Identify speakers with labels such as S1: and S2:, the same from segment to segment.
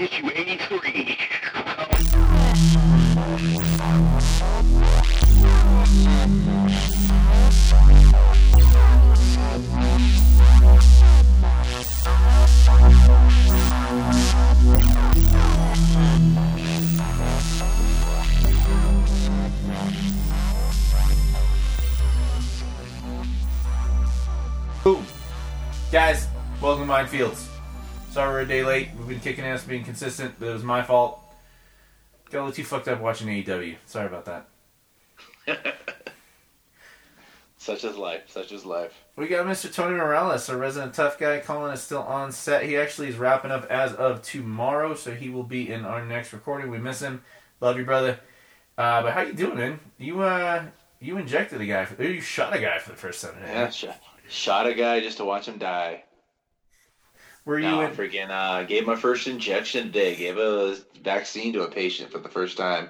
S1: Issue 83.
S2: Boom. Guys, welcome to Minefields. Sorry we're a day late. Been kicking ass, being consistent, but it was my fault. Got a little too fucked up watching AEW. Sorry about that.
S3: Such is life. Such is life.
S2: We got Mr. Tony Morales, our resident tough guy. Colin is still on set. He actually is wrapping up as of tomorrow, so he will be in our next recording. We miss him. Love you, brother. Uh, but how you doing, man? You uh, you injected a guy. For, you shot a guy for the first time.
S3: Yeah, shot, shot a guy just to watch him die.
S2: Were you
S3: No,
S2: in?
S3: freaking uh, gave my first injection today. Gave a vaccine to a patient for the first time.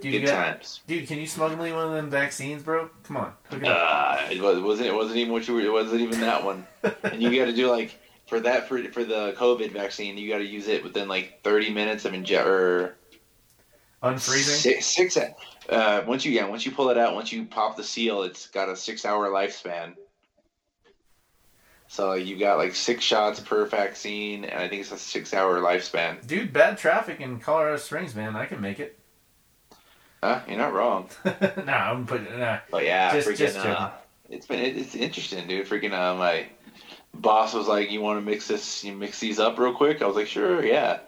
S2: Dude,
S3: Good
S2: got-
S3: times.
S2: dude, can you smuggle me one of them vaccines, bro? Come on, it.
S3: Uh, it was, wasn't. It wasn't even what you were. It wasn't even that one. and you got to do like for that for for the COVID vaccine. You got to use it within like thirty minutes of inject or
S2: Unfreezing.
S3: Six, six uh, once you yeah, once you pull it out, once you pop the seal, it's got a six hour lifespan. So you got like six shots per vaccine, and I think it's a six hour lifespan.
S2: Dude, bad traffic in Colorado Springs, man. I can make it.
S3: Huh? You're not wrong.
S2: no, I'm putting. Nah.
S3: But yeah,
S2: Just-
S3: freaking.
S2: just
S3: uh, it's been it's interesting, dude. Freaking uh, my boss was like, "You want to mix this? You mix these up real quick?" I was like, "Sure, yeah."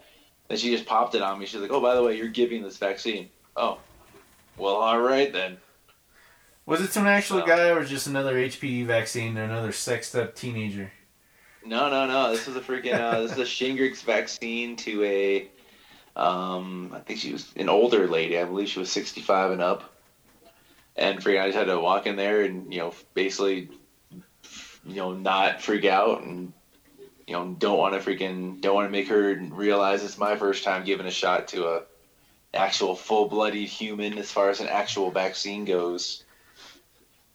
S3: Then she just popped it on me. She's like, "Oh, by the way, you're giving this vaccine." Oh, well, all right then.
S2: Was it some actual
S3: No.
S2: guy or just another HPV vaccine or another sexed up teenager?
S3: No, no, no. This was a freaking. Uh, this is a Shingrix vaccine to a. Um, I think she was an older lady. I believe she was sixty-five and up. And freaking, I just had to walk in there and you know basically, you know, not freak out and you know don't want to freaking don't want to make her realize it's my first time giving a shot to a actual full-blooded human as far as an actual vaccine goes.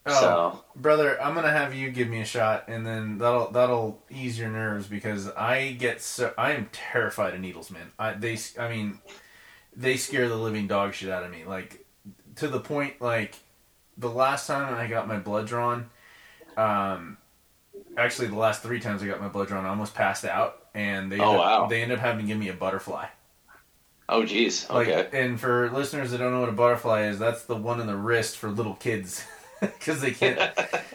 S2: Oh,
S3: So
S2: brother, I'm gonna have you give me a shot, and then that'll that'll ease your nerves because I get so I am terrified of needles, man. I they I mean, they scare the living dog shit out of me. Like to the point like the last time I got my blood drawn, um, actually the last three times I got my blood drawn, I almost passed out, and they
S3: Oh,
S2: ended
S3: wow.
S2: they ended up having to give me a butterfly.
S3: oh geez,
S2: Like,
S3: okay.
S2: and for listeners that don't know what a butterfly is, that's the one in the wrist for little kids, because they can't.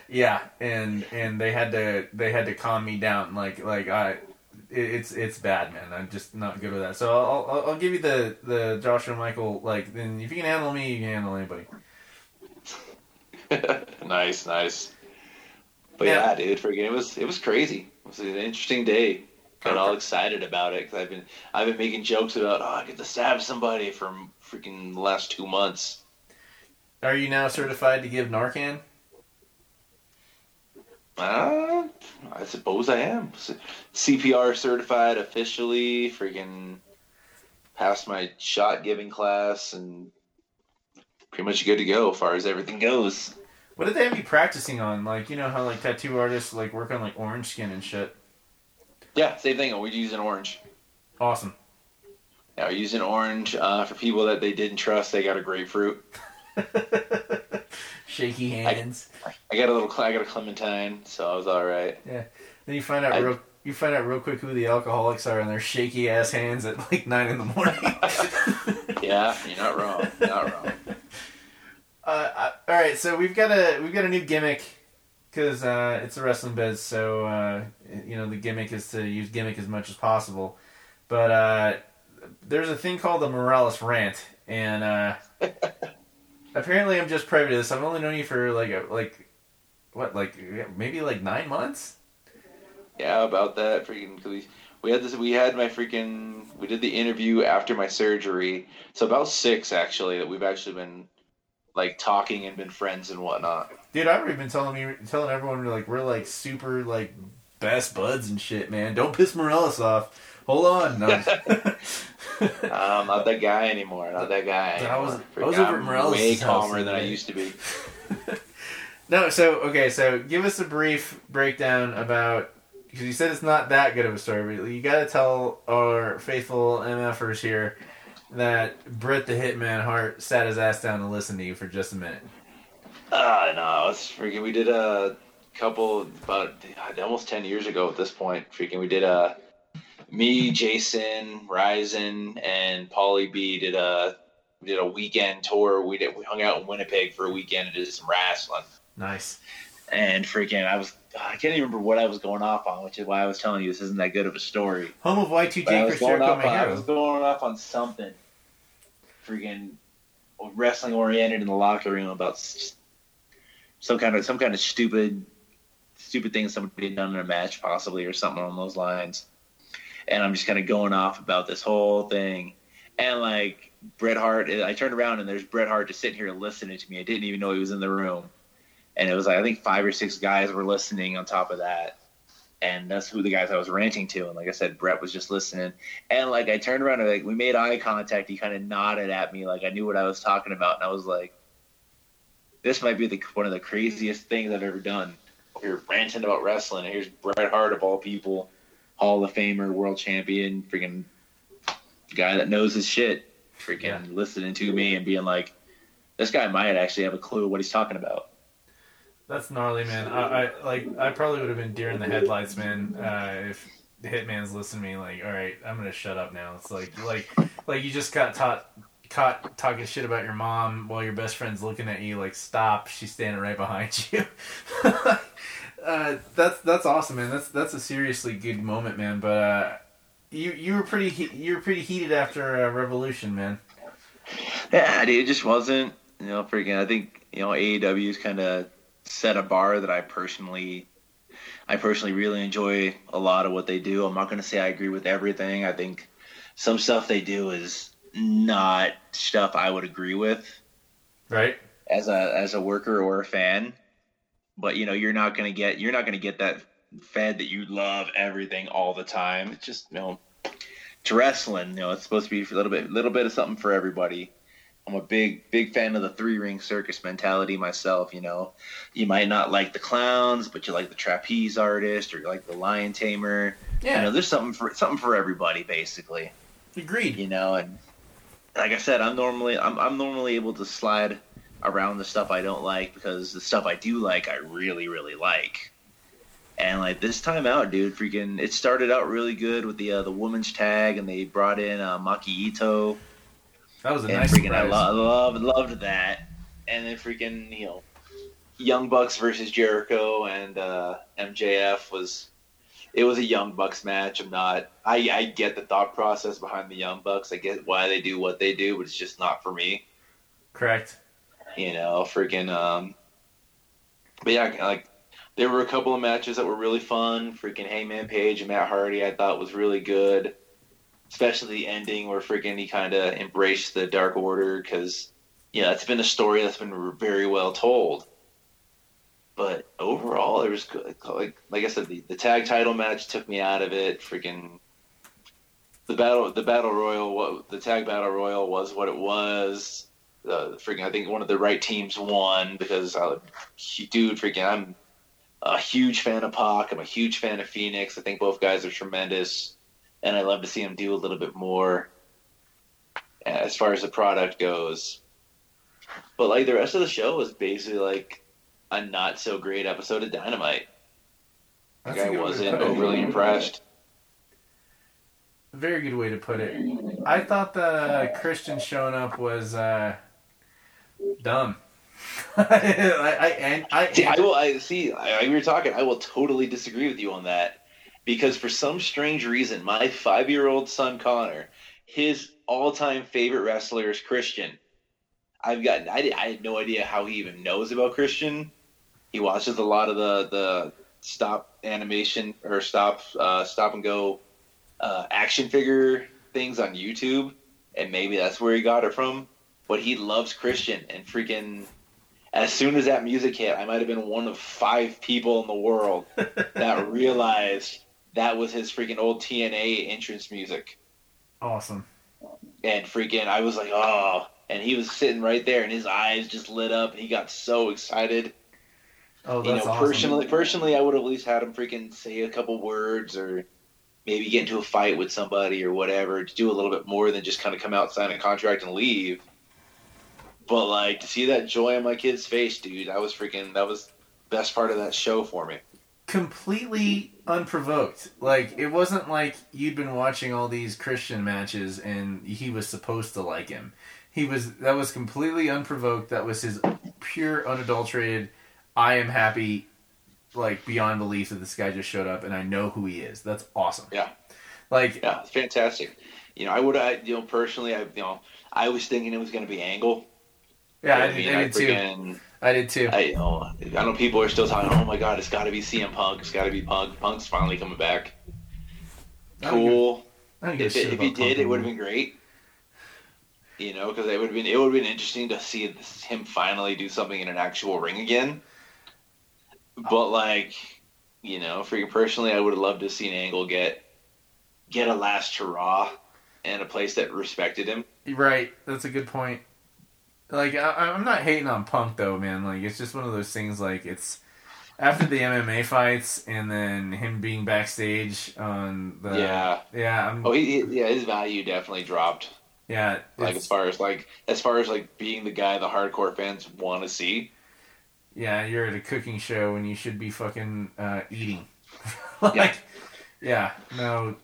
S2: yeah, and and they had to they had to calm me down. Like like I, it, it's it's bad, man. I'm just not good with that. So I'll I'll, I'll give you the the Joshua Michael. Like then if you can handle me, you can handle anybody.
S3: nice, nice. But
S2: Yeah.
S3: yeah. dude, freaking, it was it was crazy. It was an interesting day. Got all excited about it because I've been I've been making jokes about oh I get to stab somebody for freaking the last two months.
S2: Are you now certified to give Narcan?
S3: Uh, I suppose I am CPR certified officially. Freaking passed my shot giving class and pretty much good to go as far as everything goes.
S2: What did they have you practicing on? Like you know how like tattoo artists like work on like orange skin and shit.
S3: Yeah, same thing. We're using orange.
S2: Awesome.
S3: Yeah, we're using orange uh, for people that they didn't trust. They got a grapefruit.
S2: Shaky hands.
S3: I got a little. I got a clementine, so I was all right. Yeah.
S2: Then you find out
S3: I-
S2: real you find out real quick who the alcoholics are and their shaky ass hands at like nine in the morning.
S3: Yeah, you're not wrong. You're not wrong.
S2: uh, all right, so we've got a we've got a new gimmick because uh, it's a wrestling biz, so uh, you know the gimmick is to use gimmick as much as possible. But uh, there's a thing called the Morales rant, and uh, apparently I'm just privy to this. I've only known you for like a, like what like maybe like nine months.
S3: Yeah, about that freaking. 'cause we, we had this. We had my freaking. We did the interview after my surgery, so about six actually that we've actually been like talking and been friends and whatnot.
S2: Dude, I've already been telling me, telling everyone we're like we're like super like best buds and shit, man. Don't piss Morales off. Hold on, no.
S3: I'm not that guy anymore. Not that guy.
S2: I was-
S3: anymore.
S2: I was
S3: Freaking,
S2: over at Morales'
S3: way calmer than
S2: other
S3: I used to be.
S2: no, so okay, so give us a brief breakdown about because you said it's not that good of a story, but you got to tell our faithful MFers here that Bret the Hitman Hart sat his ass down to listen to you for just a minute.
S3: Ah, uh, no, it's freaking. We did a couple about almost ten years ago at this point. Freaking, we did a me, Jason, Ryzen, and Paulie B did a did a weekend tour. We did we hung out in Winnipeg for a weekend and did some wrestling.
S2: Nice.
S3: And freaking, I was I can't even remember what I was going off on, which is why I was telling you this isn't that good of a story.
S2: Home of Y2J
S3: But I was going off on, I was going off on something, freaking wrestling oriented in the locker room about some kind of some kind of stupid, stupid thing somebody had done in a match possibly or something along those lines. And I'm just kind of going off about this whole thing, and like Bret Hart, I turned around and there's Bret Hart just sitting here listening to me. I didn't even know he was in the room, and it was like I think five or six guys were listening on top of that and that's who the guys I was ranting to. And like I said, Bret was just listening. And like I turned around and like we made eye contact. He kind of nodded at me like I knew what I was talking about, and I was like, "This might be the one of the craziest things I've ever done." You're ranting about wrestling, and here's Bret Hart of all people, Hall of Famer, world champion, freaking guy that knows his shit, freaking
S2: Yeah.
S3: listening to me and being like, "This guy might actually have a clue what he's talking about."
S2: That's gnarly, man. I, I like. I probably would have been deer in the headlights, man. Uh, if the Hitman's listening to me, like, all right, I'm gonna shut up now. It's like, like, like you just got taught, caught talking shit about your mom while your best friend's looking at you. Like, stop. She's standing right behind you. uh, that's that's awesome, man. That's that's a seriously good moment, man. But uh, you you were pretty he- you were pretty heated after uh, Revolution, man.
S3: Yeah, dude, it just wasn't. You know, freaking. I think you know AEW's kind of set a bar that I personally, I personally really enjoy a lot of what they do. I'm not going to say I agree with everything. I think some stuff they do is not stuff I would agree with
S2: Right?
S3: as a as a worker or a fan. But you know, you're not going to get you're not going to get that fed that you love everything all the time. It's just you know, it's wrestling. You know, it's supposed to be a little bit little bit of something for everybody. I'm a big big fan of the three ring circus mentality myself. You know, you might not like the clowns, but you like the trapeze artist or you like the lion tamer. Yeah, You know, there's something for something for everybody basically
S2: agreed.
S3: you know and like i said i'm normally I'm, I'm normally able to slide around the stuff i don't like because the stuff i do like i really really like. And like this time out dude freaking it started out really good with the uh, the women's tag and they brought in uh, Maki Itoh.
S2: That was a nice
S3: freaking i
S2: surprise.
S3: lo- loved loved that. And then freaking you know young bucks versus jericho and uh, mjf was it was a young bucks match. I'm not I, I get the thought process behind the young bucks. I get why they do what they do but it's just not for me.
S2: Correct.
S3: You know freaking um but yeah like there were a couple of matches that were really fun. Freaking hangman page and matt hardy i thought was really good. Especially the ending where freaking he kind of embraced the dark order because you know it's been a story that's been very well told. But overall it was good like like i said the, the tag title match took me out of it. Freaking the battle the battle royal what the tag battle royal was what it was uh, freaking I think one of the right teams won because I, dude, freaking I'm a huge fan of Pac. I'm a huge fan of Phoenix. I think both guys are tremendous, and I love to see them do a little bit more as far as the product goes. But like the rest of the show was basically like a not so great episode of Dynamite. Like I
S2: good way to
S3: wasn't overly impressed.
S2: Very good way to put it. I thought the Christian showing up was uh, dumb. I, I, and I,
S3: See, I will. I see. I, we were talking. I will totally disagree with you on that because for some strange reason, my five-year-old son Connor, his all-time favorite wrestler is Christian. I've gotten. I, did- I had no idea how he even knows about Christian. He watches a lot of the the stop animation or stop uh, stop and go uh, action figure things on YouTube, and maybe that's where he got it from. But he loves Christian and freaking as soon as that music hit, I might have been one of five people in the world that realized that was his freaking old TNA entrance music.
S2: awesome.
S3: And freaking, I was like, oh. And he was sitting right there, and his eyes just lit up, and he got so excited.
S2: Oh, that's you
S3: know,
S2: awesome.
S3: personally, personally, I would have at least had him freaking say a couple words or maybe get into a fight with somebody or whatever to do a little bit more than just kind of come out, sign a contract, and leave. But like to see that joy on my kid's face, dude, that was freaking. That was best part of that show for me.
S2: completely unprovoked. Like it wasn't like you'd been watching all these Christian matches and he was supposed to like him. He was that was completely unprovoked. That was his pure unadulterated I am happy like beyond belief that this guy just showed up and I know who he is. That's awesome.
S3: Yeah.
S2: Like
S3: Yeah, it's fantastic. You know, I would, I, you know, personally, I, you know, I was thinking it was going to be Angle.
S2: Yeah, I,
S3: I mean,
S2: did, I did too. I did too.
S3: I, you know, I know people are still talking. Oh my God, it's got to be CM Punk. It's got to be Punk. Punk's finally coming back.
S2: I don't give-
S3: Cool.
S2: I don't give a
S3: If, it, if he did, it would have been great. You know, because it would have been it would have been interesting to see him finally do something in an actual ring again. But like, you know, for you personally, I would have loved to see an Angle get get a last hurrah in a place that respected him.
S2: Right, that's a good point. Like I, I'm not hating on Punk though, man. Like it's just one of those things. Like it's after the MMA fights and then him being backstage on the
S3: yeah.
S2: yeah I'm,
S3: Oh, he, he- yeah, his value definitely dropped.
S2: yeah
S3: Like as far as like as far as like being the guy the hardcore fans want to see.
S2: yeah you're at a cooking show and you should be fucking uh, eating. like
S3: Yeah.
S2: yeah. no.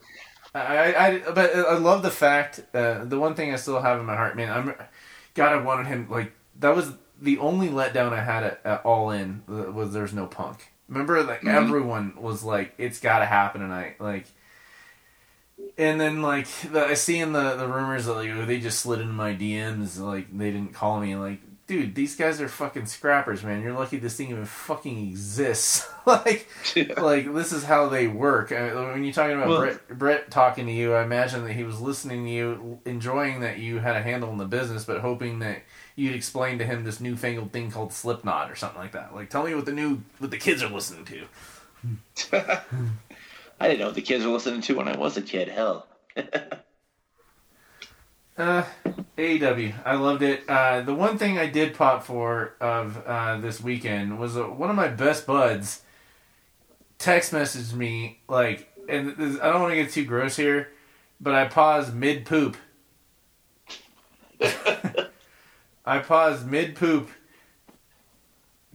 S2: I, I but I love the fact uh, the one thing I still have in my heart, man. I'm God, I wanted him like that was the only letdown I had at, at All In was there's no Punk. Remember, like
S3: Mhm.
S2: everyone was like, "It's got to happen tonight." Like, and then like the, I see in the the rumors that like oh, they just slid into my DMs, like they didn't call me. Like, dude, these guys are fucking scrappers, man. You're lucky this thing even fucking exists. like, like this is how they work. Uh, when you're talking about
S3: Well-
S2: Bret, Bret talking to you, I imagine that he was listening to you, enjoying that you had a handle in the business, but hoping that you'd explain to him this newfangled thing called Slipknot or something like that. Like, tell me what the new what the kids are listening to.
S3: I didn't know what the kids were listening to when I was a kid. Hell.
S2: Uh, AEW, I loved it. Uh, the one thing I did pop for of uh, this weekend was uh, one of my best buds text messaged me like, and this, I don't want to get too gross here, but I paused mid poop. I paused mid poop,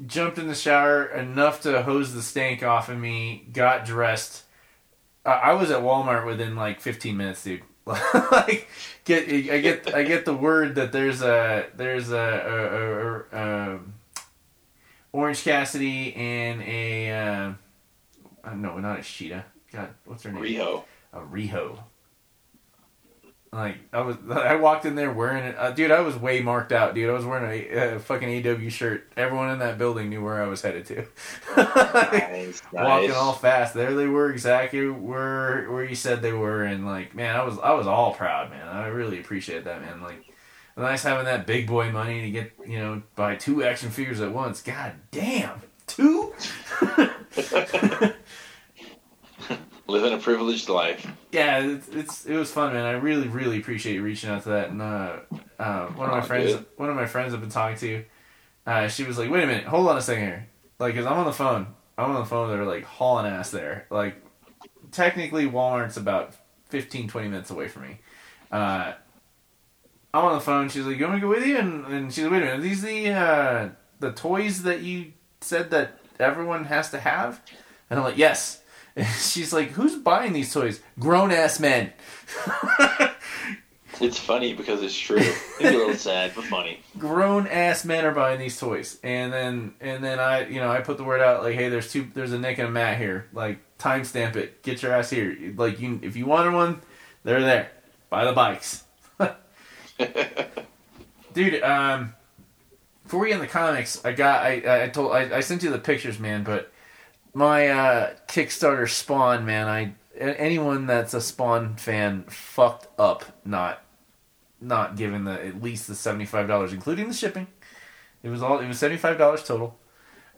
S2: jumped in the shower enough to hose the stank off of me, got dressed. I I was at Walmart within like 15 minutes, dude. like, get I get I get the word that there's a there's a, a, a, a, um Orange Cassidy and a uh, uh, no, not a Shida. God, what's her name?
S3: Riho.
S2: a Riho. Like I was, I walked in there wearing it, uh, dude. I was way marked out, dude. I was wearing a, a fucking AW shirt. Everyone in that building knew where I was headed to.
S3: Nice,
S2: Walking all fast, there they were exactly where where you said they were, and like, man, I was I was all proud, man. I really appreciate that, man. Like, nice having that big boy money to get you know buy two action figures at once. God damn, two.
S3: Living a privileged life.
S2: Yeah, it's, it's it was fun, man. I really really appreciate you reaching out to that. And uh, uh, one of my
S3: Oh,
S2: friends, one of my friends I've been talking to, uh, she was like, "Wait a minute, hold on a second here." Like, cause I'm on the phone, I'm on the phone. They're like hauling ass there. Like, technically, Walmart's about 15, 20 minutes away from me. Uh, I'm on the phone. She's like, "You want me to go with you?" And, and she's like, "Wait a minute, are these the uh, the toys that you said that everyone has to have?" And I'm like, "Yes." And she's like, "Who's buying these toys? Grown ass men."
S3: It's funny because it's true. It's a little sad, but funny.
S2: grown ass men are buying these toys and then and then i you know i put the word out like hey there's two there's a nick and a matt here like timestamp it get your ass here like you if you wanted one they're there buy the bikes dude um before we get in the comics i got i i told i, I sent you the pictures man but my uh kickstarter spawn man I anyone that's a spawn fan fucked up not not giving the at least the seventy five dollars, including the shipping. It was all it was seventy five dollars total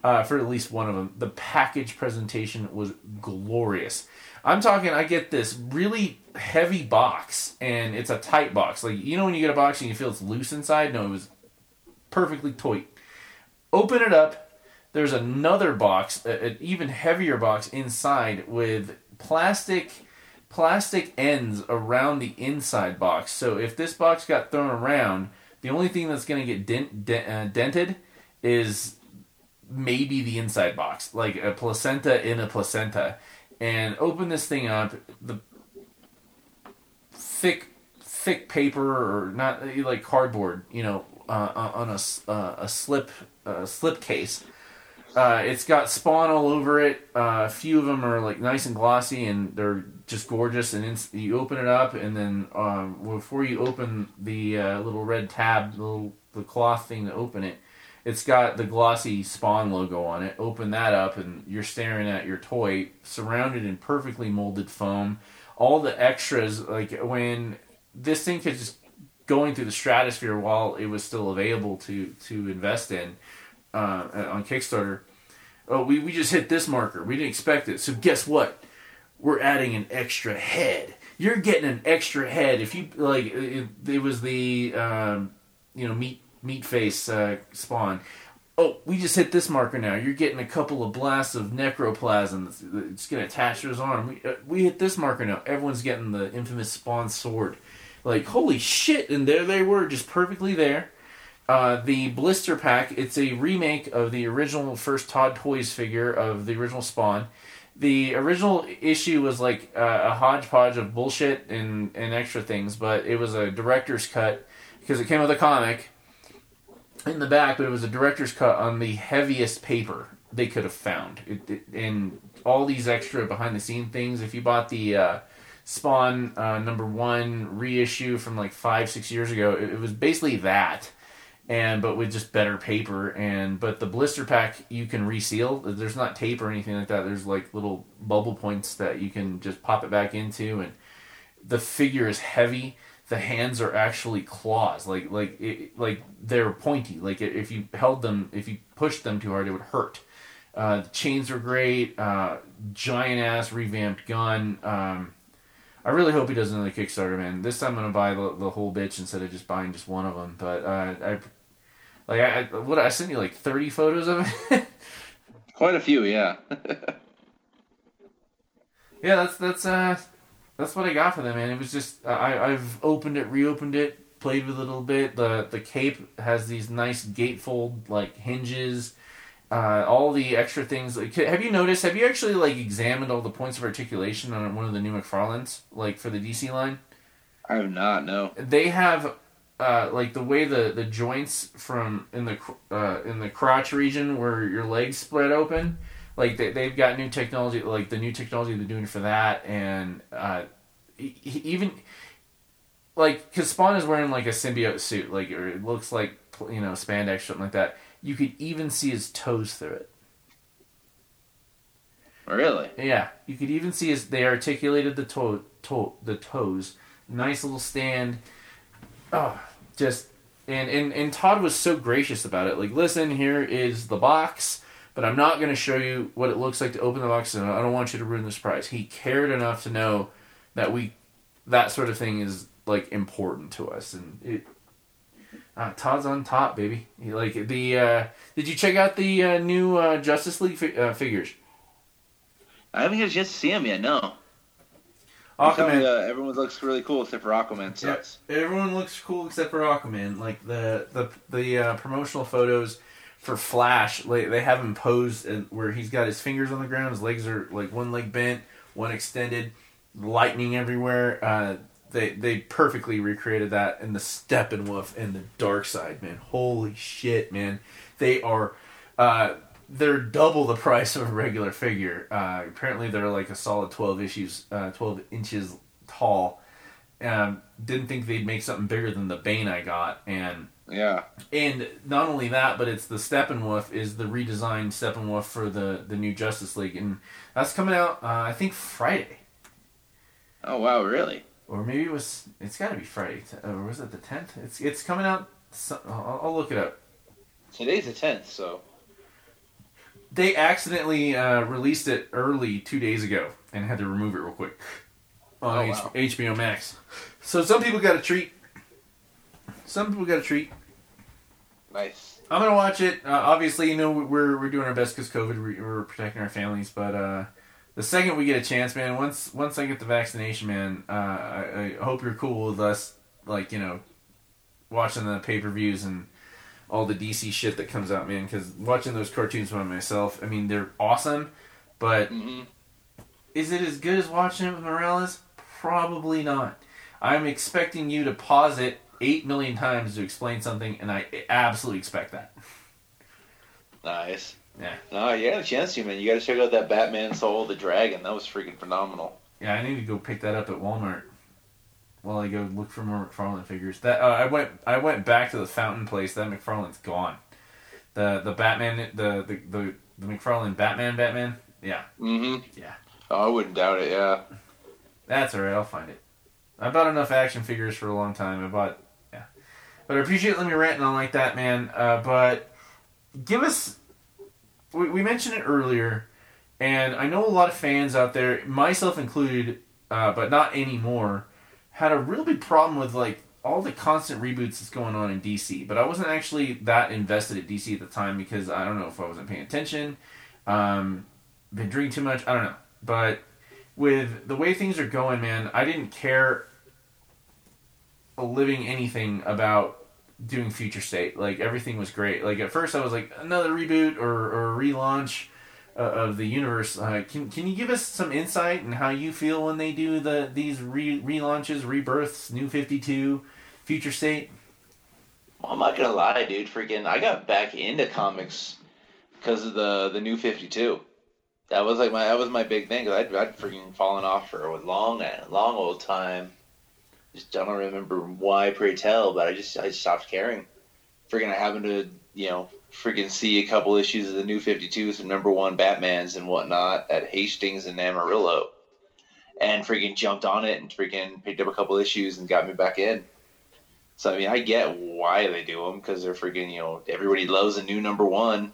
S2: uh, for at least one of them. The package presentation was glorious. I'm talking. I get this really heavy box, and it's a tight box. Like you know when you get a box and you feel it's loose inside. No, it was perfectly tight. Open it up. There's another box, an even heavier box inside with plastic plastic ends around the inside box. So if this box got thrown around, the only thing that's going to get dent, dent, uh, dented is maybe the inside box, like a placenta in a placenta. And open this thing up, the thick, thick paper or not uh, like cardboard, you know, uh, on a uh, a slip uh, slip case. Uh, it's got spawn all over it. Uh, a few of them are like nice and glossy, and they're just gorgeous. And ins- you open it up, and then um, before you open the uh, little red tab, the little the cloth thing to open it, it's got the glossy spawn logo on it. Open that up, and you're staring at your toy surrounded in perfectly molded foam. All the extras, like when this thing could just going through the stratosphere while it was still available to to invest in uh, on Kickstarter. Oh, we, we just hit this marker. We didn't expect it. So guess what? We're adding an extra head. You're getting an extra head. If you like, it, it was the um, you know meat meat face uh, spawn. Oh, we just hit this marker now. You're getting a couple of blasts of necroplasm. It's, going to attach to his arm. We, uh, we hit this marker now. Everyone's getting the infamous spawn sword. Like holy shit! And there they were, just perfectly there. Uh, the blister pack, it's a remake of the original first Todd Toys figure of the original Spawn. The original issue was like uh, a hodgepodge of bullshit and, and extra things, but it was a director's cut because it came with a comic in the back, but it was a director's cut on the heaviest paper they could have found. It, it, and all these extra behind the scene things, if you bought the uh, Spawn uh, number one reissue from like five, six years ago, it, it was basically that and but with just better paper and but the blister pack you can reseal. There's not tape or anything like that. There's like little bubble points that you can just pop it back into and the figure is heavy. The hands are actually claws. Like like it, like they're pointy. Like if you held them if you pushed them too hard it would hurt. Uh, the chains are great. Uh, giant ass revamped gun. Um, I really hope he does another Kickstarter, man. This time I'm gonna buy the, the whole bitch instead of just buying just one of them. But uh, I, like, I what I sent you like 30 photos of it.
S3: Quite a few, yeah.
S2: yeah, that's that's uh, that's what I got for them, man. It was just I I've opened it, reopened it, played with it a little bit. The the cape has these nice gatefold like hinges. Uh, all the extra things. Like, have you noticed? Have you actually like examined all the points of articulation on one of the new McFarlanes, like for the DC line?
S3: I have not, no.
S2: They have uh, like the way the, the joints from in the uh, in the crotch region where your legs spread open, like they they've got new technology, like the new technology they're doing for that, and uh, even like because Spawn is wearing like a symbiote suit, like or it looks like you know spandex or something like that. You could even see his toes through it.
S3: Really?
S2: Yeah, you could even see his. They articulated the toe, toe the toes. Nice little stand. Oh, just and and and Todd was so gracious about it. Like, listen, here is the box, but I'm not going to show you what it looks like to open the box, and I don't want you to ruin the surprise. He cared enough to know that we that sort of thing is like important to us, and it. Uh, Todd's on top, baby. He, like the. Uh, did you check out the uh, new uh, Justice League fi- uh, figures?
S3: I haven't had a chance to see him yet, no.
S2: Aquaman.
S3: Uh, everyone looks really cool except for Aquaman sucks.
S2: Yeah, everyone looks cool except for Aquaman. Like the the the uh, promotional photos for Flash, like, they have him posed and where he's got his fingers on the ground, his legs are like one leg bent, one extended, lightning everywhere. Uh, they they perfectly recreated that in the Steppenwolf and the Darkseid, man. Holy shit, man! They are. Uh, they're double the price of a regular figure. Uh, apparently, they're like a solid twelve issues, uh, twelve inches tall. Um, didn't think they'd make something bigger than the Bane I got, and
S3: Yeah.
S2: and not only that, but it's the Steppenwolf is the redesigned Steppenwolf for the the new Justice League, and that's coming out uh, I think Friday,
S3: Oh wow, really?
S2: or maybe it was it's got to be Friday, or was it the tenth? It's it's coming out. I'll, I'll look it up.
S3: Today's the tenth, so
S2: They accidentally uh, released it early two days ago and had to remove it real quick on
S3: Oh,
S2: H-
S3: wow.
S2: HBO Max. So some people got a treat. Some people got a treat.
S3: nice.
S2: I'm gonna watch it. Uh, obviously, you know we're we're doing our best because COVID. We, we're protecting our families, but uh, the second we get a chance, man, once once I get the vaccination, man, uh, I, I hope you're cool with us, like you know, watching the pay per views and all the DC shit that comes out, man. Because watching those cartoons by myself, I mean, they're awesome, but
S3: hmm
S2: is it as good as watching it with Morales? Probably not. I'm expecting you to pause it eight million times to explain something, and I absolutely expect that.
S3: Nice.
S2: Yeah.
S3: No, you got a chance to, man. You got to check out that Batman Soul of the Dragon. That was freaking phenomenal.
S2: Yeah, I need to go pick that up at Walmart while I go look for more McFarlane figures. That uh, I went I went back to the fountain place. That McFarlane's gone. The the Batman the the the, the McFarlane Batman Batman. Yeah,
S3: Mm-hmm.
S2: Yeah.
S3: Oh, I wouldn't doubt it. Yeah.
S2: that's all right. I'll find it. I bought enough action figures for a long time. I bought yeah, but I appreciate let me ranting on like that, man. Uh, but give us. We, we mentioned it earlier, and I know a lot of fans out there, myself included, uh, but not anymore, had a real big problem with like all the constant reboots that's going on in DC. But I wasn't actually that invested at DC at the time because I don't know if I wasn't paying attention, um, been drinking too much. I don't know. But with the way things are going, man, I didn't care a living anything about doing future state. Like everything was great. Like at first I was like another reboot or, or relaunch uh, of the universe. Uh, can can you give us some insight in how you feel when they do the these re- relaunches, rebirths, New Fifty Two, Future State?
S3: Well, I'm not gonna lie, dude. Freaking, I got back into comics because of the the new Fifty Two. That was like my that was my big thing. Cause I'd, I'd freaking fallen off for a long long old time. Just I don't remember why, pray tell, but I just I stopped caring. Freaking, I happened to you know freaking see a couple issues of the new Fifty Two, some number one Batman's and whatnot at Hastings and Amarillo, and freaking jumped on it and freaking picked up a couple issues and got me back in. So I mean, I get why they do them because they're freaking you know everybody loves a new number one,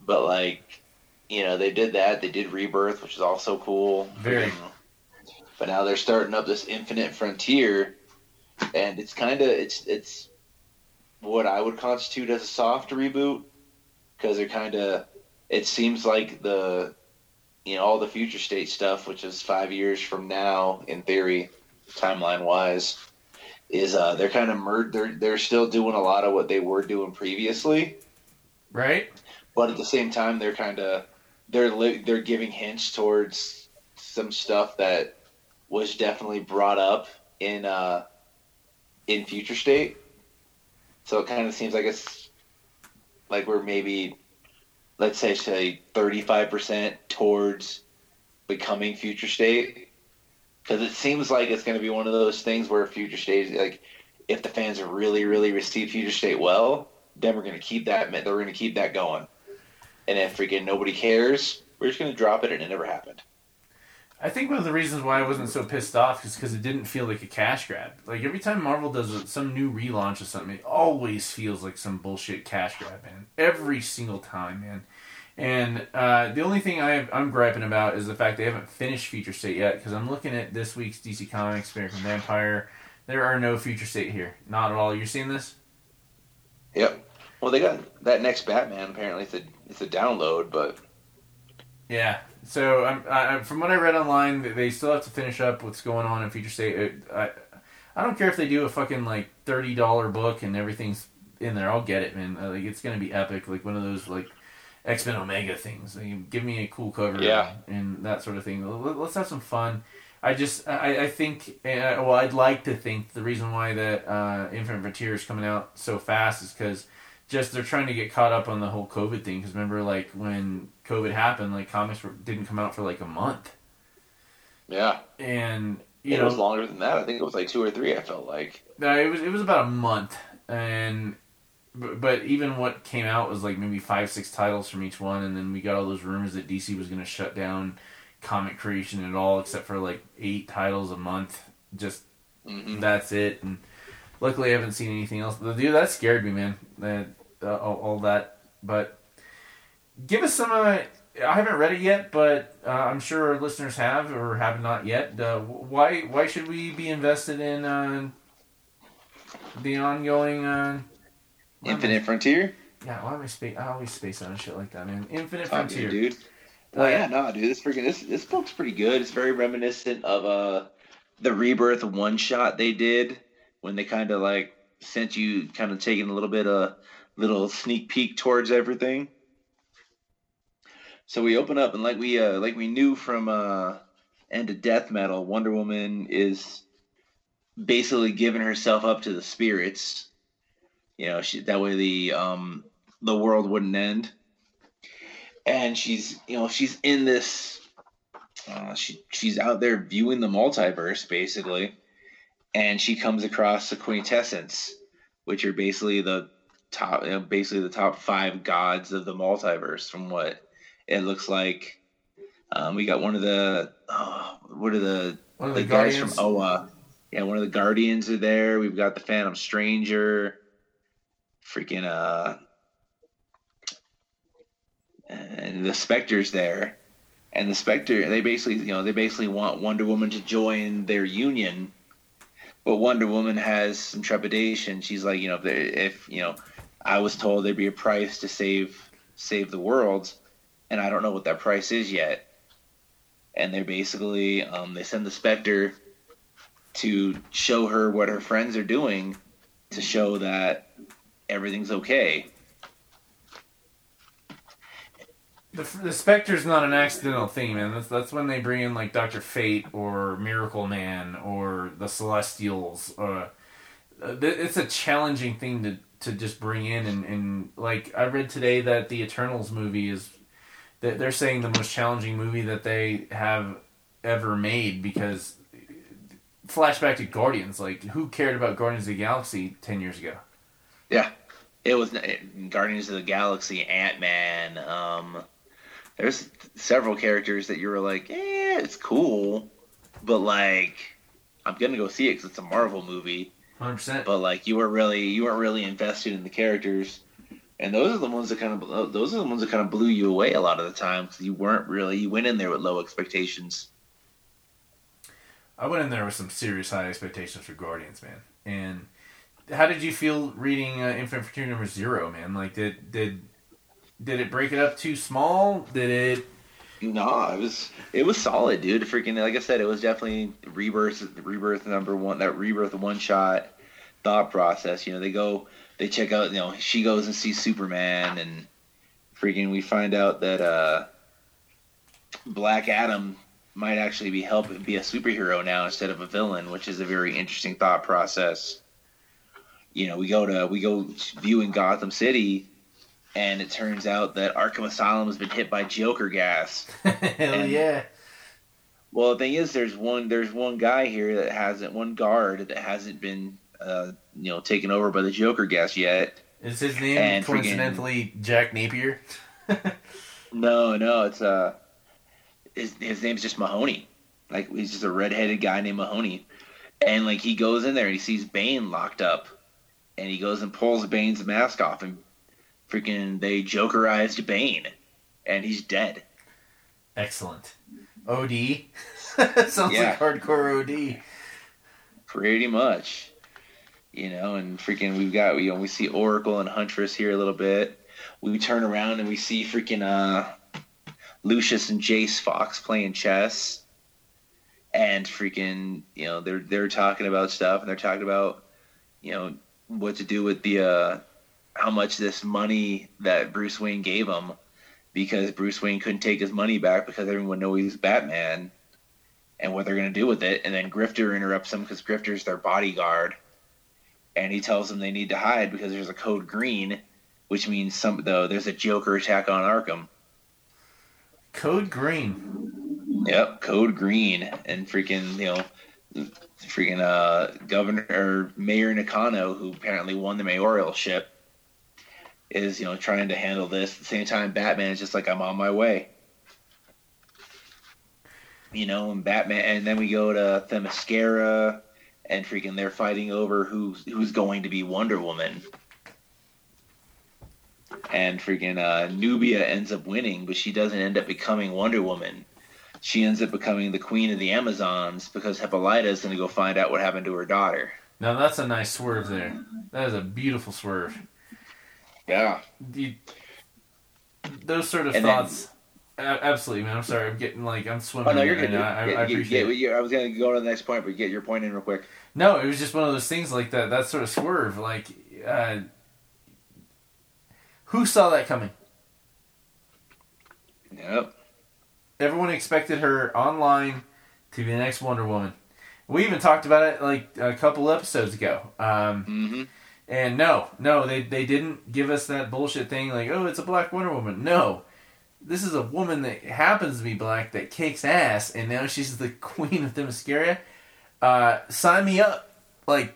S3: but like you know they did that they did Rebirth, which is also cool.
S2: Very.
S3: But now they're starting up this Infinite Frontier, and it's kind of it's it's what I would constitute as a soft reboot because they're kind of it seems like the you know all the future state stuff, which is five years from now in theory, timeline wise is uh they're kind of mer- they're they're still doing a lot of what they were doing previously,
S2: Right?
S3: but at the same time they're kind of they're li- they're giving hints towards some stuff that was definitely brought up in uh in future state. So it kind of seems like it's like we're maybe let's say say 35% towards becoming future state. Because it seems like it's going to be one of those things where future state like if the fans really really receive future state well then we're going to keep that they're going to keep that going. And if freaking nobody cares we're just going to drop it and it never happened
S2: I think one of the reasons why I wasn't so pissed off is because it didn't feel like a cash grab. Like every time Marvel does some new relaunch of something, it always feels like some bullshit cash grab, man. Every single time, man. And uh, the only thing I, I'm griping about is the fact they haven't finished Future State yet. Because I'm looking at this week's DC Comics American Vampire. There are no Future State here, not at all. You're seeing this?
S3: yep well they got that next batman apparently it's a it's a download but
S2: Yeah. So I'm, I, from what I read online, they- still have to finish up what's going on in Future State. I, I don't care if they do a fucking like thirty dollar book and everything's in there. I'll get it, man. Uh, Like it's gonna be epic, like one of those like X Men Omega things. Like, give me a cool cover,
S3: Yeah.
S2: and that sort of thing. Let- Let's have some fun. I just, I, I think, uh, well, I'd like to think the reason why that uh, Infinite Frontier is coming out so fast is because just they're trying to get caught up on the whole COVID thing. Because remember, like when COVID happened, like comics were, didn't come out for like a month,
S3: yeah
S2: and you
S3: it
S2: know,
S3: was longer than that i think it was like two or three i felt like
S2: no, it was it was about a month, and but, but even what came out was like maybe five six titles from each one, and then we got all those rumors that DC was going to shut down comic creation at all, except for like eight titles a month. Just
S3: hmm
S2: that's it. And luckily, I haven't seen anything else. Dude, that scared me, man. That uh, all, all that. But give us some. Uh, I haven't read it yet, but uh, I'm sure our listeners have or have not yet. Uh, why why should we be invested in uh, the ongoing uh,
S3: Infinite Frontier.
S2: Yeah, why am I space? I always space on shit like that, man. Infinite Frontier.
S3: dude, dude. Oh
S2: Uh,
S3: yeah, no, dude. This freaking this this book's pretty good. It's very reminiscent of uh the Rebirth one shot they did when they kind of like sent you kind of taking a little bit of little sneak peek towards everything. So we open up and like we uh like we knew from uh End of Death Metal, Wonder Woman is basically giving herself up to the spirits. You know, she, that way the um the world wouldn't end and she's you know she's in this uh, she she's out there viewing the multiverse basically and she comes across the quintessence which are basically the top you know, basically the top five gods of the multiverse from what it looks like um, we got one of the oh, what are the
S2: One of
S3: the,
S2: the,
S3: guys from Oa. Yeah, one of the Guardians are there. We've got the Phantom Stranger. Freaking uh and the Spectre's there. And the Spectre they basically you know, they basically want Wonder Woman to join their union. But Wonder Woman has some trepidation. She's like, you know, if, if you know, I was told there'd be a price to save save the world, and I don't know what that price is yet and they're basically um, they send the Spectre to show her what her friends are doing to show that everything's okay.
S2: The, the Spectre's not an accidental thing, and That's that's when they bring in like Doctor Fate or Miracle Man or the Celestials. Uh, uh, it's a challenging thing to to just bring in, and, and like I read today that the Eternals movie is they're saying the most challenging movie that they have ever made because flashback to Guardians, like who cared about Guardians of the Galaxy ten years ago?
S3: Yeah, it was Guardians of the Galaxy, Ant Man. Um, there's several characters that you were like, eh, it's cool, but like, I'm gonna go see it because it's a Marvel movie.
S2: Hundred percent.
S3: But like, you were really you weren't really invested in the characters. And those are the ones that kind of those are the ones that kind of blew you away a lot of the time because you weren't really you went in there with low expectations.
S2: I went in there with some serious high expectations for Guardians, man. And how did you feel reading uh, Infinite Frontier number zero, man? Like, did did did it break it up too small? Did it?
S3: No, it was it was solid, dude. Freaking like I said, it was definitely rebirth rebirth number one that rebirth one shot thought process. You know, they go they check out you know, she goes and sees Superman and freaking we find out that uh Black Adam might actually be helping be a superhero now instead of a villain, which is a very interesting thought process. You know, we go to we go viewing Gotham City and it turns out that Arkham Asylum has been hit by Joker gas.
S2: Hell
S3: And-
S2: yeah!
S3: Well, the thing is, there's one there's one guy here that hasn't one guard that hasn't been uh, you know taken over by the Joker gas yet.
S2: Is his name
S3: And freaking-
S2: coincidentally Jack Napier?
S3: No, no, it's uh his his name's just Mahoney. Like he's just a redheaded guy named Mahoney, and like he goes in there and he sees Bane locked up, and he goes and pulls Bane's mask off and freaking they Jokerized Bane, and he's dead.
S2: Excellent. OD. Sounds
S3: Yeah.
S2: like hardcore OD.
S3: Pretty much. You know, and freaking we've got you know, we see Oracle and Huntress here a little bit. We turn around and we see freaking uh Lucius and Jace Fox playing chess. And freaking, you know, they're they're talking about stuff and they're talking about, you know, what to do with the uh how much this money that Bruce Wayne gave him because Bruce Wayne couldn't take his money back because everyone knows he's Batman and what they're to do with it. And then Grifter interrupts them because Grifter's their bodyguard. And he tells them they need to hide because there's a code green, which means some though there's a Joker attack on Arkham.
S2: Code Green.
S3: Yep, code green, and freaking you know, freaking uh Governor or Mayor Nakano, who apparently won the mayoralship, is you know trying to handle this. At the same time, Batman is just like I'm on my way. You know, and Batman, and then we go to Themyscira, and freaking they're fighting over who's who's going to be Wonder Woman. And freaking uh, Nubia ends up winning, but she doesn't end up becoming Wonder Woman she ends up becoming the queen of the Amazons because Hippolyta is going to go find out what happened to her daughter.
S2: Now that's a nice swerve there. That is a beautiful swerve.
S3: Yeah.
S2: You, those sort of
S3: And
S2: thoughts. a- absolutely, man. I'm sorry. I'm getting like I'm swimming.
S3: Oh no, you're good.
S2: I,
S3: Get-
S2: I
S3: get-
S2: appreciate
S3: get-
S2: it.
S3: I was gonna go to the next point, but get your point in real quick.
S2: No, it was just one of those things like that. That sort of swerve. Like, uh, who saw that coming?
S3: Yep.
S2: Everyone expected her online to be the next Wonder Woman. We even talked about it like a couple episodes ago. Um,
S3: Mm-hmm.
S2: and no, no, they they didn't give us that bullshit thing like, oh, it's a black Wonder Woman. No, this is a woman that happens to be black that kicks ass, and now she's the queen of Themyscira. Uh, sign me up. Like,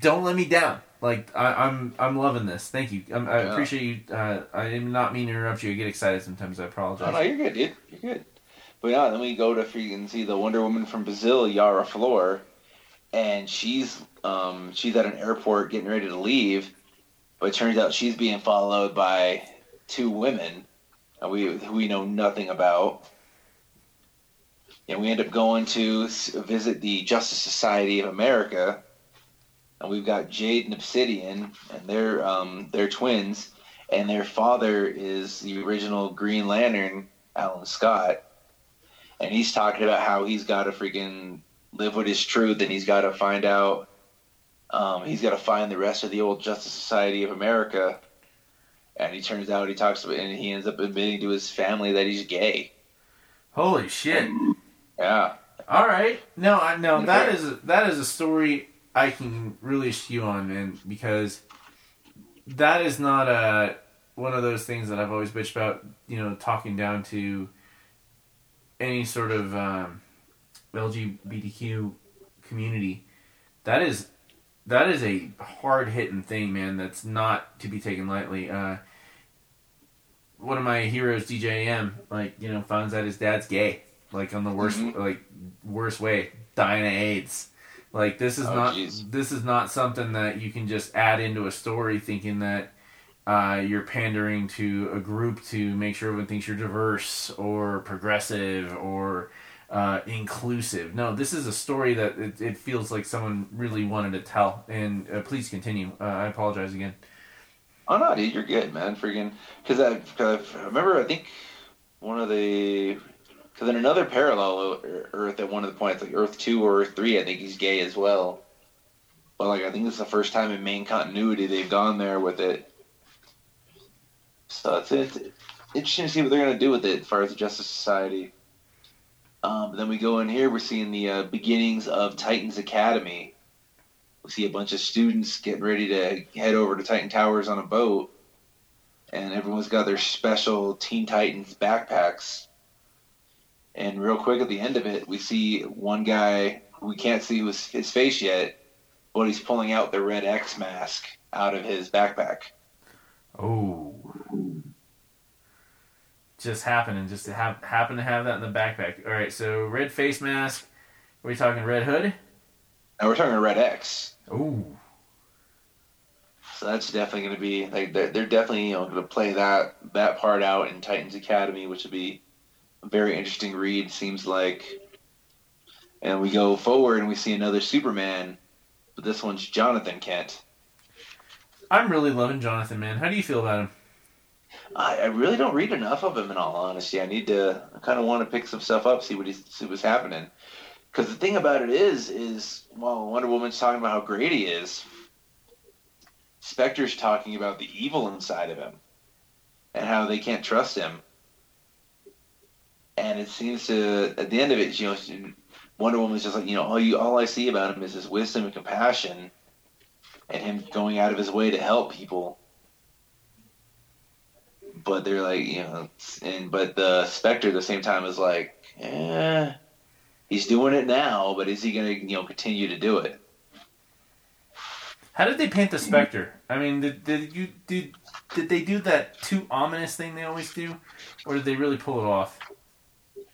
S2: don't let me down. Like, I, I'm I'm loving this. Thank you. I'm, I
S3: Yeah.
S2: appreciate you. Uh, I did not mean to interrupt you. I get excited sometimes. I apologize.
S3: Oh no, you're good, dude. You're good. But yeah, then we go to freaking see the Wonder Woman from Brazil, Yara Flor, and she's um she's at an airport getting ready to leave, but it turns out she's being followed by two women, and we we know nothing about. And we end up going to visit the Justice Society of America, and we've got Jade and Obsidian, and they're um they're twins, and their father is the original Green Lantern, Alan Scott, and he's talking about how he's got to freaking live with his truth, and he's got to find out, um, he's got to find the rest of the old Justice Society of America, and he turns out he talks about, and he ends up admitting to his family that he's gay.
S2: Holy shit!
S3: Yeah,
S2: All right. No, I no. That is that is a story I can really stew on, man, because that is not a one of those things that I've always bitched about. You know, talking down to any sort of um, LGBTQ community. That is that is a hard hitting thing, man. That's not to be taken lightly. Uh, one of my heroes, DJM, like you know, finds out his dad's gay, like on the worst,
S3: Mhm.
S2: like worst way, dying of AIDS. Like this is
S3: Oh,
S2: not
S3: jeez.
S2: this is not something that you can just add into a story, thinking that uh, you're pandering to a group to make sure everyone thinks you're diverse or progressive or uh, inclusive. No, this is a story that it, it feels like someone really wanted to tell. And uh, please continue. Uh, I apologize again.
S3: Oh no, dude, you're good, man. Freaking, because I, I remember, I think one of the, because in another parallel Earth at one of the points, like Earth two or Earth three, I think he's gay as well. But like, I think this is the first time in main continuity they've gone there with it. So it's, it's interesting to see what they're gonna do with it as far as the Justice Society. Um, then we go in here, we're seeing the uh, beginnings of Titans Academy. We see a bunch of students getting ready to head over to Titan Towers on a boat, and everyone's got their special Teen Titans backpacks. And real quick at the end of it, we see one guy we can't see his, his face yet, but he's pulling out the red X mask out of his backpack.
S2: Oh. Just happening, just to have happen to have that in the backpack. All right, so red face mask. Are we talking red hood?
S3: No, we're talking red X,
S2: Oh,
S3: so that's definitely going to be like they're, they're definitely you know going to play that that part out in Titans Academy, which would be a very interesting read. Seems like, and we go forward and we see another Superman, but this one's Jonathan Kent.
S2: I'm really loving Jonathan, man. How do you feel about him?
S3: I, I really don't read enough of him in all honesty. I need to. Kind of want to pick some stuff up, see what he's see what's happening. Because the thing about it is, is while Wonder Woman's talking about how great he is, Spectre's talking about the evil inside of him and how they can't trust him. And it seems to, at the end of it, you know, Wonder Woman's just like, you know, all you, all I see about him is his wisdom and compassion, and him going out of his way to help people but they're like you know and but the spectre at the same time is like eh, he's doing it now but is he gonna you know continue to do it?
S2: How did they paint the Spectre? I mean, did, did you did did they do that too ominous thing they always do, or did they really pull it off?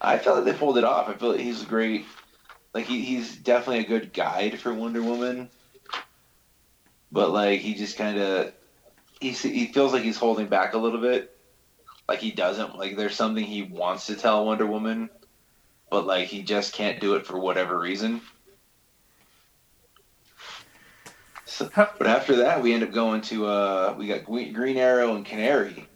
S3: i felt like they pulled it off. I feel like he's a great like he, he's definitely a good guide for wonder woman. But like he just kind of he, he feels like he's holding back a little bit like he doesn't like there's something he wants to tell wonder woman but like he just can't do it for whatever reason So, but after that, we end up going to uh, we got Green Arrow and Canary.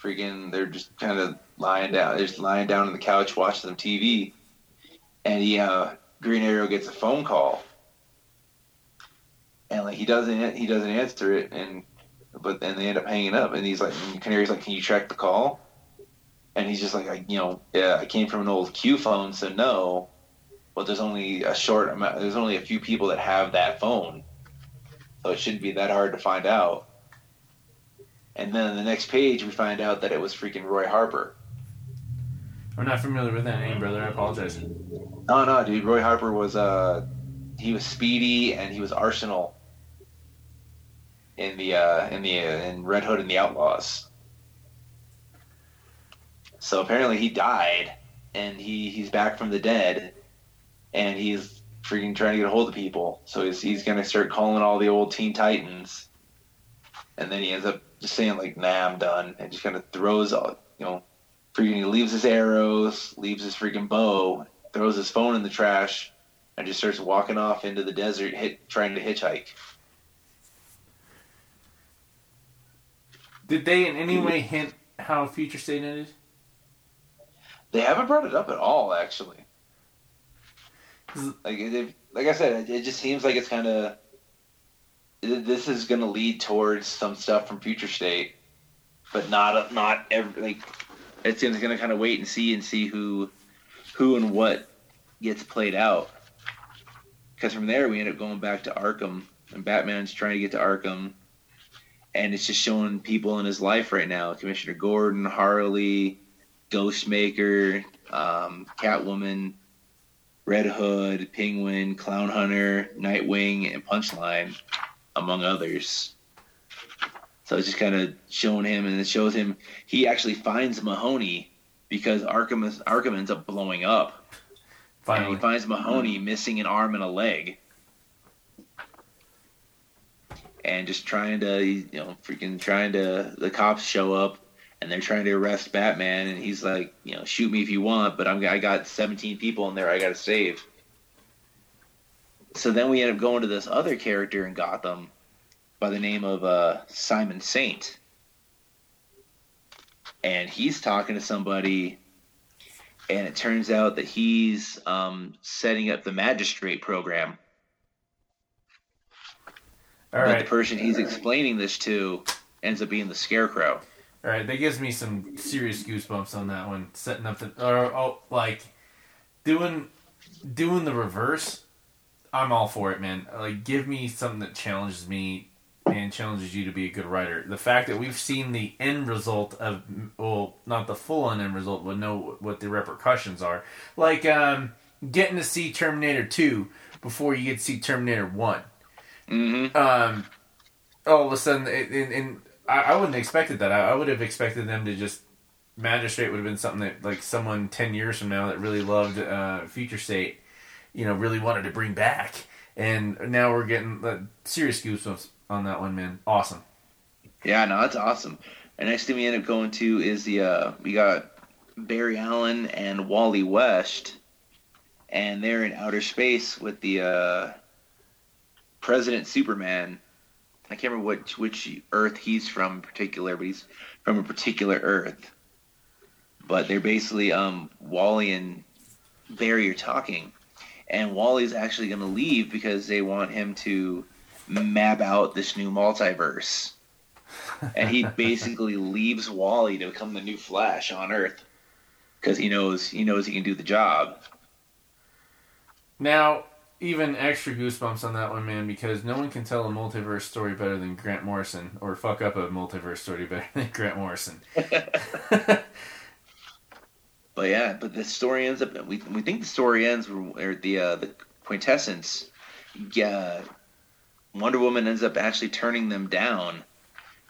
S3: Freaking, they're just kind of lying down. They're just lying down on the couch watching some TV, and he uh, Green Arrow gets a phone call, and like he doesn't he doesn't answer it, and but then they end up hanging up, and he's like, and Canary's like, "Can you track the call?" And he's just like, I, you know, yeah, I came from an old Q phone, so no. But there's only a short amount. There's only a few people that have that phone, so it shouldn't be that hard to find out. And then on the next page, we find out that it was freaking Roy Harper.
S2: I'm not familiar with that name, brother. I apologize.
S3: Oh no, dude. Roy Harper was uh, he was Speedy and he was Arsenal in the uh, in the uh, in Red Hood and the Outlaws. So apparently he died, and he he's back from the dead, and he's freaking trying to get a hold of people. So he's he's gonna start calling all the old Teen Titans, and then he ends up just saying like, "Nah, I'm done," and just kind of throws all you know, freaking he leaves his arrows, leaves his freaking bow, throws his phone in the trash, and just starts walking off into the desert, hit trying to hitchhike.
S2: Did they in any way hint how Future State ended?
S3: They haven't brought it up at all, actually. Like, it, like I said, it just seems like it's kind of this is going to lead towards some stuff from Future State, but not not every like it's going to kind of wait and see and see who who and what gets played out. Because from there we end up going back to Arkham, and Batman's trying to get to Arkham, and it's just showing people in his life right now: Commissioner Gordon, Harley, Ghostmaker, um, Catwoman, Red Hood, Penguin, Clown Hunter, Nightwing, and Punchline, among others. So it's just kind of showing him, and it shows him he actually finds Mahoney because Arkham Arkham ends up blowing up. Finally. And he finds Mahoney missing an arm and a leg. And just trying to, you know, freaking trying to, the cops show up and they're trying to arrest Batman, and he's like, you know, shoot me if you want, but I'm I got 17 people in there I got to save. So then we end up going to this other character in Gotham by the name of uh, Simon Saint, and he's talking to somebody, and it turns out that he's um, setting up the magistrate program. All but right. the person he's explaining this to ends up being the Scarecrow.
S2: All right, that gives me some serious goosebumps on that one. Setting up the or oh, like doing doing the reverse. I'm all for it, man. Like, give me something that challenges me and challenges you to be a good writer. The fact that we've seen the end result of, well, not the full on end result, but know what the repercussions are. Like um, getting to see Terminator 2 before you get to see Terminator one
S3: mm-hmm.
S2: Um, all of a sudden, in, in I, I wouldn't have expected that. I, I would have expected them to just magistrate would have been something that like someone ten years from now that really loved uh, Future State, you know, really wanted to bring back. And now we're getting uh, serious goosebumps on that one, man. Awesome.
S3: Yeah, no, that's awesome. And next thing we end up going to is the uh, we got Barry Allen and Wally West, and they're in outer space with the uh, President Superman I can't remember which which Earth he's from in particular, but he's from a particular Earth. But they're basically um, Wally and Barry are talking, and Wally's actually going to leave because they want him to map out this new multiverse. and he basically leaves Wally to become the new Flash on Earth because he knows he knows he can do the job.
S2: Now, even extra goosebumps on that one, man, because no one can tell a multiverse story better than Grant Morrison, or fuck up a multiverse story better than Grant Morrison.
S3: but yeah, but the story ends up. We we think the story ends where the uh, the quintessence. Yeah, Wonder Woman ends up actually turning them down,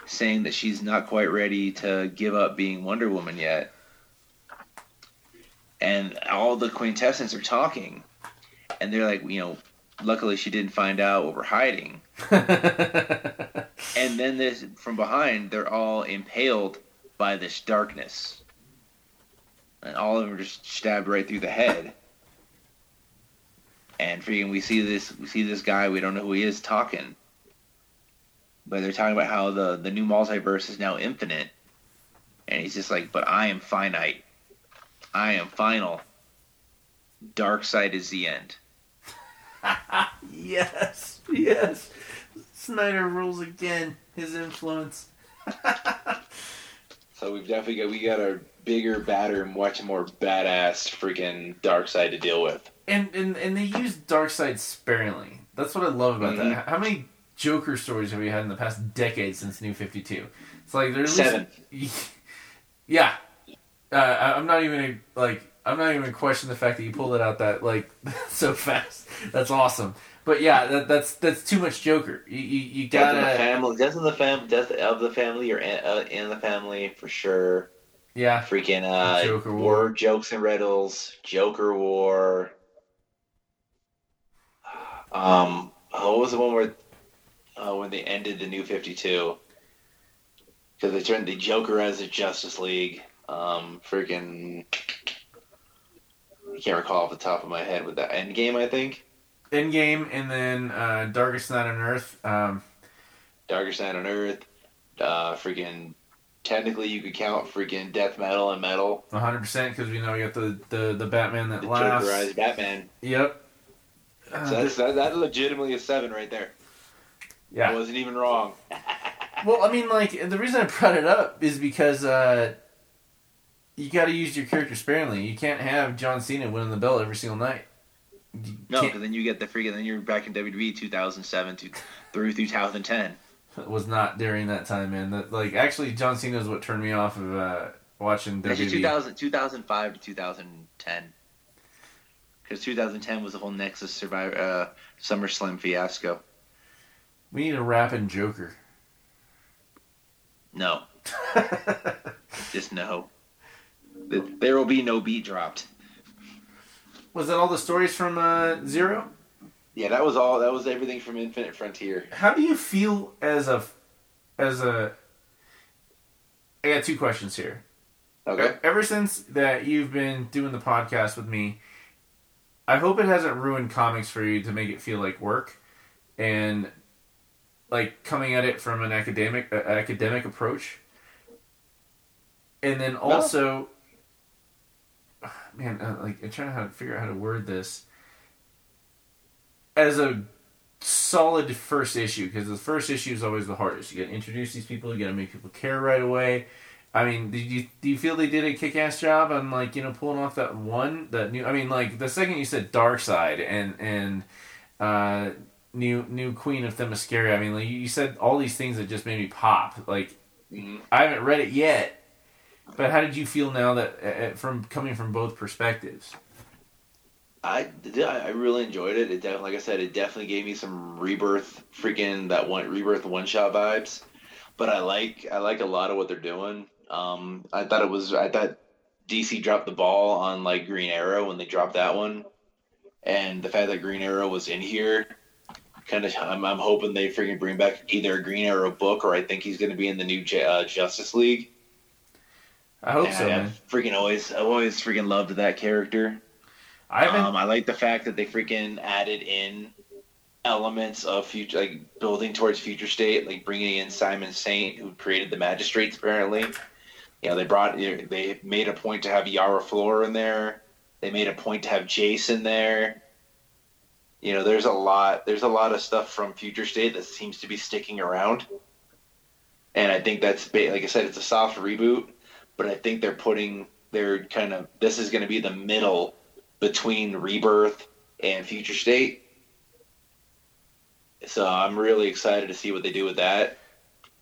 S3: saying that she's not quite ready to give up being Wonder Woman yet. And all the quintessence are talking and they're like, you know, luckily she didn't find out what we're hiding. and then this from behind, they're all impaled by this darkness, and all of them are just stabbed right through the head. And freaking, we see this, we see this guy, we don't know who he is, talking, but they're talking about how the the new multiverse is now infinite, and he's just like, "But I am finite. I am final. Darkseid is the end."
S2: yes, yes. Snyder rules again. His influence.
S3: so we've definitely got we got a bigger, badder, much more badass freaking Darkseid to deal with.
S2: And and and they use Darkseid sparingly. That's what I love about mm-hmm. that. How many Joker stories have we had in the past decade since New Fifty Two? It's like there's
S3: seven.
S2: Least, yeah, uh, I'm not even like I'm not even questioning the fact that you pulled it out that like so fast. That's awesome. But yeah, that, that's that's too much Joker. You you, you gotta
S3: death the family, death in the fam, death of the family, or in, uh, in the family for sure.
S2: Yeah,
S3: freaking uh, Joker War. War jokes and riddles, Joker War. Um, what was the one where uh, when they ended the New Fifty Two? Because they turned the Joker as a Justice League. Um, freaking, can't recall off the top of my head with that end game. I think.
S2: end game, and then uh, Darkest Night on Earth. Um,
S3: Darkest Night on Earth. Uh, freaking. Technically, you could count freaking death metal and metal.
S2: 100 percent because we know you got the, the, the Batman that the laughs.
S3: Jokerized Batman.
S2: Yep.
S3: Uh, so that's that, that legitimately a seven right there.
S2: Yeah,
S3: I wasn't even wrong.
S2: well, I mean, like the reason I brought it up is because uh, you got to use your character sparingly. You can't have John Cena winning the belt every single night.
S3: You no, because then you get the freaking. Then you're back in WWE 2007 to, through 2010.
S2: It was not during that time, man. That like actually, John Cena is what turned me off of uh, watching
S3: WWE. Actually, 2000, 2005 to 2010 because 2010 was the whole Nexus Survivor uh, SummerSlam fiasco.
S2: We need a rapping Joker.
S3: No. Just no. There will be no beat dropped.
S2: Was that all the stories from uh, Zero?
S3: Yeah, that was all. That was everything from Infinite Frontier.
S2: How do you feel as a, as a? I got two questions here.
S3: Okay.
S2: Ever since that you've been doing the podcast with me, I hope it hasn't ruined comics for you to make it feel like work, and like coming at it from an academic uh, academic approach. And then also, no. Man, uh, like I'm trying to figure out how to word this as a solid first issue because the first issue is always the hardest. You got to introduce these people, you got to make people care right away. I mean, do you do you feel they did a kick ass job on like you know pulling off that one that new? I mean, like the second you said Darkseid and and uh, new new Queen of Themyscira. I mean, like you said all these things that just made me pop. Like. I haven't read it yet, but how did you feel now that uh, from coming from both perspectives?
S3: I I really enjoyed it. It definitely, like I said, it definitely gave me some rebirth, freaking that one rebirth one shot vibes. But I like I like a lot of what they're doing. Um, I thought it was I thought DC dropped the ball on like Green Arrow when they dropped that one, and the fact that Green Arrow was in here, kind of I'm, I'm hoping they freaking bring back either a Green Arrow book or I think he's going to be in the new uh, Justice League.
S2: I hope and so. I, man.
S3: freaking always I've always freaking loved that character.
S2: I haven't.
S3: Um, I like the fact that they freaking added in elements of future, like building towards future state, like bringing in Simon Saint, who created the magistrates apparently you know, they brought they made a point to have Yara Flora in there. They made a point to have Jason there. You know, there's a lot there's a lot of stuff from Future State that seems to be sticking around. And I think that's like I said, it's a soft reboot, but I think they're putting they're kind of this is going to be the middle between Rebirth and Future State. So I'm really excited to see what they do with that.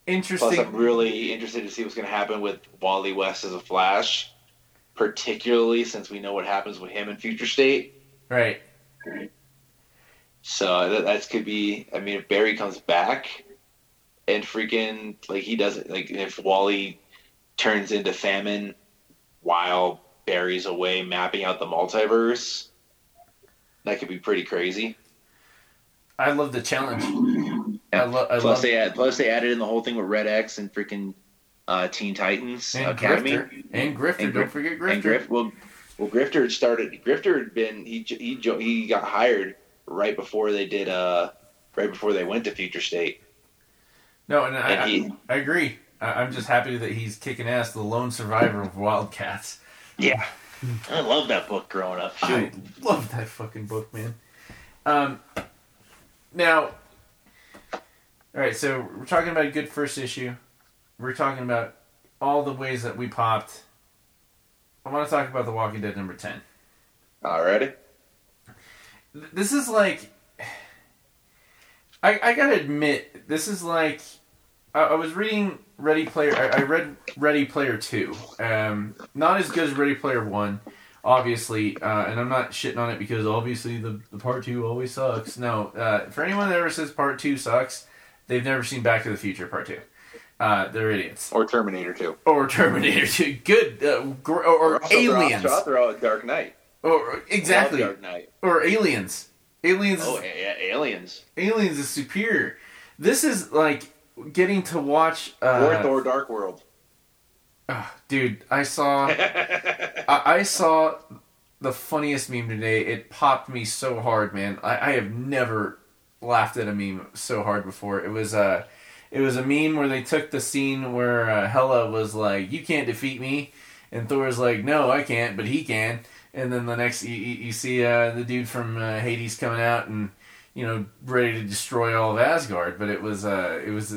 S2: Interesting.
S3: Plus, I'm really interested to see what's going to happen with Wally West as a Flash, particularly since we know what happens with him in Future State.
S2: Right.
S3: So uh, that, that could be. I mean, if Barry comes back and freaking like he doesn't like if Wally turns into Famine while Barry's away mapping out the multiverse, that could be pretty crazy.
S2: I love the challenge.
S3: I lo- I plus love... they add, plus they added in the whole thing with Red X and freaking uh, Teen Titans
S2: and
S3: Academy
S2: Grifter. and Grifter. And Don't forget Grifter. And Grif-
S3: well, well, Grifter had started. Grifter had been he he he got hired right before they did uh right before they went to Future State.
S2: No, and I,
S3: he-
S2: I, I agree. I, I'm just happy that he's kicking ass, the lone survivor of Wildcats.
S3: Yeah. I love that book growing up. Shoot.
S2: I love that fucking book, man. Um, now, all right. So we're talking about a good first issue. We're talking about all the ways that we popped. I want to talk about The Walking Dead number ten.
S3: Alrighty.
S2: Th- This is like, I I gotta admit, this is like, I, I was reading Ready Player. I, I read Ready Player Two. Um, not as good as Ready Player One, obviously, uh, and I'm not shitting on it because obviously the the part two always sucks. No, uh, for anyone that ever says part two sucks, they've never seen Back to the Future Part Two. Uh, they're idiots.
S3: Or Terminator 2.
S2: Or Terminator Two. Good. Uh, gr- or, or aliens.
S3: Throw out Dark Knight.
S2: Or exactly.
S3: Dark Knight.
S2: Or aliens. Aliens.
S3: Oh, yeah, Aliens.
S2: Aliens is superior. This is like getting to watch.
S3: or
S2: Uh,
S3: Thor Dark World.
S2: dude, I saw. I, I saw the funniest meme today. It popped me so hard, man. I, I have never laughed at a meme so hard before. It was uh, it was a meme where they took the scene where uh, Hela was like, "You can't defeat me," and Thor's like, "No, I can't, but he can." And then the next, you, you you see uh, the dude from uh, Hades coming out and you know ready to destroy all of Asgard. But it was uh, it was.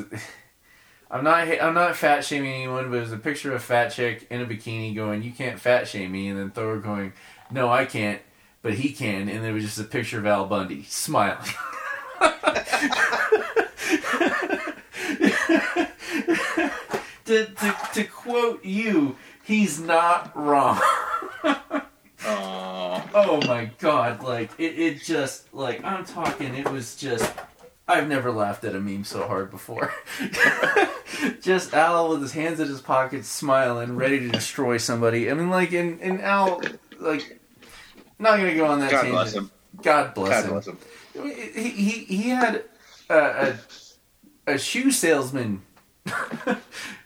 S2: I'm not I'm not fat shaming anyone, but it was a picture of a fat chick in a bikini going, "You can't fat shame me," and then Thor going, "No, I can't, but he can," and there was just a picture of Al Bundy smiling. to, to, to quote you, he's not wrong.
S3: Aw.
S2: Oh my god, like it, it just like I'm talking it was just I've never laughed at a meme so hard before. just Al with his hands in his pockets smiling, ready to destroy somebody. I mean like and, and Al like not gonna go on that
S3: God
S2: tangent.
S3: bless him.
S2: God bless
S3: God
S2: him.
S3: bless him.
S2: He, he, he had a, a, a shoe salesman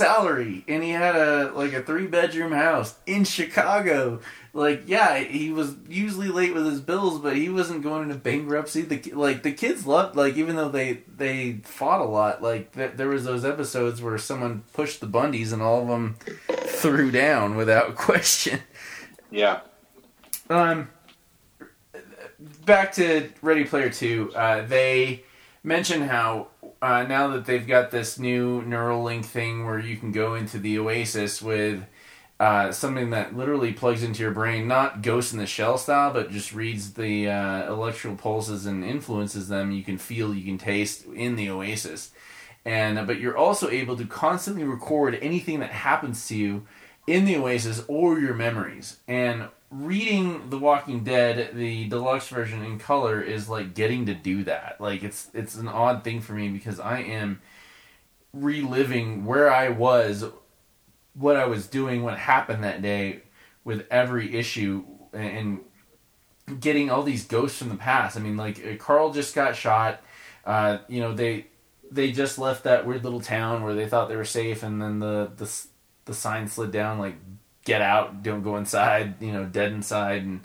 S2: salary and he had a like a three bedroom house in Chicago. Like yeah, he was usually late with his bills, but he wasn't going into bankruptcy. The like the kids loved like even though they they fought a lot. Like th- there was those episodes where someone pushed the Bundys and all of them threw down without question.
S3: Yeah.
S2: Um, back to Ready Player Two. Uh, they mention how uh, now that they've got this new Neuralink thing where you can go into the Oasis with uh, something that literally plugs into your brain, not Ghost in the Shell style, but just reads the uh, electrical pulses and influences them. You can feel, you can taste in the Oasis, and but you're also able to constantly record anything that happens to you in the Oasis or your memories. And reading The Walking Dead, the deluxe version in color, is like getting to do that. Like it's it's an odd thing for me because I am reliving where I was, what I was doing, what happened that day with every issue and getting all these ghosts from the past. I mean, like uh, Carl just got shot. Uh, you know, they they just left that weird little town where they thought they were safe, and then the the the sign slid down like "Get out! Don't go inside!" You know, dead inside, and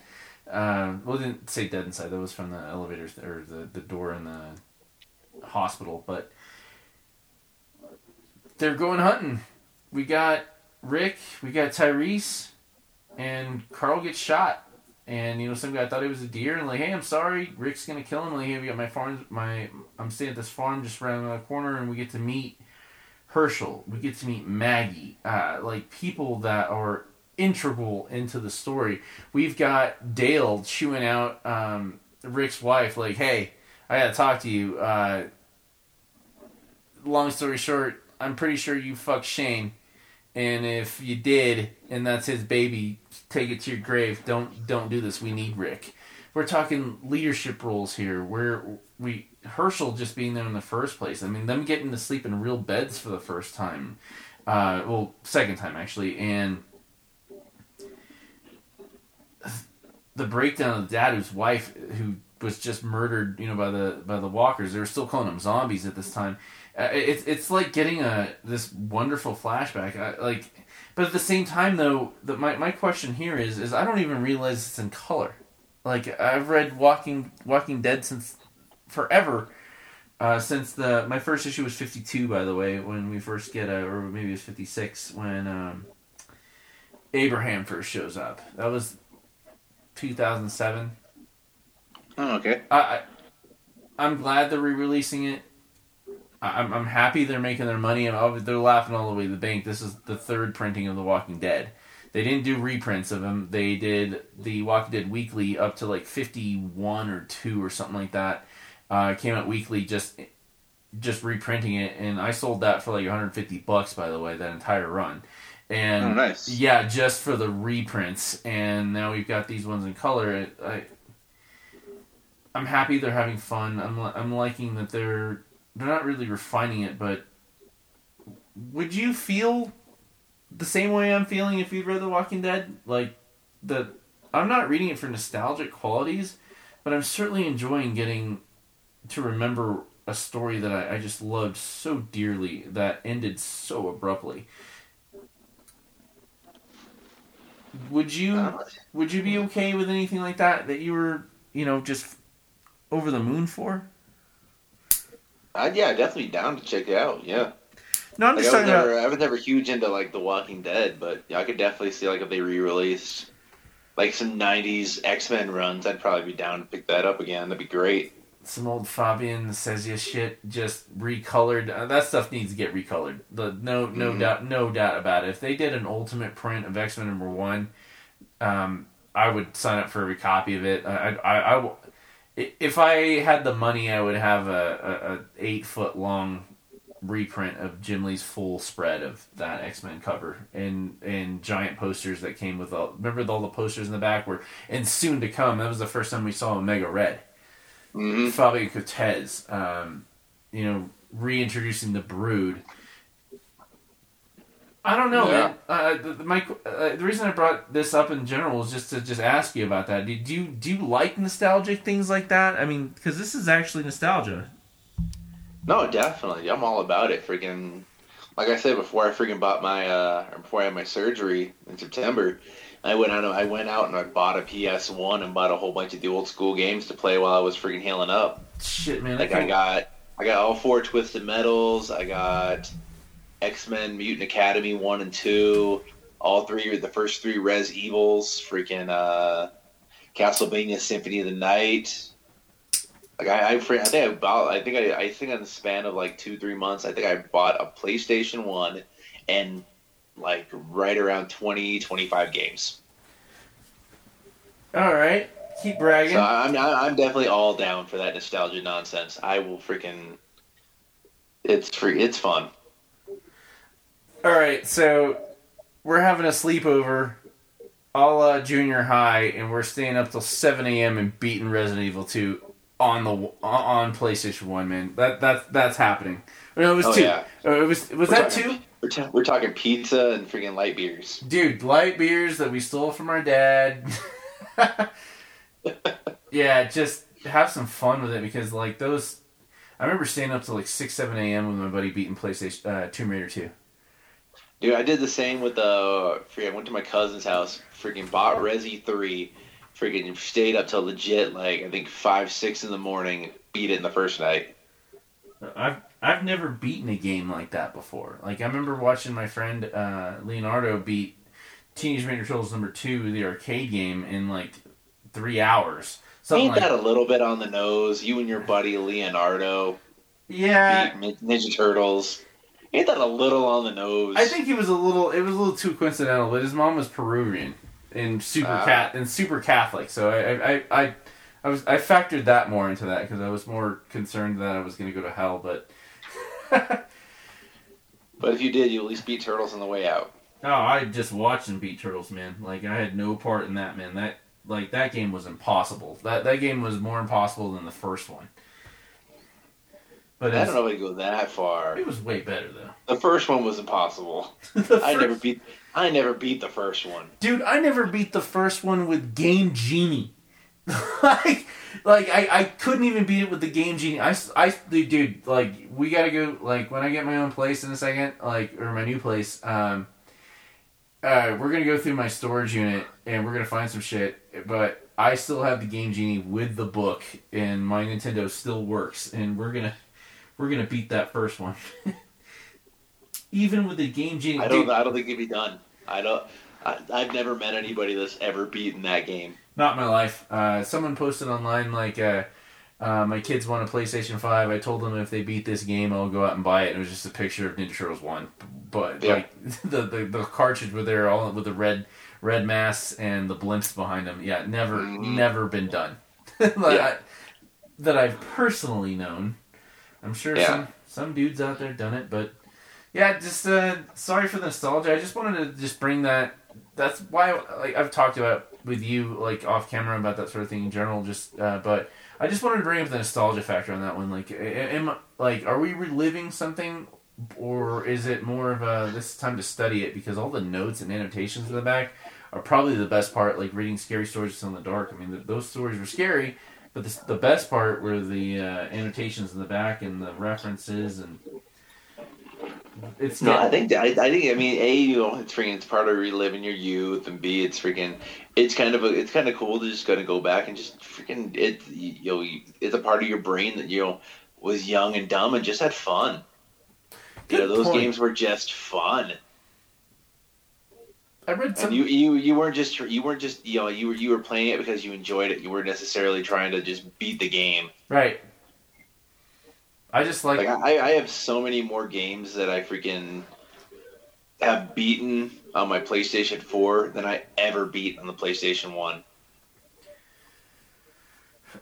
S2: uh, well, didn't say dead inside. That was from the elevators or the the door in the hospital, but they're going hunting. We got Rick, we got Tyrese, and Carl gets shot. And you know, some guy thought it was a deer, and like, hey, I'm sorry, Rick's gonna kill him. Like, hey, we got my farm, my I'm staying at this farm just around the corner, and we get to meet Hershel. We get to meet Maggie, uh, like people that are integral into the story. We've got Dale chewing out um, Rick's wife, like, hey, I gotta talk to you. Uh, long story short, I'm pretty sure you fucked Shane. And if you did, and that's his baby, take it to your grave. Don't don't do this. We need Rick. We're talking leadership roles here. Where we Hershel just being there in the first place. I mean, them getting to sleep in real beds for the first time. Uh, well, second time actually, and the breakdown of the dad whose wife who was just murdered, you know, by the by the walkers. They were still calling them zombies at this time. Uh, it's it's like getting a this wonderful flashback. I, like, but at the same time, though, the, my my question here is is I don't even realize it's in color. Like I've read Walking Walking Dead since forever, Uh, since the my first issue was fifty two, by the way, when we first get a, or maybe it was fifty six when um, Abraham first shows up. That was two thousand seven.
S3: Oh, okay.
S2: I, I I'm glad they're re-releasing it. I'm I'm happy they're making their money. and They're laughing all the way to the bank. This is the third printing of The Walking Dead. They didn't do reprints of them. They did the Walking Dead weekly up to like 51 or two or something like that. Uh, came out weekly, just just reprinting it, and I sold that for like 150 bucks. By the way, that entire run. And
S3: Oh, nice.
S2: yeah, just for the reprints, and now we've got these ones in color. I, I'm happy they're having fun. I'm I'm liking that they're they're not really refining it, but would you feel the same way I'm feeling if you'd read The Walking Dead? Like the I'm not reading it for nostalgic qualities, but I'm certainly enjoying getting to remember a story that I, I just loved so dearly that ended so abruptly. Would you
S3: Uh,
S2: would you be okay with anything like that that you were you know just over the moon for?
S3: I, yeah, definitely down to check it out. Yeah.
S2: No, I'm
S3: Like,
S2: just
S3: I was
S2: talking about.
S3: never, I was never huge into like The Walking Dead, but yeah, I could definitely see like if they re-released like some '90s X-Men runs, I'd probably be down to pick that up again. That'd be great.
S2: Some old Fabian Nicieza shit just recolored. Uh, that stuff needs to get recolored. The no no
S3: Mhm.
S2: doubt no doubt about it. If they did an ultimate print of X Men number one, um, I would sign up for every copy of it. I, I, I, I- if I had the money, I would have a, a, a eight foot long reprint of Jim Lee's full spread of that X Men cover and and giant posters that came with all. Remember all the posters in the back were and soon to come. That was the first time we saw Omega Red.
S3: Hmm
S2: Fabio Cortez, um, you know, reintroducing the Brood. I don't know,
S3: Yeah.
S2: man. Uh, the, the, my, uh, the reason I brought this up in general is just to just ask you about that. Do, do you do you like nostalgic things like that? I mean, because this is actually nostalgia.
S3: No, definitely. I'm all about it. Freaking, like I said before, I freaking bought my uh, before I had my surgery in September. I went out. I went out and I bought a PS One and bought a whole bunch of the old school games to play while I was freaking healing up.
S2: Shit, man.
S3: Like I got, I got all four Twisted Metals. I got X Men Mutant Academy one and two. All three, the first three Res Evils. Freaking uh, Castlevania Symphony of the Night. Like I, I, I think I bought. I think I, I think in the span of like two, three months, I think I bought a PlayStation One, and like right around 20, 25 games.
S2: All right, keep bragging.
S3: So I'm, I'm definitely all down for that nostalgia nonsense. I will freaking. It's free. It's fun.
S2: All right, so we're having a sleepover, a la junior high, and we're staying up till seven a.m. and beating Resident Evil Two on the on PlayStation One. Man, that that that's happening. No, it was
S3: Oh,
S2: two.
S3: yeah.
S2: Uh, It was was
S3: We're
S2: that
S3: talking-
S2: two?
S3: We're, ta- we're talking pizza and freaking light beers.
S2: Dude, light beers that we stole from our dad. yeah, just have some fun with it because like those. I remember staying up till like six, seven a.m. with my buddy beating PlayStation uh, Tomb Raider Two.
S3: Dude, I did the same with the. Freaking, I went to my cousin's house. Freaking bought Resi three. Freaking stayed up till legit like I think five, six in the morning. Beat it in the first night.
S2: I've I've never beaten a game like that before. Like I remember watching my friend uh, Leonardo beat Teenage Mutant Ninja Turtles number two, the arcade game, in like three hours. Something
S3: Ain't
S2: like
S3: that a little bit on the nose? You and your buddy Leonardo
S2: yeah.
S3: beat Ninja Turtles. Ain't that a little on the nose?
S2: I think it was a little it was a little too coincidental, but his mom was Peruvian and super
S3: Ah.
S2: cat and super Catholic, so I I, I I was I factored that more into that because I was more concerned that I was going to go to hell, but.
S3: But if you did, you at least beat Turtles on the way out.
S2: Oh, I just watched them beat Turtles, man. Like I had no part in that, man. That like that game was impossible. That that game was more impossible than the first one. But
S3: I don't know if I go that far.
S2: it was way better though.
S3: The first one was impossible. I never beat. I never beat the first one.
S2: dude. I never beat the first one with Game Genie. like, like I, I couldn't even beat it with the Game Genie. I, I- dude, like we gotta go. Like when I get my own place in a second, like or my new place. Um, uh, we're gonna go through my storage unit and we're gonna find some shit. But I still have the Game Genie with the book, and my Nintendo still works. And we're gonna we're gonna beat that first one. Even with the game genie,
S3: I don't.
S2: dude,
S3: I don't think it'd be done. I don't. I, I've never met anybody that's ever beaten that game.
S2: Not my life. Uh, someone posted online like, uh, uh, "My kids want a PlayStation Five. I told them if they beat this game, I'll go out and buy it." And it was just a picture of Ninja Turtles One, but
S3: Yeah.
S2: like the, the the cartridge were there all with the red red masks and the blimps behind them. Yeah, never
S3: Mhm.
S2: never been done. like,
S3: Yeah.
S2: I, that I've personally known. I'm sure
S3: Yeah.
S2: some some dudes out there done it, but yeah, just uh, sorry for the nostalgia. I just wanted to just bring that. That's why like I've talked about with you like off camera about that sort of thing in general. Just uh, but I just wanted to bring up the nostalgia factor on that one. Like, am like are we reliving something? Or is it more of a this is time to study it because all the notes and annotations in the back are probably the best part. Like reading scary stories in the dark. I mean, th those stories were scary, but the, the best part were the uh, annotations in the back and the references and it's
S3: No, I think I, I think I mean a you know it's freaking it's part of reliving your youth and b it's freaking it's kind of a, it's kind of cool to just kind of go back and just freaking it you know it's a part of your brain that you know was young and dumb and just had fun. you know those
S2: point.
S3: games were just fun.
S2: I read some.
S3: And you, you you weren't just you weren't just you know you were you were playing it because you enjoyed it. You weren't necessarily trying to just beat the game.
S2: right. I just like,
S3: Like I, I have so many more games that I freaking have beaten on my PlayStation 4 than I ever beat on the PlayStation 1.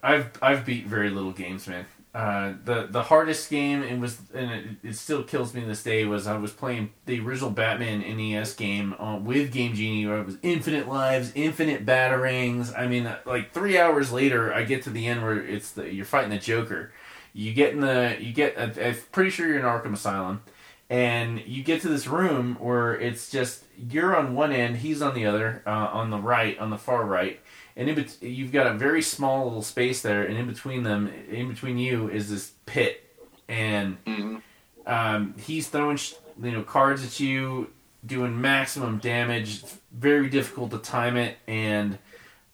S2: I've I've beat very little games, man. Uh, the the hardest game it was and it, it still kills me to this day was I was playing the original Batman NES game uh, with Game Genie where it was infinite lives, infinite batarangs. I mean, uh, like three hours later, I get to the end where it's the you're fighting the Joker. You get in the you get I'm pretty sure you're in Arkham Asylum, and you get to this room where it's just you're on one end, he's on the other, uh, on the right, on the far right and in bet- you've got a very small little space there, and in between them, in between you, is this pit, and
S3: hmm
S2: um, he's throwing sh- you know cards at you, doing maximum damage. It's very difficult to time it, and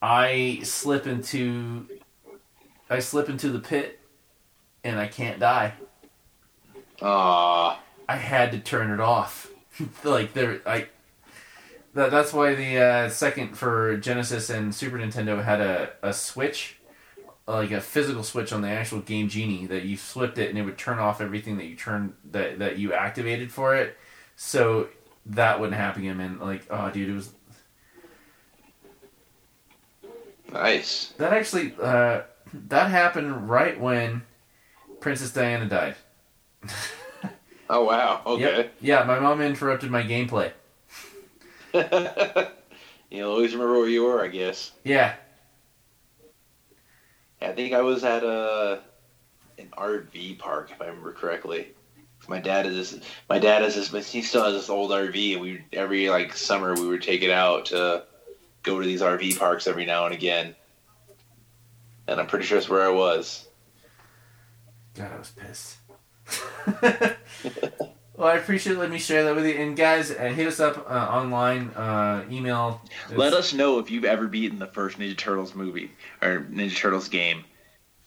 S2: I slip into, I slip into the pit, and I can't die.
S3: Aw.
S2: I had to turn it off. like there, I. That, that's why the uh, second for Genesis and Super Nintendo had a, a switch, like a physical switch on the actual Game Genie that you flipped it and it would turn off everything that you turned that that you activated for it, so that wouldn't happen again. And like, oh, dude, it was
S3: Nice.
S2: that actually uh, that happened right when Princess Diana died.
S3: Oh, wow. Okay.
S2: Yep. Yeah, my mom interrupted my gameplay.
S3: You'll always remember where you were, I guess.
S2: Yeah,
S3: I think I was at a an RV park, if I remember correctly. My dad is this. My dad has this. He still has this old RV, and we every like summer we would take it out to go to these RV parks every now and again. And I'm pretty sure that's where I was.
S2: God, I was pissed. well, I appreciate letting me share that with you. And guys, uh, hit us up uh, online, uh, email.
S3: Let us know if you've ever beaten the first Ninja Turtles movie or Ninja Turtles game.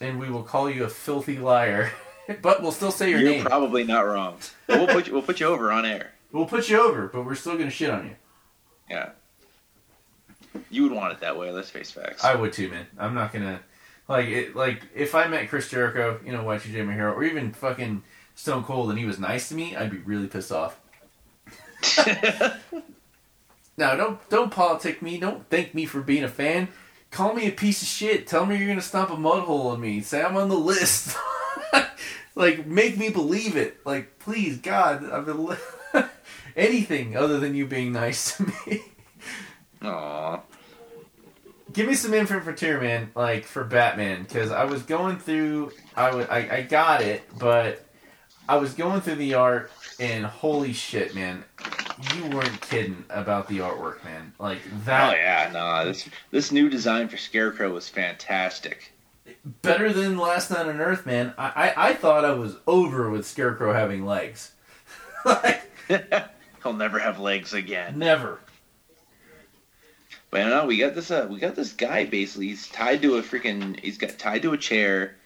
S2: and we will call you a filthy liar. but we'll still say your name.
S3: You're probably not wrong. we'll put you, we'll put you over on air.
S2: we'll put you over, but we're still gonna shit on you.
S3: Yeah. You would want it that way. Let's face facts.
S2: I would too, man. I'm not gonna like it. Like if I met Chris Jericho, you know, Y2J my hero, or even fucking Stone Cold, and he was nice to me, I'd be really pissed off. Now, don't don't politic me. Don't thank me for being a fan. Call me a piece of shit. Tell me you're gonna stomp a mud hole in me. Say I'm on the list. like make me believe it. Like please, God, I've been li- anything other than you being nice to me.
S3: Aw.
S2: Give me some info for Tier Man, like for Batman, because I was going through. I wa- I I got it, but I was going through the art, and holy shit, man, you weren't kidding about the artwork, man. Like that.
S3: Oh yeah, no, this this new design for Scarecrow was fantastic.
S2: better than Last Night on Earth, man. I, I, I thought I was over with Scarecrow having legs. like,
S3: He'll never have legs again.
S2: never.
S3: But no, we got this. Uh, we got this guy. Basically, he's tied to a freaking. He's got tied to a chair.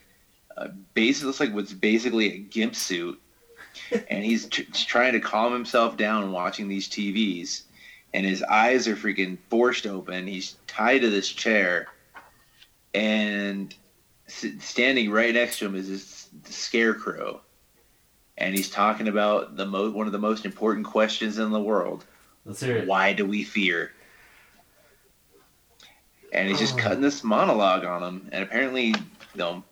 S3: uh, basically looks like what's basically a gimp suit, and he's tr- trying to calm himself down watching these TVs, and his eyes are freaking forced open. He's tied to this chair, and s- standing right next to him is this scarecrow, and he's talking about the mo- one of the most important questions in the world:
S2: Let's hear it.
S3: Why do we fear? And he's just
S2: Oh.
S3: cutting this monologue on him, and apparently, you know,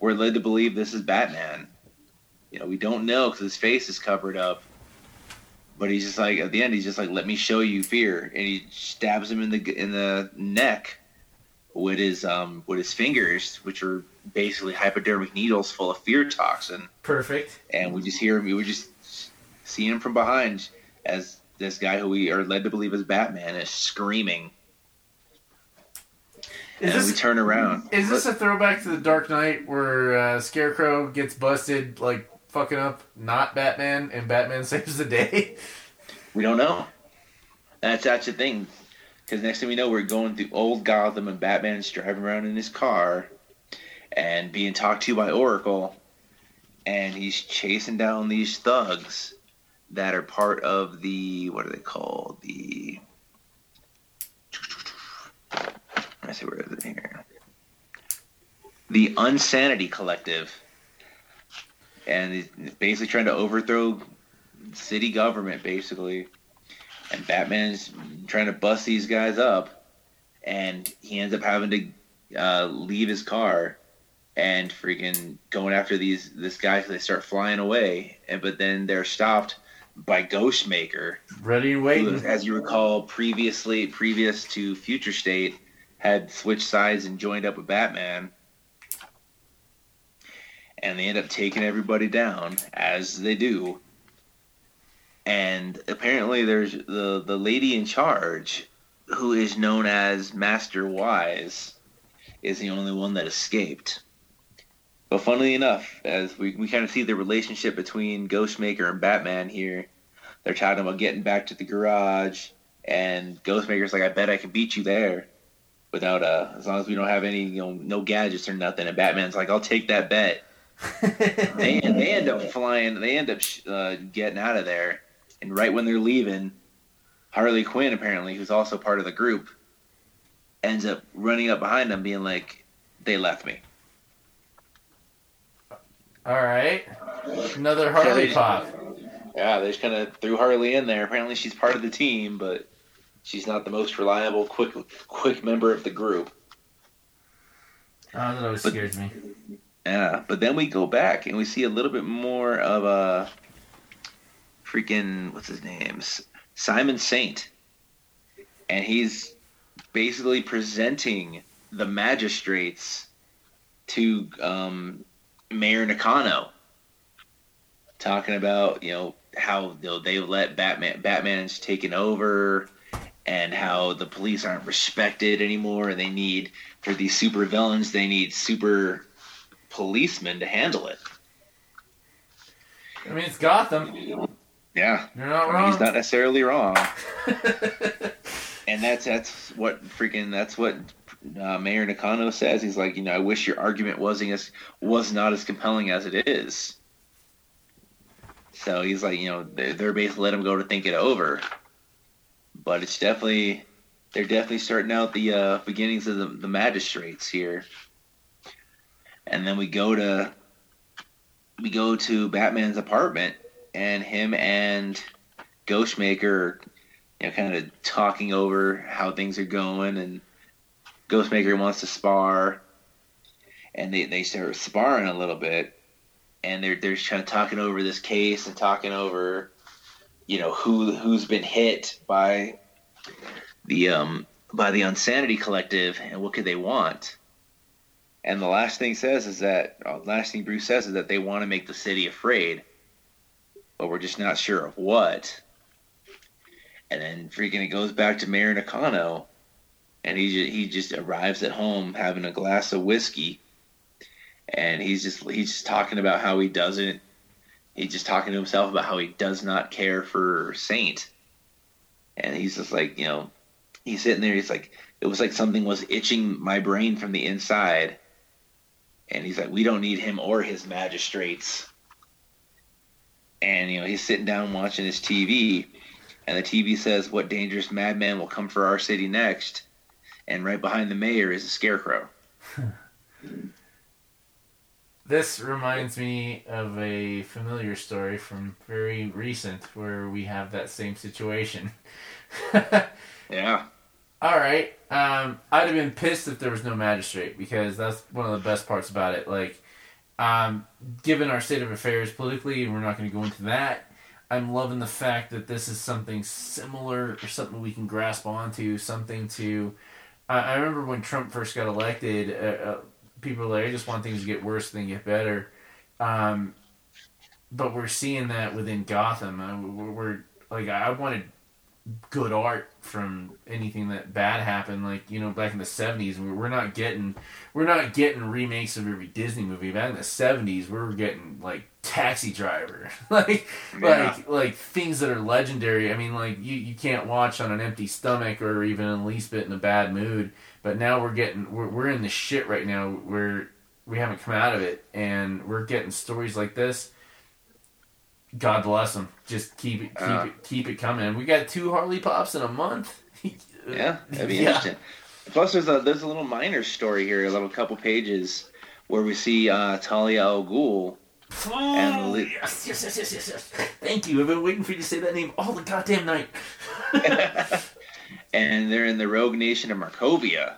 S3: we're led to believe this is Batman. You know, we don't know because his face is covered up. But he's just like at the end, he's just like, "Let me show you fear," and he stabs him in the in the neck with his um with his fingers, which are basically hypodermic needles full of fear toxin.
S2: Perfect.
S3: And we just hear him. We just see him from behind as this guy who we are led to believe is Batman is screaming.
S2: Is
S3: and we
S2: this
S3: turn around.
S2: is this a throwback to the Dark Knight where uh, Scarecrow gets busted like fucking up not Batman and Batman saves the day?
S3: We don't know. That's that's the thing. Because next thing we know, we're going through old Gotham, and Batman's driving around in his car, and being talked to by Oracle, and he's chasing down these thugs that are part of the what are they called? The See where is it here? The Unsanity Collective, and basically trying to overthrow city government basically and batman's trying to bust these guys up and he ends up having to uh, leave his car and freaking going after these this guy so they start flying away and but then they're stopped by ghostmaker
S2: Ready and
S3: who,
S2: waiting.
S3: as you recall previously previous to future state had switched sides and joined up with batman. And they end up taking everybody down as they do. And apparently there's the the lady in charge who is known as master wise is the only one that escaped. But funnily enough as we, we kind of see the relationship between ghostmaker and batman here they're talking about getting back to the garage and ghostmaker's like i bet i can beat you there without uh as long as we don't have any you know no gadgets or nothing and batman's like i'll take that bet they, they end up flying. They end up uh, getting out of there, and right when they're leaving, Harley Quinn, apparently, who's also part of the group, ends up running up behind them, being like, "They left me."
S2: All right. Another Harley
S3: Yeah,
S2: pop.
S3: Yeah, they just kind of threw Harley in there. Apparently, she's part of the team, but she's not the most reliable, quick, quick member of the group.
S2: Oh, that always
S3: But-
S2: scares me.
S3: Yeah, but then we go back and we see a little bit more of a freaking what's his name, Simon Saint, and he's basically presenting the magistrates to um, Mayor Nakano, talking about you know how you know, they let Batman Batman's taken over. And how the police aren't respected anymore, and they need for these super villains, they need super policemen to handle it.
S2: I mean, it's Gotham.
S3: Yeah,
S2: You're not
S3: I mean,
S2: wrong.
S3: he's not necessarily wrong, and that's that's what freaking that's what uh, Mayor Nakano says. He's like, you know, I wish your argument wasn't as was not as compelling as it is. So he's like, you know, they're, they're basically let him go to think it over, but it's definitely they're definitely starting out the uh, beginnings of the, the magistrates here, and then we go to we go to Batman's apartment, and him and Ghostmaker, you know, kind of talking over how things are going, and Ghostmaker wants to spar, and they they start sparring a little bit, and they're they're just kind of talking over this case and talking over, you know, who who's been hit by the um by the Unsanity Collective and what could they want. And the last thing says is that uh, last thing Bruce says is that they want to make the city afraid, but we're just not sure of what. And then freaking it goes back to Mayor Nakano, and he just, he just arrives at home having a glass of whiskey, and he's just he's just talking about how he doesn't. He's just talking to himself about how he does not care for Saint, and he's just like you know, he's sitting there. He's like, it was like something was itching my brain from the inside and he's like, "We don't need him or his magistrates." And you know, he's sitting down watching his TV, and the TV says, "What dangerous madman will come for our city next?" And right behind the mayor is a scarecrow.
S2: This reminds me of a familiar story from very recent where we have that same situation.
S3: yeah.
S2: All right. Um, I'd have been pissed if there was no magistrate because that's one of the best parts about it. Like, um, given our state of affairs politically, and we're not going to go into that, I'm loving the fact that this is something similar or something we can grasp onto, something to. Uh, I remember when Trump first got elected, uh, uh, people were like, I just want things to get worse than get better. Um, but we're seeing that within Gotham. Uh, we're, we're like, I wanted good art from anything that bad happened like you know back in the 70s we're not getting we're not getting remakes of every disney movie back in the 70s we were getting like taxi driver like yeah. like like things that are legendary i mean like you, you can't watch on an empty stomach or even at least bit in a bad mood but now we're getting we're, we're in the shit right now We're we haven't come out of it and we're getting stories like this God bless them. Just keep it, keep uh, it, keep it coming. We got two Harley pops in a month.
S3: yeah, that'd be yeah. interesting. Plus, there's a there's a little minor story here, a little couple pages where we see uh, Talia al Ghul.
S2: Oh, and li- yes, yes, yes, yes, yes. Thank you. I've been waiting for you to say that name all the goddamn night.
S3: and they're in the rogue nation of Markovia.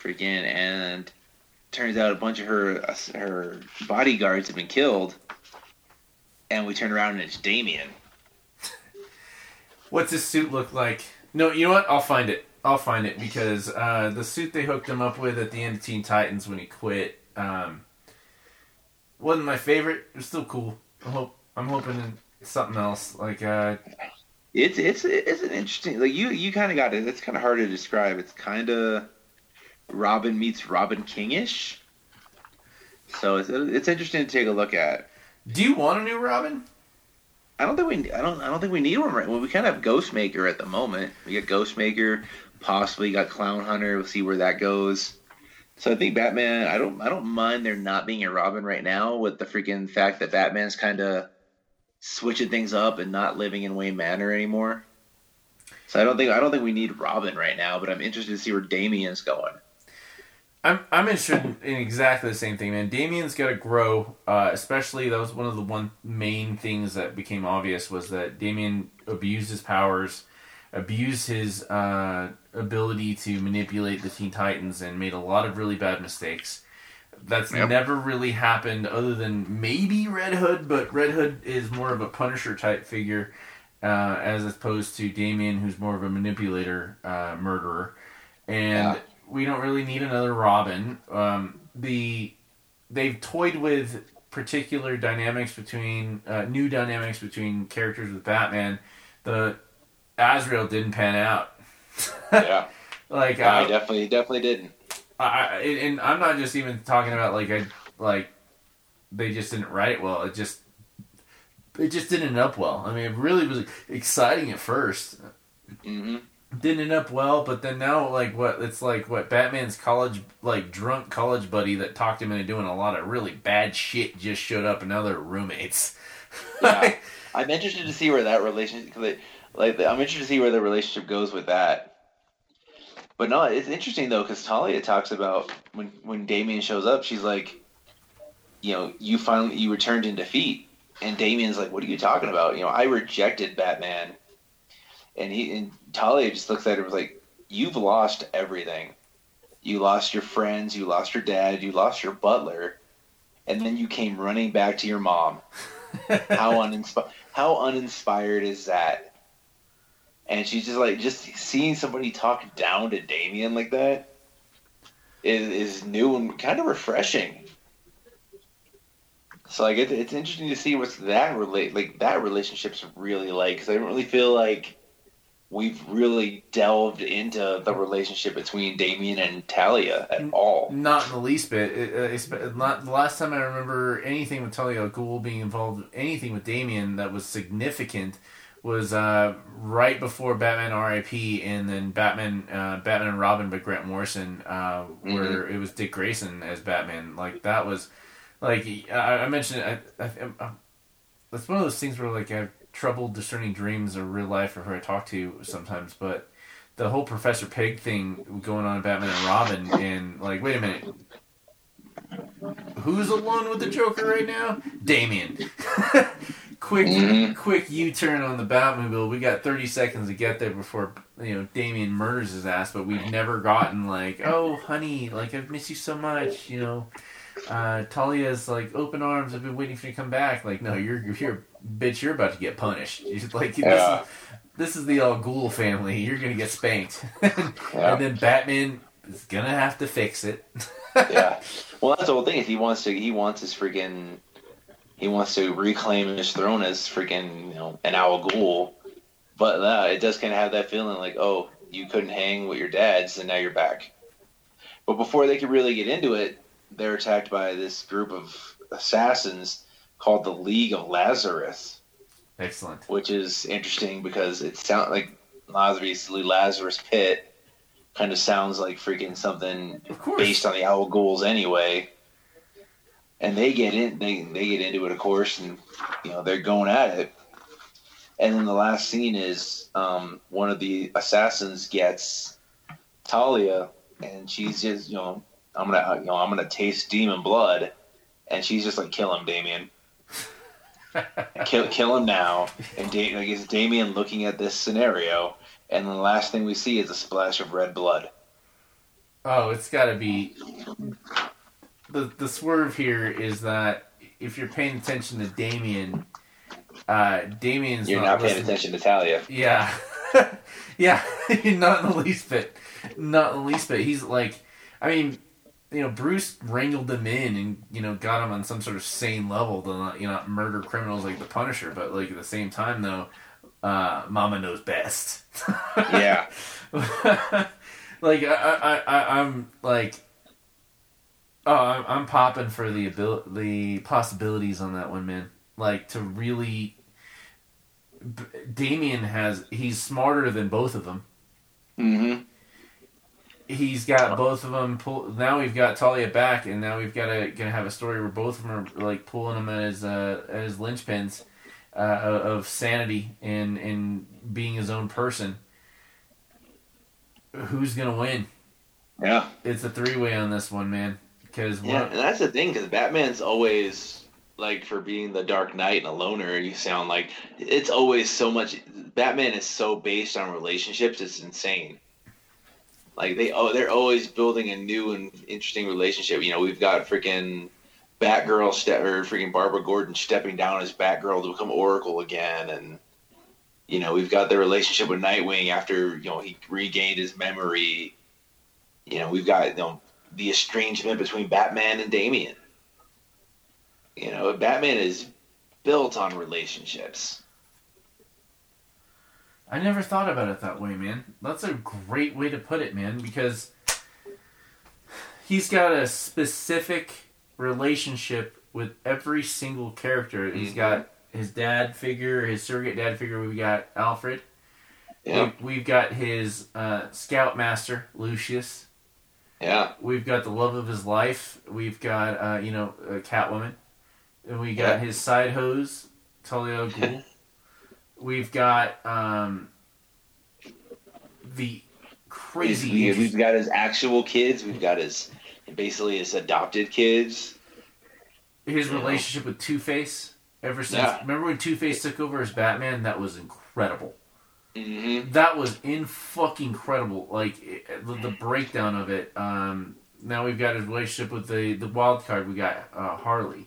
S3: Freaking, and turns out a bunch of her her bodyguards have been killed and we turn around and it's Damian.
S2: What's his suit look like? No, you know what? I'll find it. I'll find it because uh, the suit they hooked him up with at the end of Teen Titans when he quit um, wasn't my favorite. It's still cool. I hope I'm hoping something else like. Uh,
S3: it's it's it's an interesting like you you kind of got it. It's kind of hard to describe. It's kind of Robin meets Robin Kingish. So it's it's interesting to take a look at.
S2: Do you want a new Robin?
S3: I don't think we. I don't. I don't think we need one right. Well, we kind of have Ghostmaker at the moment. We got Ghostmaker, possibly got Clown Hunter. We'll see where that goes. So I think Batman. I don't. I don't mind there not being a Robin right now with the freaking fact that Batman's kind of switching things up and not living in Wayne Manor anymore. So I don't think. I don't think we need Robin right now. But I'm interested to see where Damian's going.
S2: I'm I'm interested in exactly the same thing, man. Damian's got to grow. Uh, especially that was one of the one main things that became obvious was that Damian abused his powers, abused his uh, ability to manipulate the Teen Titans, and made a lot of really bad mistakes. That's yep. never really happened, other than maybe Red Hood, but Red Hood is more of a Punisher type figure, uh, as opposed to Damian, who's more of a manipulator, uh, murderer, and. Yeah we don't really need another Robin. Um, the they've toyed with particular dynamics between uh, new dynamics between characters with Batman. The Azrael didn't pan out.
S3: yeah,
S2: like
S3: I definitely definitely didn't.
S2: I, and I'm not just even talking about like I like they just didn't write it well. It just it just didn't end up well. I mean, it really was exciting at 1st
S3: mm-hmm
S2: didn't end up well, but then now like what it's like what Batman's college like drunk college buddy that talked him into doing a lot of really bad shit just showed up and now they're roommates.
S3: yeah, I'm interested to see where that relationship like I'm interested to see where the relationship goes with that. But no, it's interesting though because Talia talks about when when Damian shows up, she's like, you know, you finally you returned in defeat, and Damian's like, what are you talking about? You know, I rejected Batman and he and Talia just looks at her and was like, "You've lost everything. You lost your friends. You lost your dad. You lost your butler, and then you came running back to your mom. how uninspired? How uninspired is that?" And she's just like, just seeing somebody talk down to Damian like that is is new and kind of refreshing. So like it, it's interesting to see what's that relate like that relationship's really like because I don't really feel like we've really delved into the relationship between Damian and Talia at all.
S2: Not in the least bit. It, uh, it's not the last time I remember anything with Talia Ghul being involved. Anything with Damian that was significant was uh, right before Batman R.I.P. and then Batman uh, Batman and Robin but Grant Morrison, uh, where it was Dick Grayson as Batman. Like that was like I, I mentioned. I, I, I, that's one of those things where like I have trouble discerning dreams or real life or who I talk to sometimes, but. The whole Professor Pyg thing going on in Batman and Robin, and like, wait a minute, who's alone with the Joker right now? Damian. quick,
S3: Mhm.
S2: quick U-turn on the Batmobile. We got 30 seconds to get there before you know Damian murders his ass. But we've never gotten like, oh, honey, like I've missed you so much. You know, uh, Talia's like open arms. I've been waiting for you to come back. Like, no, you're you're here, bitch. You're about to get punished. You're like
S3: Yeah.
S2: this is this is the Al Ghul family. You're gonna get spanked.
S3: Yeah.
S2: and then Batman is gonna have to fix it.
S3: yeah. Well, that's the whole thing. Is he wants to he wants his freaking he wants to reclaim his throne as freaking you know an Al Ghul, but uh, it does kind of have that feeling like oh you couldn't hang with your dads and now you're back. But before they could really get into it, they're attacked by this group of assassins called the League of Lazarus
S2: Excellent.
S3: which is interesting because it sounds like obviously Lazarus Pit kind of sounds like freaking something based on the Al Ghuls anyway. And they get in, they they get into it, of course, and you know they're going at it. And then the last scene is um, one of the assassins gets Talia, and she's just you know I'm gonna you know I'm gonna taste demon blood, and she's just like kill him, Damian kill, kill him now. And da- like, it's Damian looking at this scenario, and the last thing we see is a splash of red blood.
S2: Oh, it's got to be the the swerve here is that if you're paying attention to Damian, uh, Damian's
S3: You're
S2: not,
S3: not paying
S2: listening-
S3: attention to Talia.
S2: Yeah, yeah, not in the least bit, not in the least bit. He's like, I mean, you know, Bruce wrangled him in and you know got him on some sort of sane level to not you know murder criminals like the Punisher, but like at the same time though, uh, Mama knows best.
S3: Yeah.
S2: like I, I, I, I'm like, oh, I'm, I'm popping for the abil- the possibilities on that one, man. Like to really, B- Damian has he's smarter than both of them.
S3: Mm-hmm.
S2: He's got both of them. Pull, now we've got Talia back, and now we've got to gonna have a story where both of them are like pulling him at his uh, at his linchpins uh, of sanity and and being his own person. Who's gonna win?
S3: Yeah.
S2: It's a three way on this one, man. Because
S3: Yeah, and that's the thing, because Batman's always like for being the Dark Knight and a loner. You sound like it's always so much. Batman is so based on relationships. It's insane. Like they, oh, they're always building a new and interesting relationship. You know, we've got freaking Batgirl step or freaking Barbara Gordon stepping down as Batgirl to become Oracle again, and you know, we've got the relationship with Nightwing after you know he regained his memory. You know, we've got you know the estrangement between Batman and Damian. You know, Batman is built on relationships.
S2: I never thought about it that way, man. That's a great way to put it, man, because he's got a specific relationship with every single character. He's
S3: Mhm.
S2: got his dad figure, his surrogate dad figure. We've got Alfred.
S3: Yeah,
S2: We, we've got his uh, scoutmaster, Lucius.
S3: Yeah,
S2: We've got the love of his life. We've got, uh, you know, uh, Catwoman. And we got
S3: Yeah.
S2: his side hose, Talia al Ghul. We've got um, the crazy.
S3: We've got his actual kids. We've got his basically his adopted kids.
S2: his relationship with Two Face. Ever since,
S3: Yeah.
S2: remember when Two Face took over as Batman? That was incredible.
S3: Mm-hmm.
S2: That was in fucking incredible. Like it, the, the breakdown of it. Um, now we've got his relationship with the the wild card. We got uh, Harley.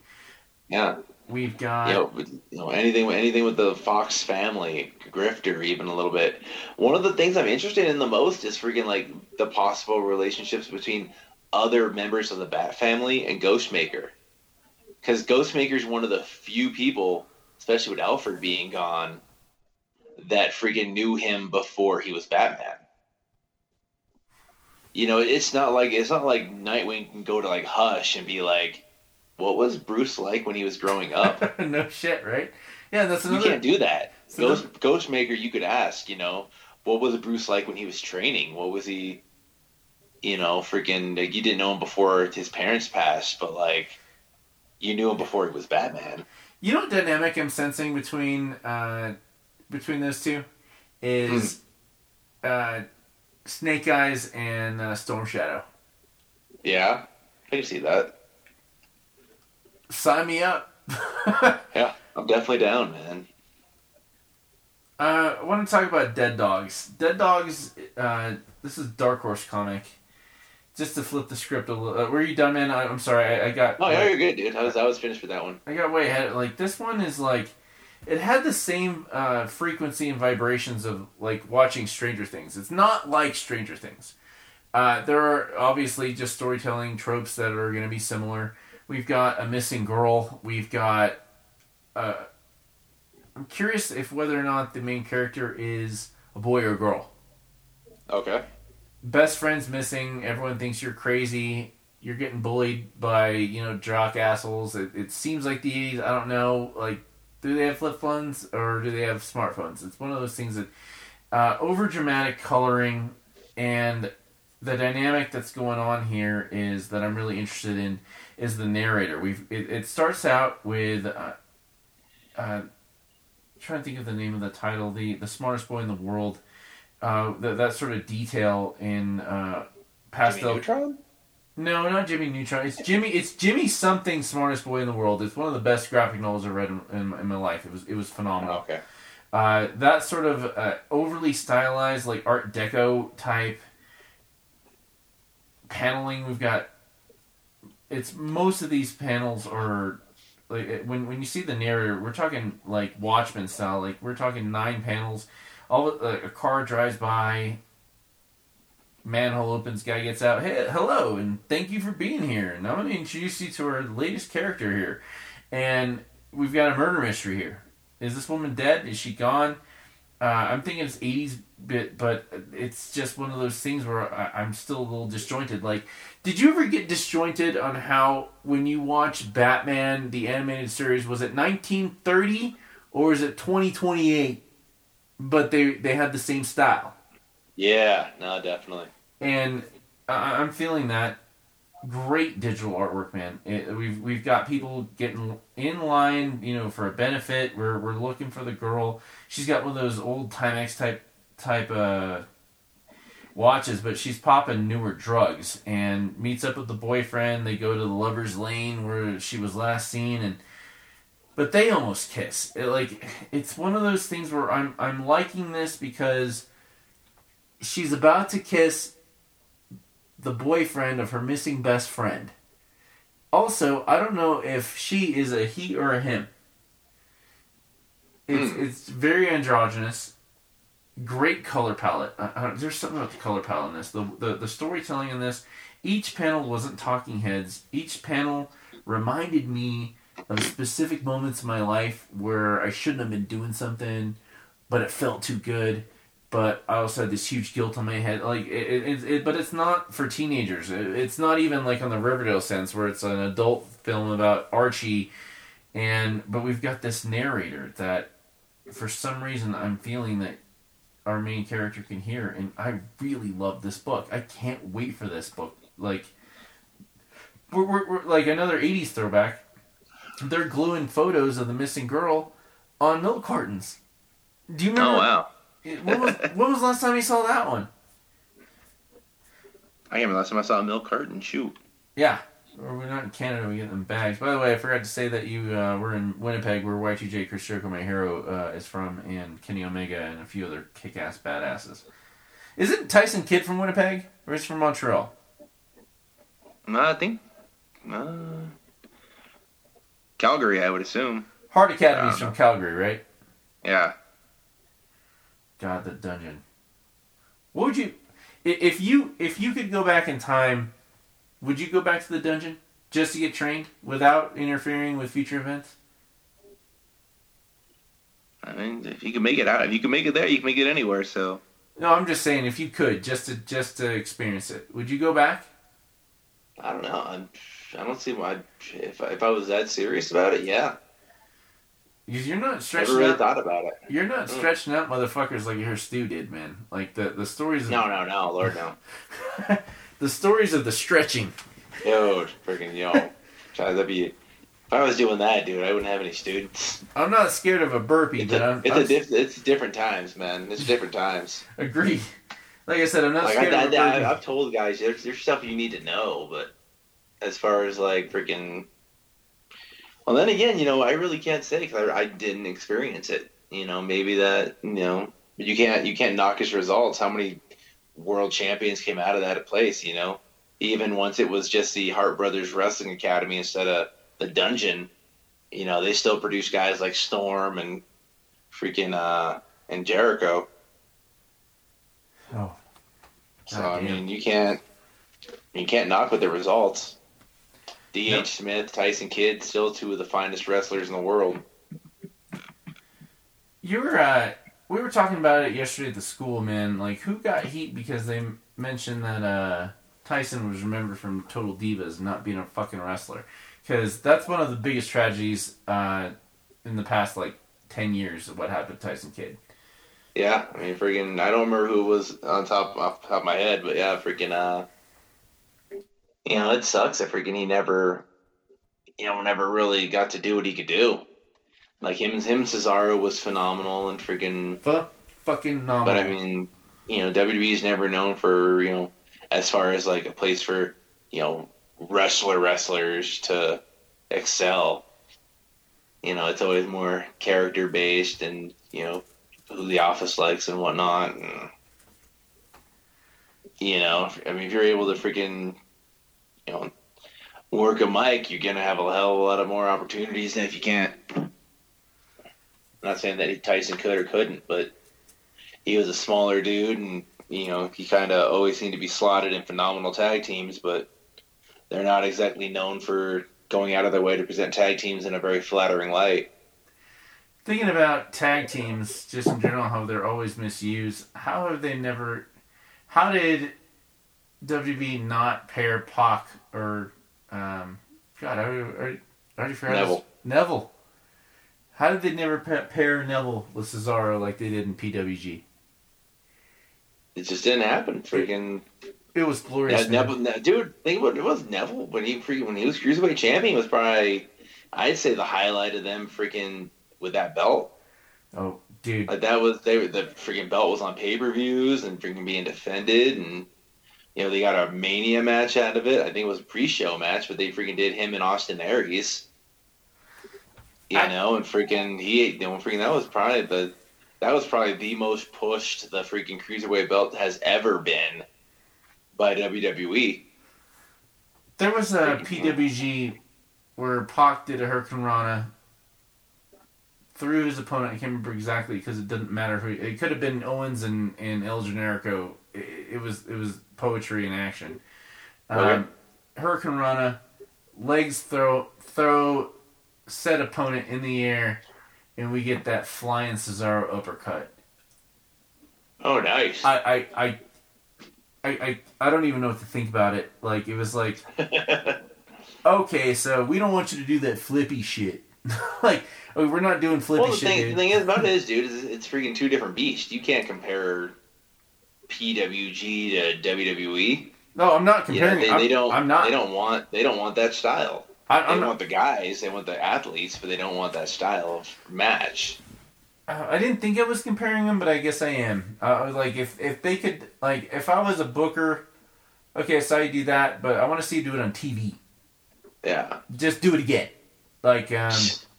S3: Yeah,
S2: We've got
S3: you know, you know anything anything with the Fox family, Grifter, even a little bit. One of the things I'm interested in the most is freaking like the possible relationships between other members of the Bat family and Ghostmaker, because Ghostmaker is one of the few people, especially with Alfred being gone, that freaking knew him before he was Batman. You know, it's not like it's not like Nightwing can go to like Hush and be like, what was Bruce like when he was growing up?
S2: no shit, right? Yeah, that's another.
S3: You can't do that.
S2: So
S3: Ghost Ghostmaker, you could ask, you know, what was Bruce like when he was training? What was he, you know, freaking like you didn't know him before his parents passed, but like you knew him before he was Batman.
S2: You know what dynamic I'm sensing between uh, between those two is uh, Snake Eyes and uh, Storm Shadow.
S3: Yeah, I can see that.
S2: Sign me up.
S3: Yeah, I'm definitely down, man.
S2: Uh, I want to talk about Dead Dogs. Dead Dogs. Uh, this is Dark Horse comic. Just to flip the script a little. Uh, were you done, man? I, I'm sorry. I, I got.
S3: Oh yeah, you're good, dude. I was I was finished with that one.
S2: I got way ahead. Like this one is like, it had the same uh, frequency and vibrations of like watching Stranger Things. It's not like Stranger Things. Uh, there are obviously just storytelling tropes that are going to be similar. We've got a missing girl. We've got. Uh, I'm curious if whether or not the main character is a boy or a girl.
S3: Okay.
S2: Best friend's missing. Everyone thinks you're crazy. You're getting bullied by you know jock assholes. It, it seems like the 80s. I don't know. Like, do they have flip phones or do they have smartphones? It's one of those things that uh, over dramatic coloring and the dynamic that's going on here is that I'm really interested in is the narrator. We've it, it starts out with uh, uh, trying to think of the name of the title. The the smartest boy in the world. Uh, that that sort of detail in uh, pastel.
S3: Neutron?
S2: No, not Jimmy Neutron. It's Jimmy. It's Jimmy something smartest boy in the world. It's one of the best graphic novels I've read in, in, in my life. It was it was phenomenal.
S3: Okay.
S2: Uh, that sort of uh, overly stylized, like Art Deco type paneling. We've got. It's most of these panels are like when when you see the narrator, we're talking like Watchmen style. Like we're talking nine panels. All like a car drives by. Manhole opens, guy gets out. Hey, hello, and thank you for being here. And I'm going to introduce you to our latest character here. And we've got a murder mystery here. Is this woman dead? Is she gone? Uh, I'm thinking it's 80s bit, but it's just one of those things where I, I'm still a little disjointed. Like, did you ever get disjointed on how when you watch Batman the animated series was it 1930 or is it 2028? But they they had the same style,
S3: Yeah. No, definitely.
S2: and I, I'm feeling that great digital artwork, man. It, we've we've got people getting in line, you know, for a benefit. We're we're looking for the girl. She's got one of those old Timex type type uh watches, but she's popping newer drugs and meets up with the boyfriend. They go to the lovers lane where she was last seen and but they almost kiss. It, like it's one of those things where I'm I'm liking this because she's about to kiss the boyfriend of her missing best friend. Also, I don't know if she is a he or a him. It's it's very androgynous. Great color palette. Uh, uh, there's something about the color palette in this. The, the the storytelling in this. Each panel wasn't talking heads. Each panel reminded me of specific moments in my life where I shouldn't have been doing something, but it felt too good. But I also had this huge guilt on my head. Like it, it, it, but it's not for teenagers. It, it's not even like on the Riverdale sense where it's an adult film about Archie, and but we've got this narrator that, for some reason, I'm feeling that our main character can hear, and I really love this book. I can't wait for this book. Like, we're, we're, we're like another '80s throwback. They're gluing photos of the missing girl on milk cartons. Do you remember?
S3: Oh wow.
S2: When was, when was the last time you saw that one?
S3: I remember last time I saw a milk carton. Shoot.
S2: Yeah. Or we're not in Canada, we get them bags. By the way, I forgot to say that you uh, were in Winnipeg, where Y2J Chris Jericho, my hero, uh, is from, and Kenny Omega and a few other kick ass badasses. Isn't Tyson Kidd from Winnipeg? Or is he from Montreal?
S3: No, I think. Uh, Calgary, I would assume.
S2: Hart Academy's
S3: don't
S2: from Calgary, right?
S3: Yeah.
S2: God, the dungeon. What would you, if you if you could go back in time, would you go back to the dungeon just to get trained without interfering with future events?
S3: I mean, if you can make it out, if you can make it there, you can make it anywhere. So
S2: No, I'm just saying if you could just to just to experience it, would you go back?
S3: I don't know. I'm, I don't see why. If if I was that serious about it, yeah.
S2: Because you're not
S3: Never
S2: stretching
S3: really
S2: out.
S3: thought about it.
S2: You're not
S3: Mm.
S2: stretching out motherfuckers like your Stu did, man. Like the the stories. Of,
S3: No, no, no, Lord, no.
S2: the stories of the stretching.
S3: Dude, freaking yo, God, that'd be. If I was doing that, dude, I wouldn't have any students.
S2: I'm not scared of a burpee,
S3: It's
S2: but
S3: a,
S2: I'm.
S3: it's,
S2: I'm
S3: a diff, it's different times, man. It's different times.
S2: agree. Like I said, I'm not
S3: Like I,
S2: scared of a
S3: I,
S2: burpee.
S3: I, I've told guys, there's, there's stuff you need to know, but as far as like freaking, well, then again, you know, I really can't say because I, I didn't experience it. You know, maybe that you know, but you can't you can't knock his results. How many world champions came out of that place? You know, even once it was just the Hart Brothers Wrestling Academy instead of the Dungeon, you know, they still produce guys like Storm and freaking uh and Jericho.
S2: oh,
S3: So
S2: God
S3: I mean, you can't you can't knock with the results. D.H.
S2: Yep.
S3: Smith, Tyson Kidd, still two of the finest wrestlers in the world.
S2: you were. Uh, we were talking about it yesterday at the school, man. Like, who got heat because they mentioned that uh, Tyson was remembered from Total Divas not being a fucking wrestler? Because that's one of the biggest tragedies uh, in the past, like ten years of what happened to Tyson Kidd.
S3: Yeah, I mean, freaking, I don't remember who was on top off the top of my head, but yeah, freaking, uh, you know, it sucks that freaking he never, you know, never really got to do what he could do. Like him, him, and Cesaro was phenomenal and freaking
S2: Fu- fucking no.
S3: But I mean, you know, WWE is never known for you know, as far as like a place for you know wrestler wrestlers to excel. You know, it's always more character based and you know who the office likes and whatnot. And, you know, I mean, if you're able to freaking you know work a mic, you're gonna have a hell of a lot of more opportunities than if you can't. I'm not saying that Tyson could or couldn't, but he was a smaller dude, and you know he kind of always seemed to be slotted in phenomenal tag teams, but they're not exactly known for going out of their way to present tag teams in a very flattering light.
S2: Thinking about tag teams, just in general, how they're always misused. How have they never? How did WB not pair Pac or um, God? I already, I already forgot. his-
S3: Neville.
S2: Neville. How did they never pair Neville with Cesaro like they did in PWG?
S3: It just didn't happen. Freaking
S2: It was glorious.
S3: Neville, Ne- dude. Think about it was Neville when he when he was cruiserweight champion was probably I'd say the highlight of them freaking with that belt.
S2: Oh, dude.
S3: Like that was they were the freaking belt was on pay per views and freaking being defended and you know they got a mania match out of it. I think it was a pre show match, but they freaking did him and Austin Aries. You
S2: I-
S3: know, and freaking he you know freaking that was probably the that was probably the most pushed the freaking cruiserweight belt has ever been by. WWE.
S2: There was a PWG where Pac did a Hurricane Rana through his opponent. I can't remember exactly because it doesn't matter who. It could have been Owens and, and El Generico. It, it was it was poetry in action. Um,
S3: Okay.
S2: Hurricane Rana, legs throw throw set opponent in the air, and we get that flying Cesaro uppercut.
S3: Oh, nice.
S2: I I I. I, I, I don't even know what to think about it. Like it was like okay, so we don't want you to do that flippy shit. like, oh, we're not doing flippy
S3: well, the
S2: shit,
S3: thing, the thing is about it is, dude, is it's freaking two different beasts. You can't compare PWG to WWE.
S2: no, I'm not
S3: You know,
S2: comparing.
S3: they, they don't.
S2: I'm not.
S3: They don't want. They don't want that style.
S2: I,
S3: They
S2: not.
S3: want the guys. They want the athletes, but they don't want that style of match.
S2: uh, I didn't think I was comparing them, but I guess I am. Uh, like, if if they could, like, if I was a booker, okay, so I do that, but I want to see you do it on TV.
S3: Yeah.
S2: Just do it again. Like, um,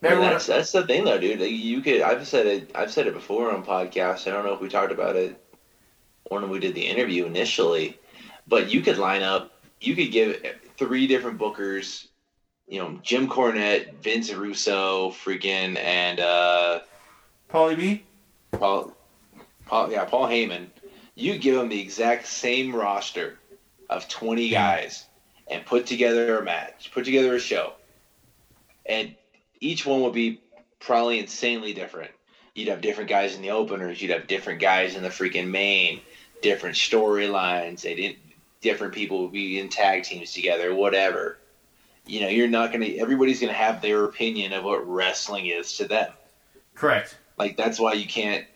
S3: That's that's the thing, though, dude. Like, you could. I've said it. I've said it before on podcasts. I don't know if we talked about it when we did the interview initially, but you could line up. You could give three different bookers. You know, Jim Cornette, Vince Russo, freaking, and uh,
S2: Paulie B.
S3: Paul, Paul, yeah, Paul Heyman. You give them the exact same roster of twenty guys and put together a match, put together a show, and each one would be probably insanely different. You'd have different guys in the openers. You'd have different guys in the freaking main, different storylines. They didn't. different people would be in tag teams together, whatever. You know, you're not gonna. Everybody's gonna have their opinion of what wrestling is to them.
S2: Correct.
S3: Like that's why you can't.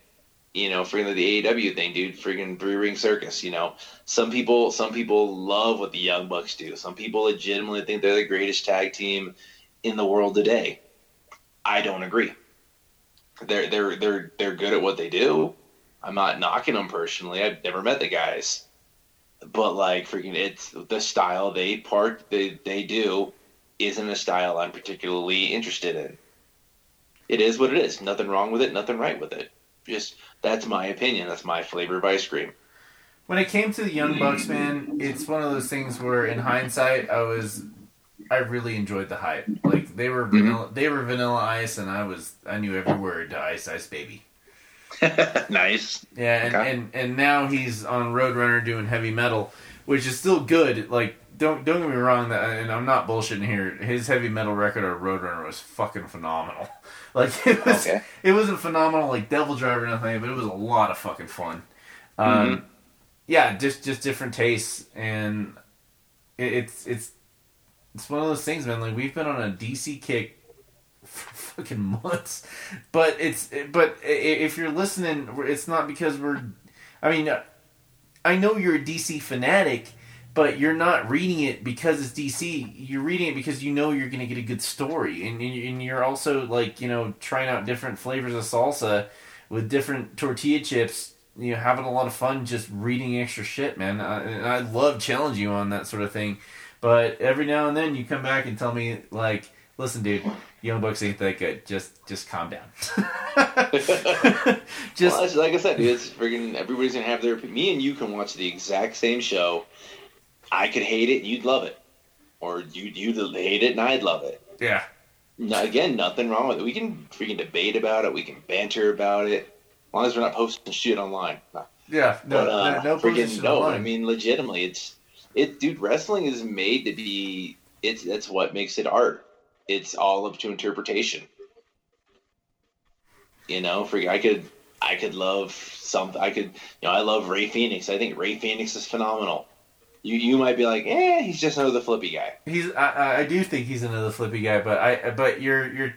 S3: You know, freaking the AEW thing, dude. Freaking three ring circus. You know, some people, some people love what the Young Bucks do. Some people legitimately think they're the greatest tag team in the world today. I don't agree. They're they're they're they're good at what they do. I'm not knocking them personally. I've never met the guys, but like freaking, it's the style they part they they do isn't a style I'm particularly interested in. It is what it is. Nothing wrong with it. Nothing right with it. Just that's my opinion. That's my flavor of ice cream.
S2: When it came to the Young Bucks, man, it's one of those things where, in hindsight, I was, I really enjoyed the hype. Like they were vanilla, they were Vanilla Ice, and I was, I knew every word to Ice Ice Baby.
S3: nice.
S2: Yeah, and,
S3: Okay.
S2: and and now he's on Roadrunner doing heavy metal, which is still good. Like don't don't get me wrong, that and I'm not bullshitting here. His heavy metal record on Roadrunner was fucking phenomenal. Like it was,
S3: Okay.
S2: it wasn't phenomenal like DevilDriver or nothing, but it was a lot of fucking fun. Um,
S3: Mhm.
S2: Yeah, just just different tastes, and it, it's it's it's one of those things, man. Like we've been on a DC kick for fucking months, but it's but if you're listening, it's not because we're. I mean, I know you're a DC fanatic, but you're not reading it because it's DC. You're reading it because you know you're going to get a good story, and and you're also like you know trying out different flavors of salsa with different tortilla chips. You know, having a lot of fun just reading extra shit, man. I, and I love challenging you on that sort of thing. But every now and then you come back and tell me like, listen, dude, Young Bucks ain't that good. Just just calm down. just
S3: well, like I said, dude, it's freaking everybody's gonna have their. Me and you can watch the exact same show. I could hate it, and you'd love it, or you you'd hate it, and I'd love it.
S2: yeah.
S3: No, again, nothing wrong with it. We can freaking debate about it. We can banter about it, as long as we're not posting shit online.
S2: Yeah, no,
S3: but uh,
S2: no, no
S3: freaking no.
S2: online.
S3: I mean, legitimately, it's it, dude. Wrestling is made to be. It's that's what makes it art. It's all up to interpretation. You know, freaking, I could, I could love some. I could, you know, I love Ray Phoenix. I think Ray Phoenix is phenomenal. You, you might be like, eh, he's just another flippy guy.
S2: He's I- I, I do think he's another flippy guy, but I but you're you're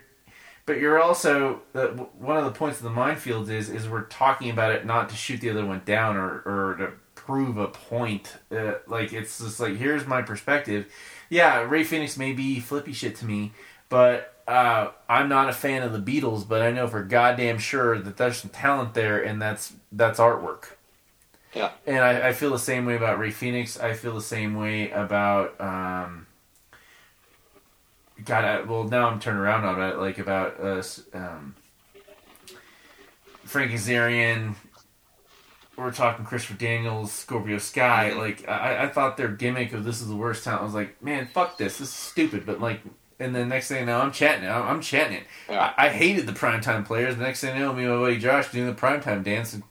S2: but you're also uh, one of the points of the minefields is is we're talking about it not to shoot the other one down or or to prove a point. Uh, like it's just like here's my perspective. Yeah, Ray Phoenix may be flippy shit to me, but uh, I'm not a fan of the Beatles. But I know for goddamn sure that there's some talent there, and that's that's artwork.
S3: Yeah.
S2: And I, I feel the same way about Ray Phoenix. I feel the same way about um, God. I, well, now I'm turning around on it, like about us, um, Frankie Kazarian. We're talking Christopher Daniels, Scorpio Sky.
S3: Mhm.
S2: Like I, I thought their gimmick of this is the worst talent. I was like, man, fuck this. This is stupid. But like, and then next thing I know, I'm chatting. I'm, I'm chatting it.
S3: Yeah.
S2: I, I hated the primetime players. The next thing I know, me and my buddy Josh doing the primetime dance. And,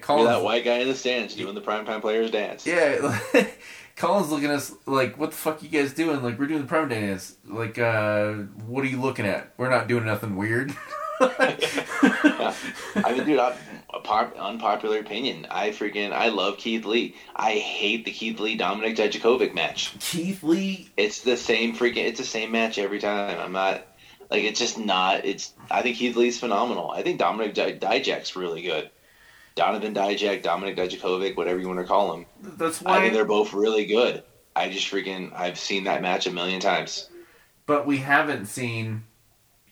S2: Collins,
S3: that white guy in the stands doing the primetime players dance.
S2: yeah, Colin's looking at us like, "What the fuck you guys doing?" Like, we're doing the prime dance. Like, uh, what are you looking at? We're not doing nothing weird.
S3: I mean, dude, I'm, a pop, unpopular opinion. I freaking I love Keith Lee. I hate the Keith Lee Dominic Dijakovic match.
S2: Keith Lee,
S3: It's the same freaking. It's the same match every time. I'm not like it's just not. It's I think Keith Lee's phenomenal. I think Dominic Di- Dijak's really good. Donovan Dijak, Dominic Dijakovic, whatever you want to call him.
S2: that's why
S3: I think they're both really good. I just freaking I've seen that match a million times.
S2: But we haven't seen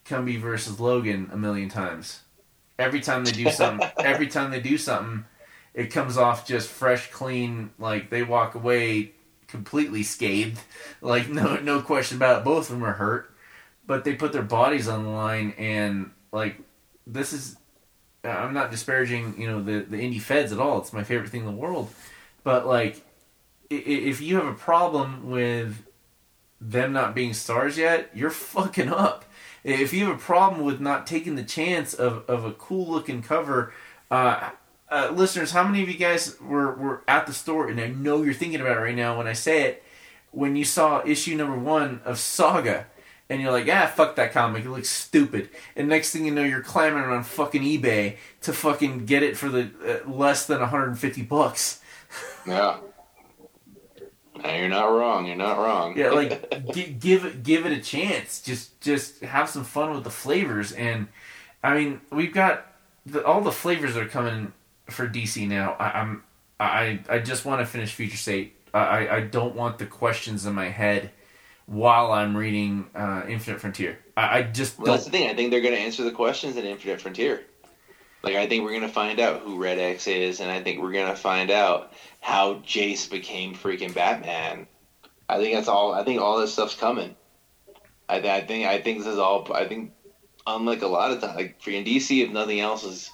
S2: Cumby versus Logan a million times. Every time they do something, every time they do something, it comes off just fresh, clean. Like they walk away completely scathed. Like no, no question about it. Both of them are hurt, but they put their bodies on the line, and like this is. I'm not disparaging, you know, the the indie feds at all. It's my favorite thing in the world, but like, if you have a problem with them not being stars yet, you're fucking up. If you have a problem with not taking the chance of, of a cool looking cover, uh, uh, listeners, how many of you guys were, were at the store? And I know you're thinking about it right now when I say it. When you saw issue number one of Saga, and you're like, ah, fuck that comic, it looks stupid. And next thing you know, you're clamoring on fucking eBay to fucking get it for the uh, less than 150 bucks.
S3: Yeah. No, you're not wrong. You're not wrong.
S2: Yeah, like g- give it give it a chance. Just just have some fun with the flavors, and I mean we've got the, all the flavors are coming for DC now. I, I'm I I just want to finish Future State. I I don't want the questions in my head while I'm reading uh, Infinite Frontier. I, I just
S3: Well, that's the thing. I think they're going to answer the questions in Infinite Frontier. Like, I think we're going to find out who Red X is, and I think we're going to find out how Jace became freaking Batman. I think that's all. I think all this stuff's coming. I, I think. I think this is all. I think, unlike a lot of times, like freaking DC, if nothing else is,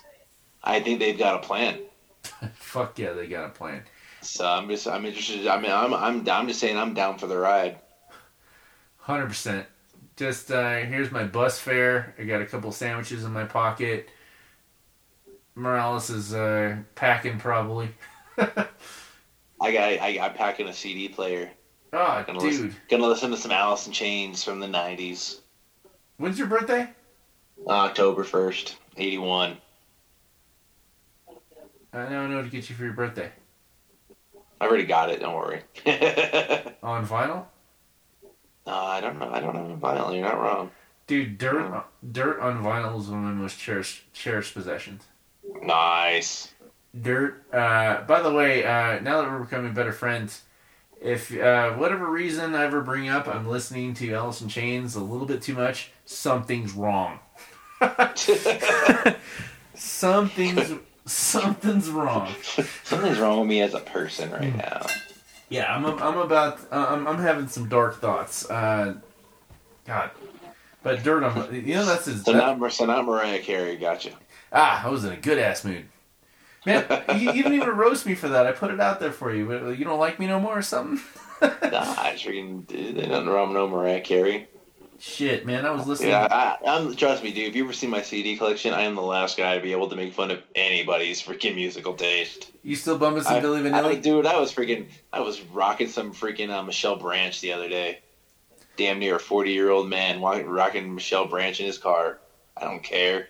S3: I think they've got a plan.
S2: Fuck yeah, they got a plan.
S3: So I'm just. I'm interested. I mean, I'm. I'm. I'm just saying. I'm down for the ride.
S2: Hundred percent. Just uh, here's my bus fare. I got a couple sandwiches in my pocket. Morales is uh, packing probably.
S3: I got. I, I'm packing a CD player.
S2: Oh,
S3: Gonna
S2: dude,
S3: listen, gonna listen to some Alice in Chains from the '90s.
S2: when's your birthday?
S3: October first, eighty-one.
S2: I now know what to get you for your birthday.
S3: I already got it. Don't worry.
S2: On vinyl, No,
S3: I don't know. I don't have a vinyl. You're not wrong.
S2: dude. Dirt, uh-huh. dirt on vinyl is one of my most cherished cherished possessions.
S3: Nice.
S2: Dirt. Uh, by the way, uh, now that we're becoming better friends, if uh, whatever reason I ever bring up, I'm listening to Alice in Chains a little bit too much. Something's wrong. something's something's wrong.
S3: Something's wrong with me as a person right
S2: Hmm.
S3: now.
S2: Yeah, I'm I'm about uh, I'm I'm having some dark thoughts. Uh, God, but dirt on you know that's his.
S3: So
S2: that-
S3: not, so Mariah Carey. Gotcha.
S2: Ah, I was in a good ass mood. Man, you, you didn't even roast me for that. I put it out there for you. You don't like me no more or something?
S3: Nah, I freaking did. Nothing wrong with no Mariah Carey.
S2: Shit, man, I was listening.
S3: Yeah, I, I'm. Trust me, dude. If you ever see my CD collection, I am the last guy to be able to make fun of anybody's freaking musical taste.
S2: You still bumming some
S3: I,
S2: Billy
S3: I,
S2: Vanilli?
S3: dude, I was freaking. I was rocking some freaking uh, Michelle Branch the other day. Damn near a 40 year old man rocking Michelle Branch in his car. I don't care.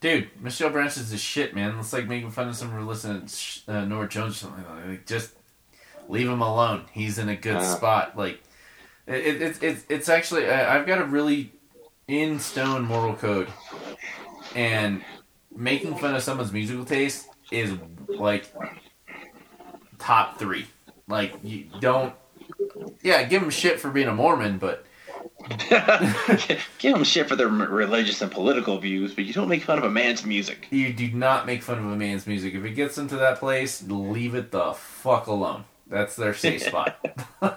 S2: Dude, Michelle Branch is the shit, man. It's like making fun of someone who listens to uh, Norah Jones or something like that. Like, just leave him alone. He's in a good
S3: Uh.
S2: spot. Like, it, it, it's it's it's actually I, I've got a really in stone moral code, and making fun of someone's musical taste is like top three. Like, you don't. Yeah, give him shit for being a Mormon, but
S3: Give them shit for their religious and political views, but you don't make fun of a man's music.
S2: You do not make fun of a man's music. If it gets into that place, leave it the fuck alone. That's their safe spot. All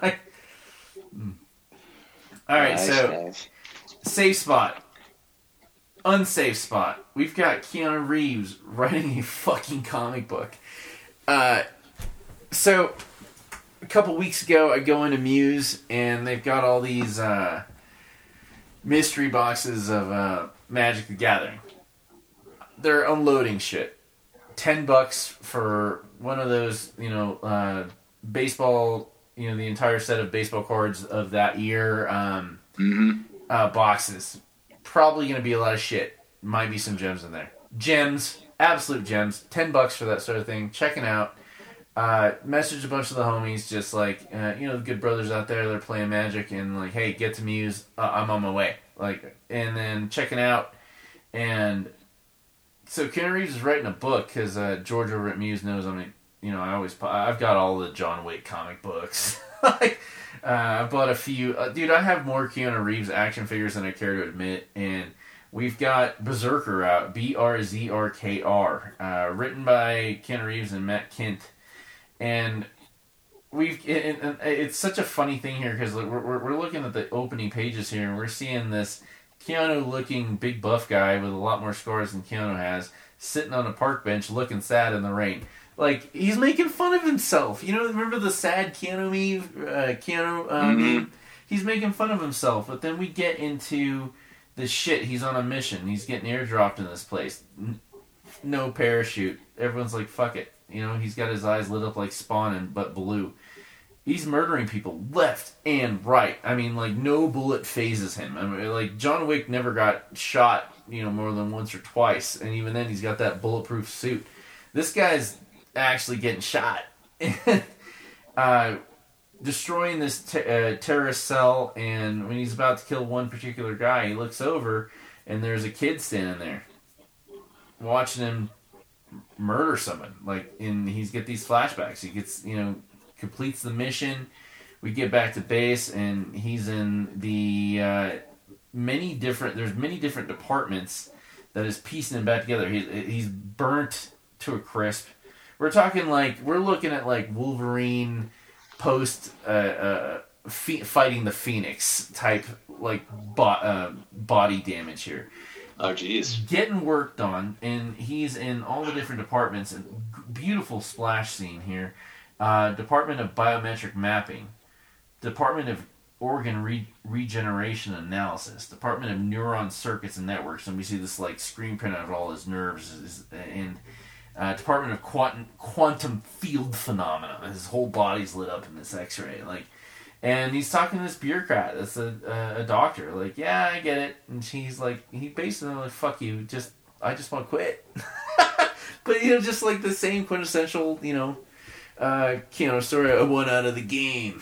S2: right,
S3: Nice,
S2: so
S3: nice.
S2: safe spot, unsafe spot. We've got Keanu Reeves writing a fucking comic book. Uh, so a couple weeks ago, I go into Muse and they've got all these uh, mystery boxes of uh, Magic the Gathering. They're unloading shit. Ten bucks for one of those, you know, uh, baseball. You know, the entire set of baseball cards of that year. Um,
S3: Mhm.
S2: uh, boxes. Probably going to be a lot of shit. Might be some gems in there. Gems, absolute gems. Ten bucks for that sort of thing. Checking out. Uh, message a bunch of the homies, just like uh, you know, the good brothers out there. They're playing Magic, and like, hey, get to Muse. Uh, I'm on my way. Like, and then checking out, and so Keanu Reeves is writing a book because uh, George over at Muse knows I'm. a- You know, I always I've got all the John Wick comic books. like, uh, I bought a few. Uh, dude, I have more Keanu Reeves action figures than I care to admit, and we've got Berserker out, B R Z R K R, uh, written by Keanu Reeves and Matt Kindt, and we've and, and it's such a funny thing here because we're, we're we're looking at the opening pages here, and we're seeing this Keanu-looking big buff guy with a lot more scars than Keanu has, sitting on a park bench looking sad in the rain like he's making fun of himself. You know, remember the sad Keanu meme? Uh, Keanu uh,
S3: Mhm.
S2: meme. He's making fun of himself, but then we get into the shit. He's on a mission. He's getting airdropped in this place. N- No parachute. Everyone's like, "Fuck it." You know, he's got his eyes lit up like Spawn, and but blue. He's murdering people left and right. I mean, like no bullet phases him. I mean, like John Wick never got shot, you know, more than once or twice, and even then, he's got that bulletproof suit. This guy's actually getting shot. uh, destroying this te- uh, terrorist cell, and when he's about to kill one particular guy, he looks over, and there's a kid standing there, watching him murder someone. Like, and he's get these flashbacks. He gets, you know, completes the mission. We get back to base, and he's in the uh, many different. There's many different departments that is piecing him back together. He, he's burnt to a crisp. We're talking like we're looking at like Wolverine post uh, uh, fighting the Phoenix type like bo- uh, body damage here.
S3: Oh, jeez.
S2: Getting worked on, and he's in all the different departments. And beautiful splash scene here. Uh, Department of Biometric Mapping, Department of Organ re- Regeneration Analysis, Department of Neuron Circuits and Networks, and we see this like screen print of all his nerves, and uh, Department of Quantum Quantum Field Phenomena. His whole body's lit up in this X-ray, like, and he's talking to this bureaucrat that's a, a, doctor. Like, yeah, I get it, and she's like, he basically like, fuck you, just I just want to quit. but you know, just like the same quintessential, you know, uh, Keanu story. I won out of the game,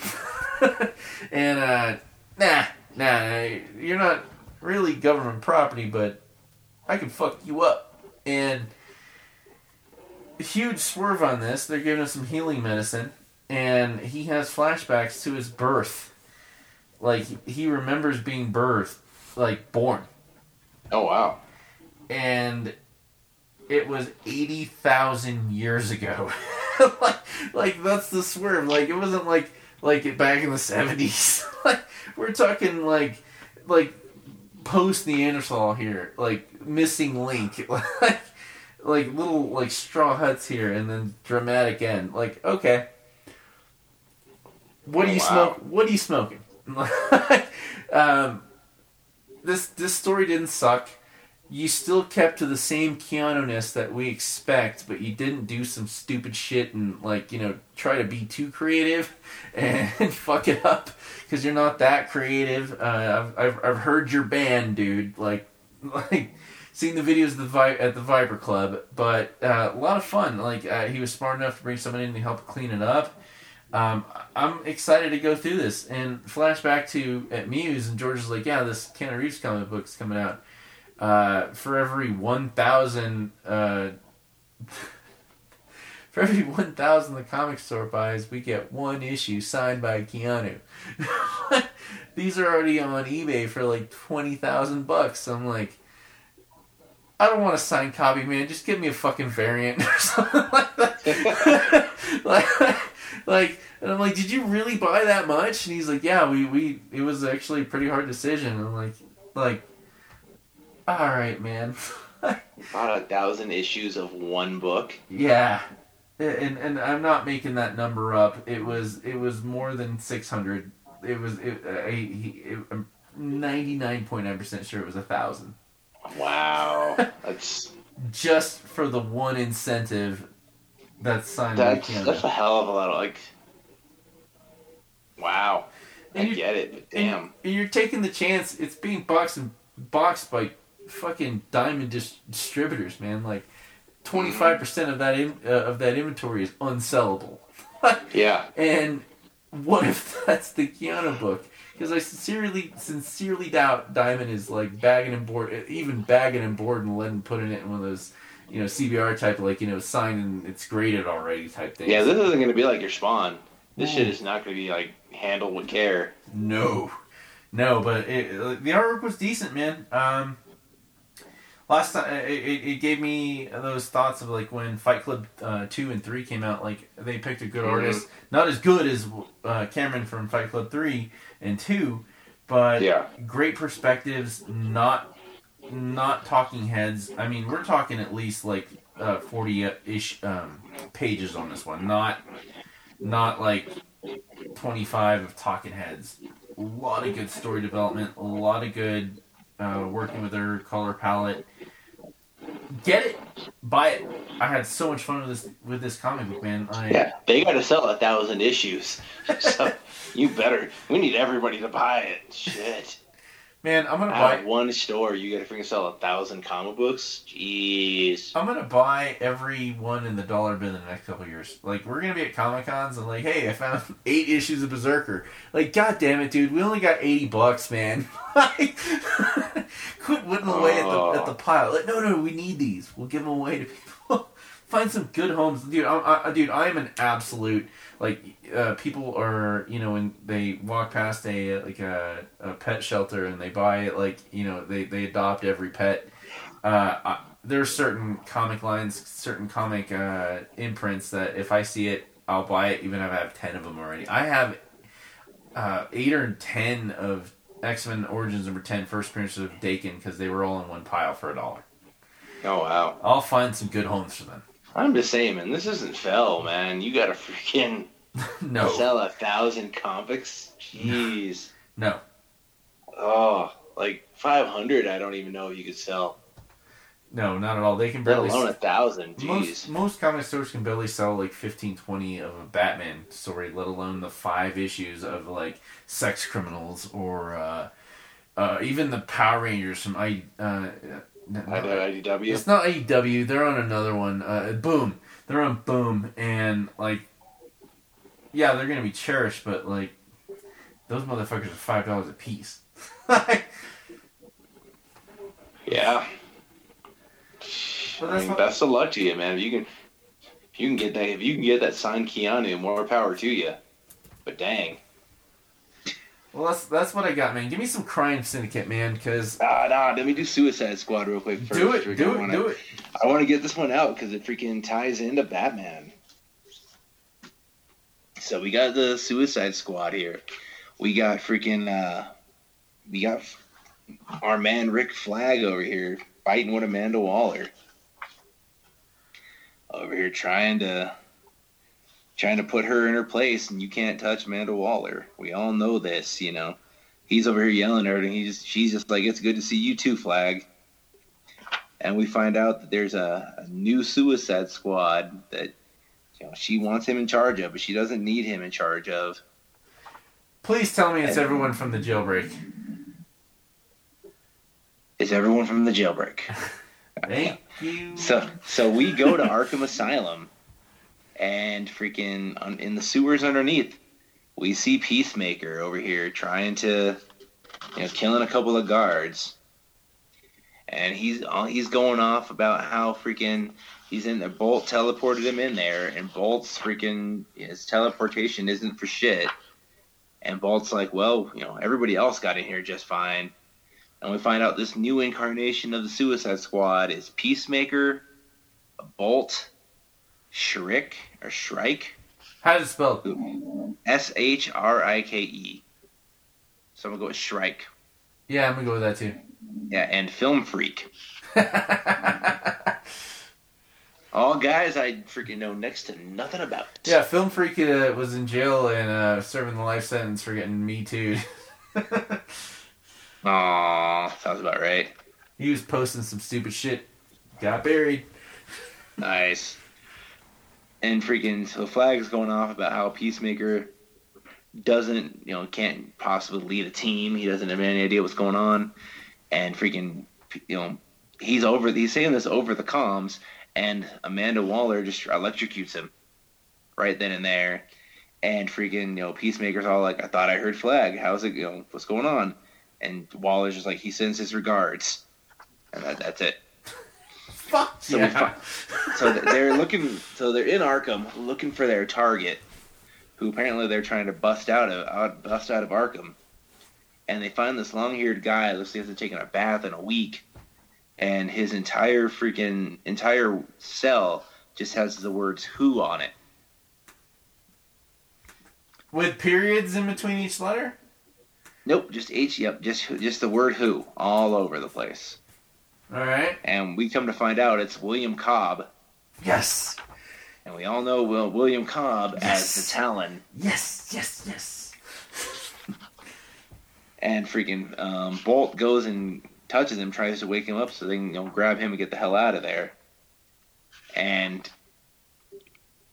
S2: and uh, nah, nah, you're not really government property, but I can fuck you up, and huge swerve on this. They're giving him some healing medicine, and he has flashbacks to his birth. Like he remembers being birthed, like born,
S3: Oh, wow.
S2: and it was eighty thousand years ago. like, like that's the swerve. Like it wasn't like like back in the seventies. like we're talking like like post Neanderthal here, like missing link, like like little like straw huts here, and then dramatic end. Like okay, what do
S3: Oh,
S2: you
S3: wow.
S2: smoke? What are you smoking? um, this this story didn't suck. You still kept to the same Keanu-ness that we expect, but you didn't do some stupid shit and like you know try to be too creative and fuck it up because you're not that creative. Uh, I've, I've I've heard your band, dude. Like like seen the videos of the Vi- at the Viper Club, but uh, a lot of fun. Like uh, he was smart enough to bring someone in to help clean it up. Um, I'm excited to go through this and flashback to at Muse and George is like, yeah, this Keanu Reeves comic book's coming out. Uh, for every one thousand, uh, for every one thousand the comic store buys, we get one issue signed by Keanu. These are already on eBay for like twenty thousand bucks. I'm like, I don't want a signed copy, man. Just give me a fucking variant or something like that. like, like, and I'm like, did you really buy that much? And he's like, yeah, we, we, it was actually a pretty hard decision. And I'm like, like, all right, man.
S3: About a thousand issues of one book.
S2: yeah. And, and I'm not making that number up. It was it was more than 600. It was it, uh, he, it, I'm 99.9 percent sure it was a thousand.
S3: Wow. That's
S2: just for the one incentive that's signed
S3: that's
S2: Keanu.
S3: that's a hell of a lot of like. Wow. I
S2: And you-
S3: get it. but
S2: and
S3: Damn.
S2: you- you're taking the chance. It's being boxed and boxed by fucking diamond dis- distributors, man. Like twenty five percent of that in, uh, of that inventory is unsellable.
S3: Yeah.
S2: and what if that's the Keanu book? Because I sincerely, sincerely doubt Diamond is like bagging and board, even bagging and board and letting putting it in one of those, you know, CBR type, like you know, signed and it's graded already type thing.
S3: Yeah. This isn't going to be like your Spawn. This
S2: Mm.
S3: shit is not going to be like handled with care.
S2: No, no, but it, the artwork was decent, man. Um, last time it, it, gave me those thoughts of like when Fight Club uh, two and three came out. Like they picked a good
S3: Mhm.
S2: artist, not as good as uh, Cameron from Fight Club three and two, but
S3: Yeah.
S2: great perspectives. Not not talking heads. I mean, we're talking at least like uh, forty ish um, pages on this one. Not not like 25 of talking heads. A lot of good story development, a lot of good uh, working with their color palette. Get it, buy it. I had so much fun with this with this comic book, man. I,
S3: Yeah. They got to sell a thousand issues. So you better. We need everybody to buy it. Shit.
S2: Man, I'm gonna
S3: Out
S2: buy.
S3: one store, you gotta freaking sell a thousand comic books. Jeez.
S2: I'm gonna buy every one in the dollar bin in the next couple years. Like we're gonna be at Comic Cons and like, hey, I found eight issues of Berserker. Like, god damn it, dude, we only got eighty bucks, man. Like, Quit whittling away at the at the pile. Like, no, no, we need these. We'll give them away to people. Find some good homes, dude. I, I, dude, I am an absolute like. Uh, people are, you know, when they walk past a like a, a pet shelter and they buy it like, you know, they they adopt every pet. Uh, I, there's certain comic lines, certain comic uh, imprints that if I see it, I'll buy it, even if I have ten of them already. I have uh, eight or ten of X Men Origins number 10 first appearances of Daken because they were all in one pile for a dollar.
S3: Oh wow.
S2: I'll find some good homes for them.
S3: I'm just saying, man, this isn't fell, man. You gotta freaking
S2: no,
S3: sell a thousand comics. Jeez.
S2: no,
S3: Oh, like five hundred. I don't even know if you could sell.
S2: no, not at all. They can barely.
S3: Let alone a thousand. Jeez.
S2: most most comic stores can barely sell like 15, 20 of a Batman story, let alone the five issues of like sex criminals or uh, uh, even the Power Rangers from I. Uh, no,
S3: I know IDW.
S2: It's not AEW. They're on another one. Uh, Boom. They're on Boom, and like, yeah, they're gonna be cherished, but like, those motherfuckers are five dollars a piece.
S3: Yeah. I mean,
S2: what-
S3: best of luck to you, man. If you can, if you can get that, if you can get that signed Keanu, more power to you. But dang,
S2: well, that's that's what I got, man. Give me some Crime Syndicate, man, because
S3: ah, nah. Let me do Suicide Squad real quick first.
S2: do it, do it,
S3: wanna-
S2: do it.
S3: I want to get this one out because it freaking ties into Batman. So we got the Suicide Squad here. We got freaking, uh, we got our man Rick Flag over here fighting with Amanda Waller. Over here trying to trying to put her in her place, and you can't touch Amanda Waller. We all know this, you know. He's over here yelling at her, and he's she's just like, "It's good to see you too, Flag." and we find out that there's a, a new Suicide Squad that you know she wants him in charge of, but she doesn't need him in charge of.
S2: Please tell me it's everyone from the jailbreak.
S3: Is everyone from the jailbreak?
S2: Thank you.
S3: So so we go to Arkham Asylum, and freaking on, in the sewers underneath, we see Peacemaker over here trying to, you know, killing a couple of guards. And he's he's going off about how freaking he's in there. Bolt teleported him in there, and Bolt's freaking his teleportation isn't for shit. And Bolt's like, well, you know, everybody else got in here just fine. And we find out this new incarnation of the Suicide Squad is Peacemaker, Bolt, Shriek or Shrike,
S2: How's it spelled?
S3: S H R I K E. So I'm gonna go with Shrike.
S2: Yeah, I'm gonna go with that too.
S3: Yeah, and Film Freak. All guys I freaking know next to nothing about.
S2: yeah, Film Freak uh, was in jail and uh, serving the life sentence for getting Me Too.
S3: Aw, sounds about right.
S2: he was posting some stupid shit. Got buried.
S3: Nice. And freaking so Flag's going off about how Peacemaker doesn't, you know, can't possibly lead a team. He doesn't have any idea what's going on. And freaking, you know, he's over. He's saying this over the comms, and Amanda Waller just electrocutes him right then and there. And freaking, you know, Peacemaker's all like, "I thought I heard Flag. How's it? You know, what's going on?" And Waller's just like, "He sends his regards," and that, that's it.
S2: Fuck
S3: So,
S2: yeah.
S3: so they're looking. So they're in Arkham looking for their target, who apparently they're trying to bust out of out, bust out of Arkham, and they find this long-haired guy. Looks like he hasn't taken a bath in a week, and his entire freaking entire cell just has the words "Who" on it.
S2: With periods in between each letter?
S3: Nope, just H. Yep, just just the word "Who" all over the place.
S2: Alright.
S3: And we come to find out it's William Cobb,
S2: Yes.
S3: and we all know Will William Cobb
S2: Yes.
S3: as the Talon.
S2: Yes, yes, yes.
S3: and freaking um, Bolt goes and touches him, tries to wake him up so they can you know, grab him and get the hell out of there. And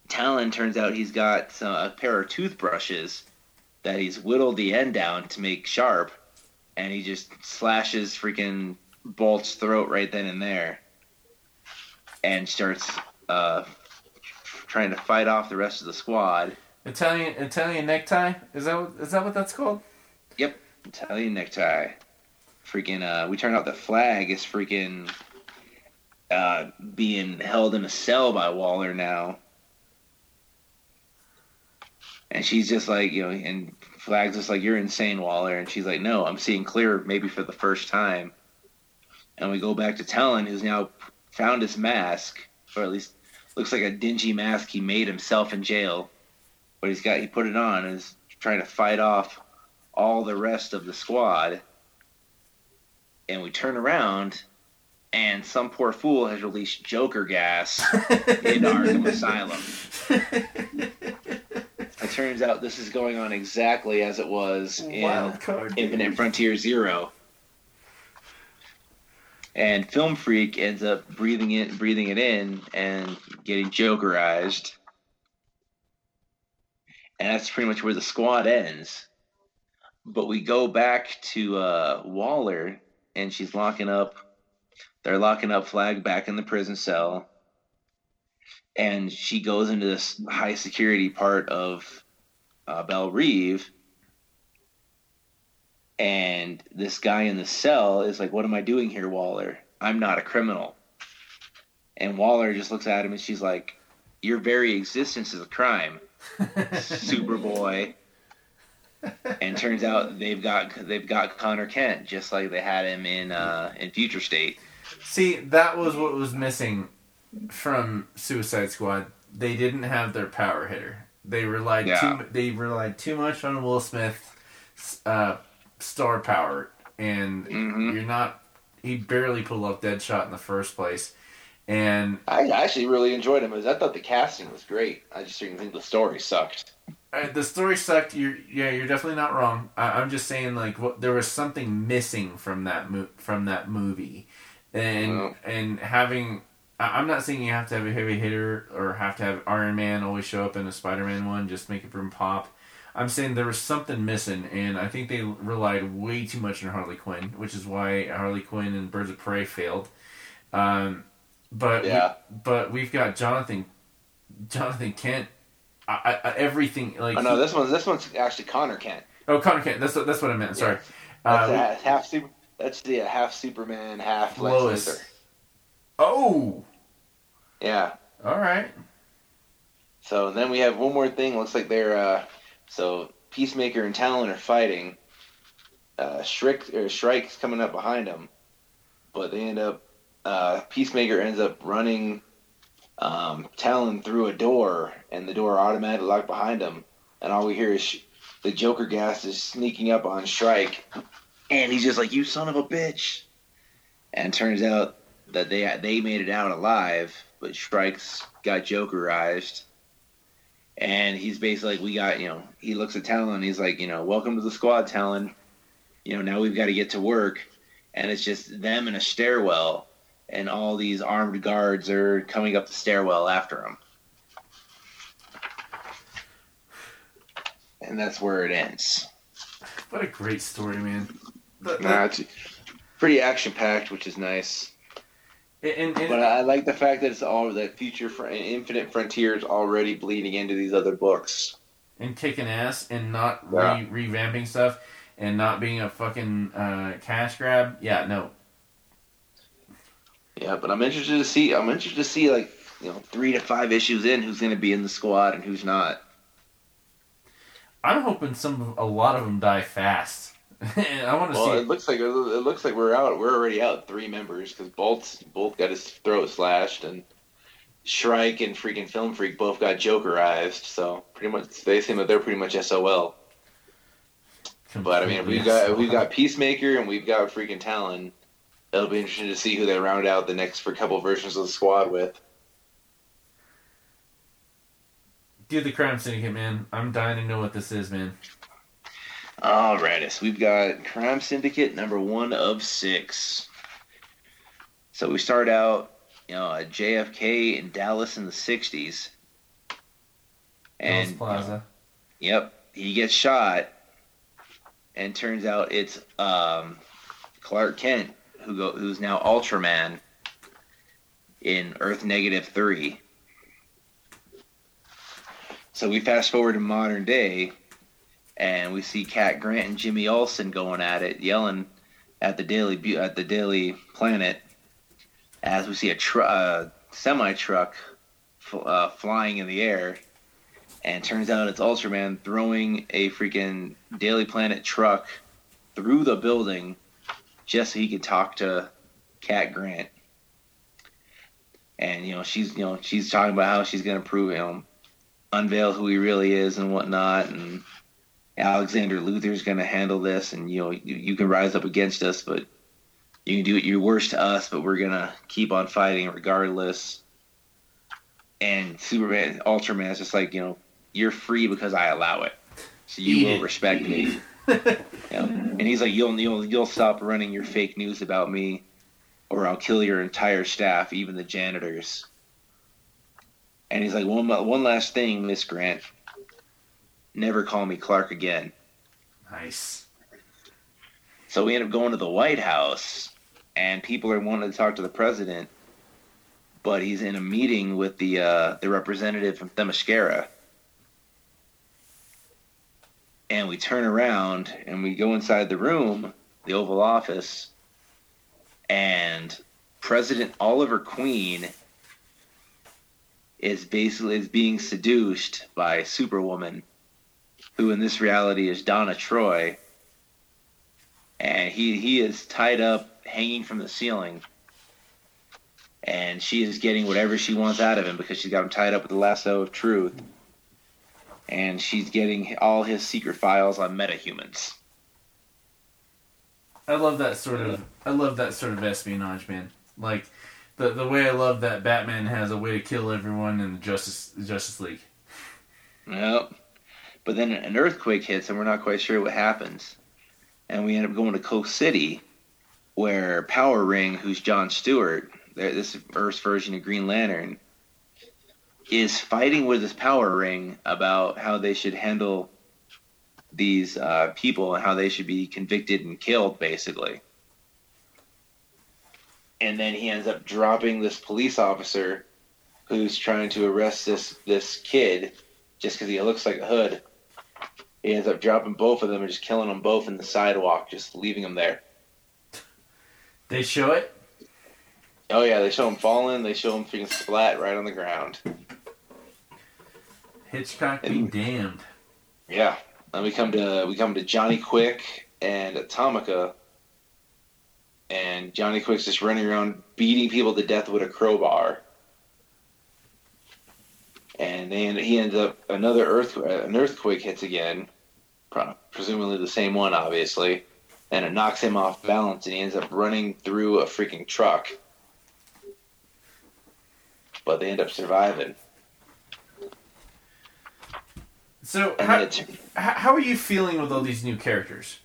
S3: Talon turns out he's got some, a pair of toothbrushes that he's whittled the end down to make sharp, and he just slashes freaking Bolt's throat right then and there, and starts uh, trying to fight off the rest of the squad.
S2: Italian Italian necktie is that what, is that what that's called?
S3: Yep, Italian necktie. Freaking, uh, we turned out the flag is freaking uh, being held in a cell by Waller now. And she's just like, you know, and Flag's just like, you're insane, Waller. And she's like, no, I'm seeing clear maybe for the first time. And we go back to Talon, who's now found his mask, or at least looks like a dingy mask he made himself in jail. But he's got, he put it on and is trying to fight off all the rest of the squad. And we turn around, and some poor fool has released Joker gas in Arkham Asylum. It turns out this is going on exactly as it was in
S2: Wild card. dude.
S3: Infinite Frontier Zero. And Film Freak ends up breathing it, breathing it in, and getting Jokerized. And that's pretty much where the squad ends. But we go back to uh, Waller, and she's locking up. They're locking up Flag back in the prison cell, and she goes into this high security part of uh, Belle Reve, and this guy in the cell is like, "What am I doing here, Waller? I'm not a criminal." And Waller just looks at him, and she's like, "Your very existence is a crime, Superboy." and turns out they've got they've got Conner Kent just like they had him in uh, in Future State.
S2: See, that was what was missing from Suicide Squad. They didn't have their power hitter. They relied
S3: Yeah.
S2: too. They relied too much on Will Smith's uh, star power, and
S3: Mhm.
S2: you're not. He barely pulled off Deadshot in the first place, and
S3: I actually really enjoyed him. I thought the casting was great. I just didn't think the story sucked.
S2: uh, the story sucked. You're yeah, you're definitely not wrong. I, I'm just saying like what, there was something missing from that mo- from that movie, and
S3: Well.
S2: and having. I'm not saying you have to have a heavy hitter or have to have Iron Man always show up in a Spider-Man one just make it from pop. I'm saying there was something missing, and I think they relied way too much on Harley Quinn, which is why Harley Quinn and Birds of Prey failed. Um, but we-
S3: Yeah.
S2: but we've got Jonathan Jonathan Kent. I, I, everything like
S3: Oh no, this one's this one's actually Conner Kent.
S2: Oh, Conner Kent. That's that's what I meant. Sorry.
S3: That's
S2: Uh,
S3: half, super. That's the uh, half Superman, half Lex
S2: Lois.
S3: Luthor.
S2: oh,
S3: Yeah.
S2: all right.
S3: So then we have one more thing. Looks like they're uh, so Peacemaker and Talon are fighting. Uh, Shrike or Shrike's coming up behind them, but they end up. Uh, Peacemaker ends up running um, Talon through a door, and the door automatically locked behind him. And all we hear is sh- the Joker gas is sneaking up on Shrike, and he's just like, "You son of a bitch!" And turns out that they they made it out alive, but Shrike's got Jokerized. And he's basically like, we got, you know, he looks at Talon and he's like, you know, welcome to the squad, Talon. You know, now we've got to get to work. And it's just them in a stairwell, and all these armed guards are coming up the stairwell after him. And that's where it ends.
S2: What a great story, man. The- the-
S3: Nah, it's pretty action packed, which is nice.
S2: And, and,
S3: But I like the fact that it's all the future fr- Infinite Frontiers already bleeding into these other books.
S2: and kicking ass and not
S3: Yeah.
S2: re- revamping stuff and not being a fucking uh, cash grab. Yeah, no.
S3: Yeah, but I'm interested to see. I'm interested to see like you know three to five issues in who's going to be in the squad and who's not.
S2: I'm hoping some of, a lot of them die fast. I want to
S3: Well,
S2: see.
S3: it looks like it looks like we're out. We're already out three members because Bolt Bolt got his throat slashed and Shrike and freaking Film Freak both got Jokerized. So pretty much they seem that they're pretty much SOL. But I mean, we've got we've got Peacemaker and we've got freaking Talon. It'll be interesting to see who they round out the next for couple versions of the squad with.
S2: Dude, the crime syndicate, man. I'm dying to know what this is, man.
S3: Alrighty, so we've got Crime Syndicate number one of six. So we start out, you know, at JFK in Dallas in the '60s,
S2: Dallas
S3: and
S2: Plaza.
S3: yep, he gets shot, and turns out it's um, Clark Kent who go, who's now Ultraman in Earth Negative Three. So we fast forward to modern day, and we see Cat Grant and Jimmy Olsen going at it, yelling at the Daily at the Daily Planet, as we see a tr- uh, semi truck uh, flying in the air, and turns out it's Ultraman throwing a freaking Daily Planet truck through the building just so he could talk to Cat Grant. And you know she's you know she's talking about how she's gonna prove know unveil who he really is and whatnot and Alexander Luthor's going to handle this, and you know you, you can rise up against us, but you can do your worst to us, but we're going to keep on fighting regardless. And Superman, Ultraman is just like you know you're free because I allow it, so you will respect me. And he's like you'll you'll you'll stop running your fake news about me, or I'll kill your entire staff, even the janitors. And he's like one one last thing, Miss Grant. Never call me Clark again.
S2: Nice.
S3: So we end up going to the White House, and people are wanting to talk to the president, but he's in a meeting with the uh, the representative from Themyscira. And we turn around and we go inside the room, the Oval Office, and President Oliver Queen is basically is being seduced by Superwoman, who in this reality is Donna Troy and he he is tied up, hanging from the ceiling, and she is getting whatever she wants out of him because she's got him tied up with the lasso of truth, and she's getting all his secret files on metahumans.
S2: I love that sort of. I love that sort of espionage, man. Like the the way I love that Batman has a way to kill everyone in the Justice Justice League.
S3: Yep. But then an earthquake hits, and we're not quite sure what happens, and we end up going to Coast City, where Power Ring, who's John Stewart, this Earth's version of Green Lantern, is fighting with his Power Ring about how they should handle these uh, people and how they should be convicted and killed, basically. And then he ends up dropping this police officer who's trying to arrest this this kid just because he looks like a hood. He ends up dropping both of them and just killing them both in the sidewalk, just leaving them there.
S2: They show it.
S3: Oh yeah, they show him falling. They show him freaking splat right on the ground.
S2: Hitchcock be
S3: And-
S2: damned.
S3: Yeah. Then we come to we come to Johnny Quick and Atomica, and Johnny Quick's just running around beating people to death with a crowbar. And then he ends up another earth an earthquake hits again, presumably the same one, obviously, and it knocks him off balance, and he ends up running through a freaking truck. But they end up surviving.
S2: So how,
S3: then it's
S2: h- how are you feeling with all these new characters?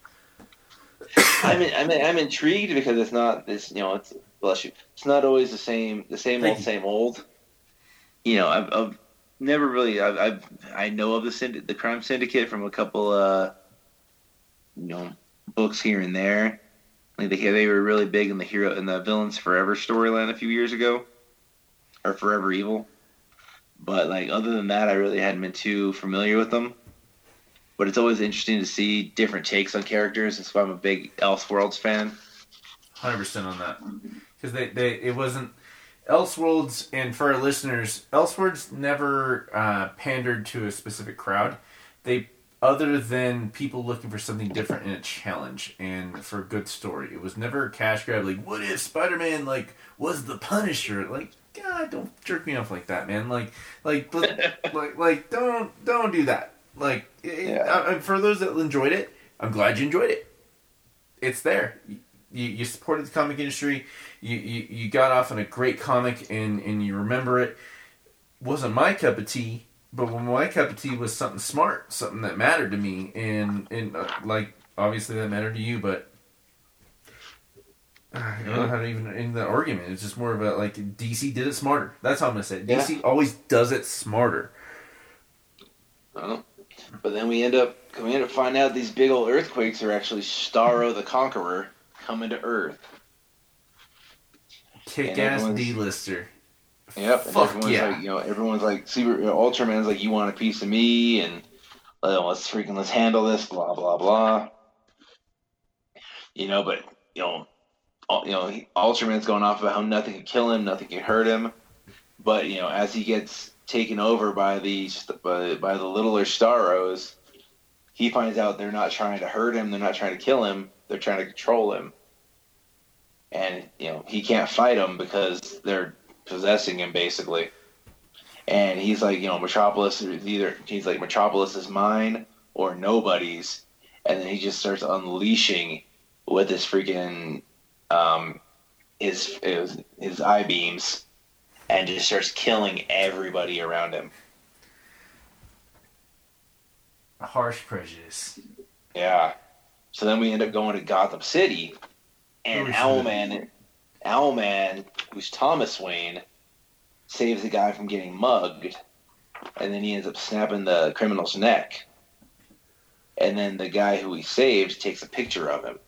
S3: I'm I'm I'm intrigued because it's not this you know it's bless you it's not always the same the same
S2: Thank
S3: old
S2: you.
S3: same old. You know I've, I've never really I've, I've I know of the the crime syndicate from a couple uh you know books here and there. Like they they were really big in the hero in the villains forever storyline a few years ago, or Forever Evil. But like other than that, I really hadn't been too familiar with them. But it's always interesting to see different takes on characters. That's why I'm a big Elseworlds fan.
S2: Hundred percent on that because they, they it wasn't Elseworlds and for our listeners, Elseworlds never uh, pandered to a specific crowd. They other than people looking for something different in a challenge and for a good story. It was never a cash grab. Like, what if Spider Man like was the Punisher? Like, God, don't jerk me off like that, man. Like, like, let- like, like, don't don't do that. Like, it,
S3: Yeah.
S2: uh, for those that enjoyed it, I'm glad you enjoyed it. It's there. You, you supported the comic industry. You, you you got off on a great comic and and you remember it. Wasn't my cup of tea, but when my cup of tea was something smart, something that mattered to me, and and uh, like obviously that mattered to you, but I don't know how to even end the argument. It's just more of a like DC did it smarter. That's how I'm gonna say it. DC always does it smarter.
S3: Well, But then we end up we end up finding out these big old earthquakes are actually Starro the Conqueror coming to Earth.
S2: Kick ass
S3: everyone's-
S2: D-lister.
S3: Yep. and
S2: Fuck
S3: everyone's
S2: yeah.
S3: like, you know, everyone's like, Super, you know, Ultraman's like, you want a piece of me, and uh, let's freaking let's handle this, blah blah blah. You know, but you know, all, you know, he, Ultraman's going off about how nothing can kill him, nothing can hurt him. But you know, as he gets taken over by the by, by the littler Starros, he finds out they're not trying to hurt him, they're not trying to kill him, they're trying to control him. And you know, he can't fight them because they're possessing him basically. And he's like, you know, Metropolis is either he's like Metropolis is mine or nobody's, and then he just starts unleashing with his freaking um his his, his eye beams and just starts killing everybody around him.
S2: Harsh prejudice.
S3: Yeah. So then we end up going to Gotham City, and
S2: Oh.
S3: Owlman, Owlman, who's Thomas Wayne, saves the guy from getting mugged, and then he ends up snapping the criminal's neck. And then the guy who he saved takes a picture of him,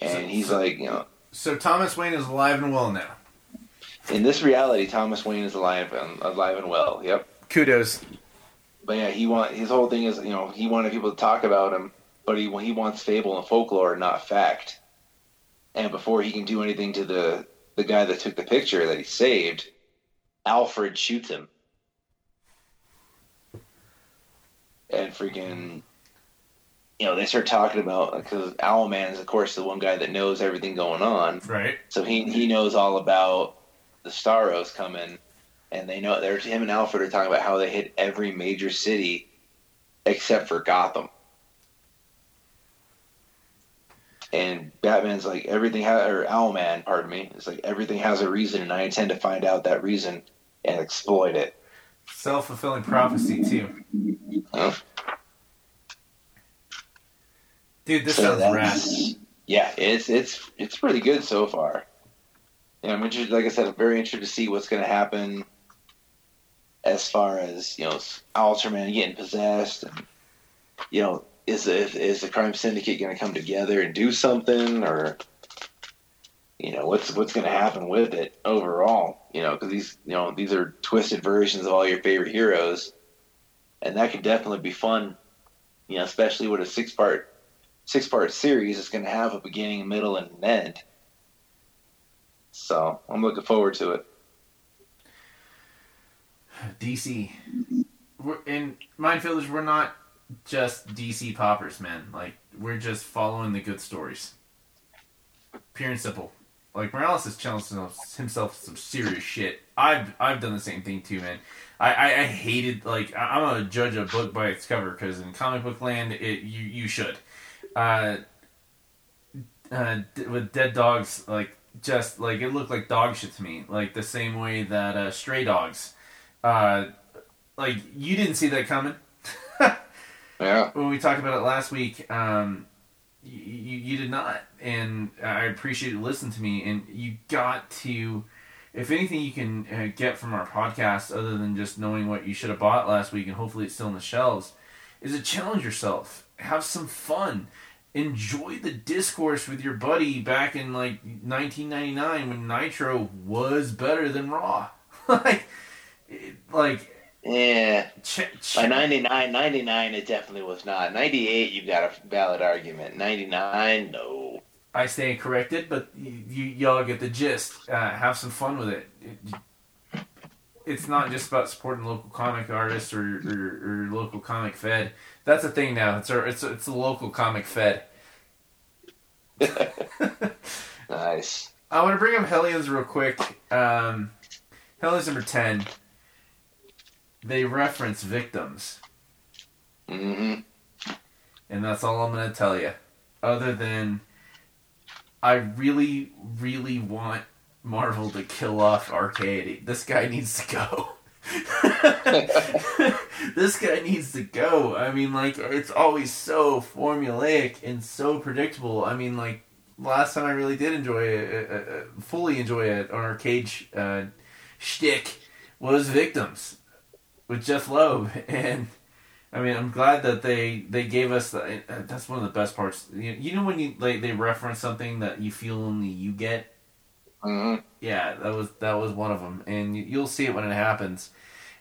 S3: and
S2: So-
S3: he's
S2: so-
S3: like, you know,
S2: So Thomas Wayne is alive and well now.
S3: in this reality, Thomas Wayne is alive and alive and well. Yep.
S2: Kudos.
S3: But yeah, he want his whole thing is you know he wanted people to talk about him, but he he wants fable and folklore, not fact. And before he can do anything to the the guy that took the picture that he saved, Alfred shoots him, and freaking. You know, they start talking about because Owlman is, of course, the one guy that knows everything going on.
S2: Right.
S3: So he he knows all about the Starros coming, and they know there's him and Alfred are talking about how they hit every major city except for Gotham. And Batman's like everything ha- or Owlman, pardon me, is like everything has a reason, and I intend to find out that reason and exploit it.
S2: Self fulfilling prophecy too.
S3: Huh?
S2: Dude, this
S3: So
S2: sounds rad.
S3: Yeah, it's it's it's pretty good so far. Yeah, I'm interested. Like I said, I'm very interested to see what's going to happen as far as you know, Ultraman getting possessed, and you know, is the is the crime syndicate going to come together and do something, or you know, what's what's going to happen with it overall? You know, because these you know these are twisted versions of all your favorite heroes, and that could definitely be fun. You know, especially with a six part six part series it's going to have a beginning, middle, and an end. So I'm looking forward to it.
S2: DC. We're in Mindfielders. We're not just DC poppers, man. Like we're just following the good stories. Pure and simple. Like Morales has challenged himself, some serious shit. I've I've done the same thing too, man. I, I, I hated like I- I'm gonna judge a book by its cover because in comic book land, it you you should. Uh, uh, with dead dogs, like just like it looked like dog shit to me, like the same way that uh, Stray Dogs uh, like you didn't see that coming
S3: Yeah.
S2: when we talked about it last week. Um, you, you, you did not, and I appreciate you listening to me. And you got to, if anything, you can uh, get from our podcast, other than just knowing what you should have bought last week, and hopefully it's still on the shelves, is to challenge yourself, have some fun. Enjoy the discourse with your buddy back in like 1999 when Nitro was better than Raw. like, like
S3: Yeah.
S2: ch- ch-
S3: By 99, 99, it definitely was not. 98, you've got a valid argument. 99, no.
S2: I stand corrected, but you, you y'all get the gist. Uh, have some fun with it. it. It's not just about supporting local comic artists or, or, or local comic fed. That's a thing now. It's a, it's a, it's a local comic fed.
S3: Nice.
S2: I want to bring up Hellions real quick. Um, Hellions number ten. They reference victims,
S3: hmm
S2: and that's all I'm going to tell you. Other than, I really, really want Marvel to kill off Arcade. This guy needs to go. this guy needs to go. I mean, like, it's always so formulaic and so predictable. I mean, like, last time I really did enjoy it, uh, uh, fully enjoy it, an arcade sh- uh, shtick was Victims. With Jeph Loeb, and I mean, I'm glad that they they gave us the, that's one of the best parts. You, you know when you like they reference something that you feel only you get.
S3: Mm-hmm.
S2: Yeah, that was that was one of them, and you, you'll see it when it happens.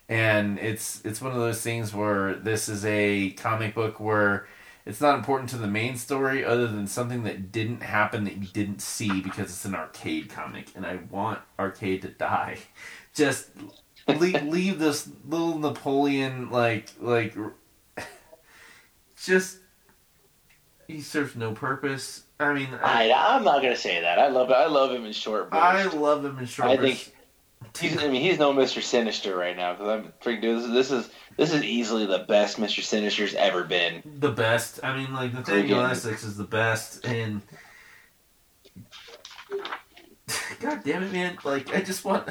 S2: And it's it's one of those things where this is a comic book where it's not important to the main story other than something that didn't happen that you didn't see because it's an arcade comic, and I want arcade to die. Just leave, leave this little Napoleon like like just he serves no purpose. I mean, I,
S3: I I'm not gonna say that. I love I love him in short bursts.
S2: I love him in short.
S3: I
S2: bursts.
S3: think he's I mean he's no Mister Sinister right now because I'm freaking dude. This, is- this is this is easily the best Mister Sinister's ever been.
S2: the best. I mean, like Nathaniel
S3: Friggin-
S2: Essex is the best, and God damn it, man! Like I just want.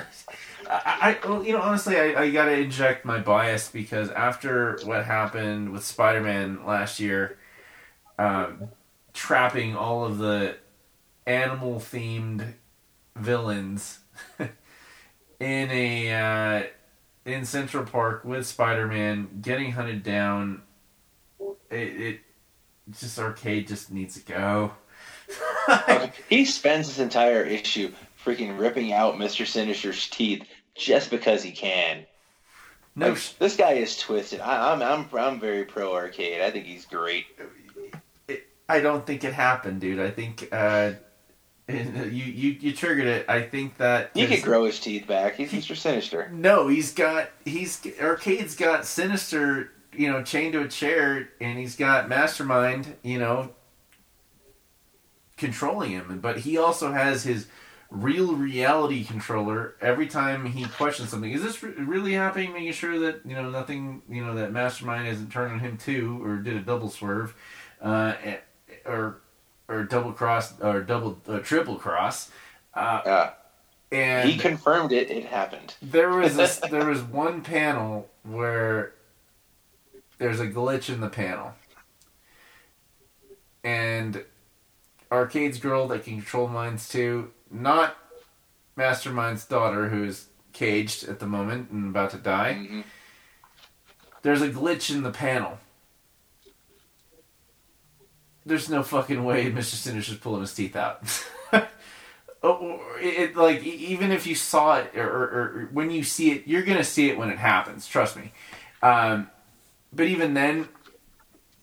S2: I, I you know, honestly, I, I gotta inject my bias because after what happened with Spider-Man last year, um, trapping all of the animal-themed villains in a uh, in Central Park with Spider-Man getting hunted down, it, it just arcade just needs to go.
S3: he spends this entire issue freaking ripping out Mister Sinister's teeth just because he can.
S2: no,
S3: Like, this guy is twisted. I, I'm I'm I'm very pro arcade. I think he's great.
S2: I don't think it happened, dude. I think uh, you you you triggered it. I think that
S3: He could grow his teeth back. He's Mister Sinister.
S2: No, he's got he's arcade's got sinister, you know, chained to a chair, and he's got mastermind, you know, controlling him. But he also has his real reality controller every time he questions something. Is this re- really happening? Making sure that you know nothing, you know, that mastermind isn't turned on him too, or did a double swerve, uh, or or double cross or double uh, triple cross. Uh,
S3: Yeah,
S2: and
S3: he confirmed it. It happened.
S2: there was this, there was one panel where there's a glitch in the panel, and Arcade's girl that can control minds too, not Mastermind's daughter who's caged at the moment and about to die.
S3: Mhm.
S2: There's a glitch in the panel. There's no fucking way Mr. Sinister's pulling his teeth out. Oh, it, like even if you saw it or, or, or when you see it, you're gonna see it when it happens. Trust me. Um, but even then,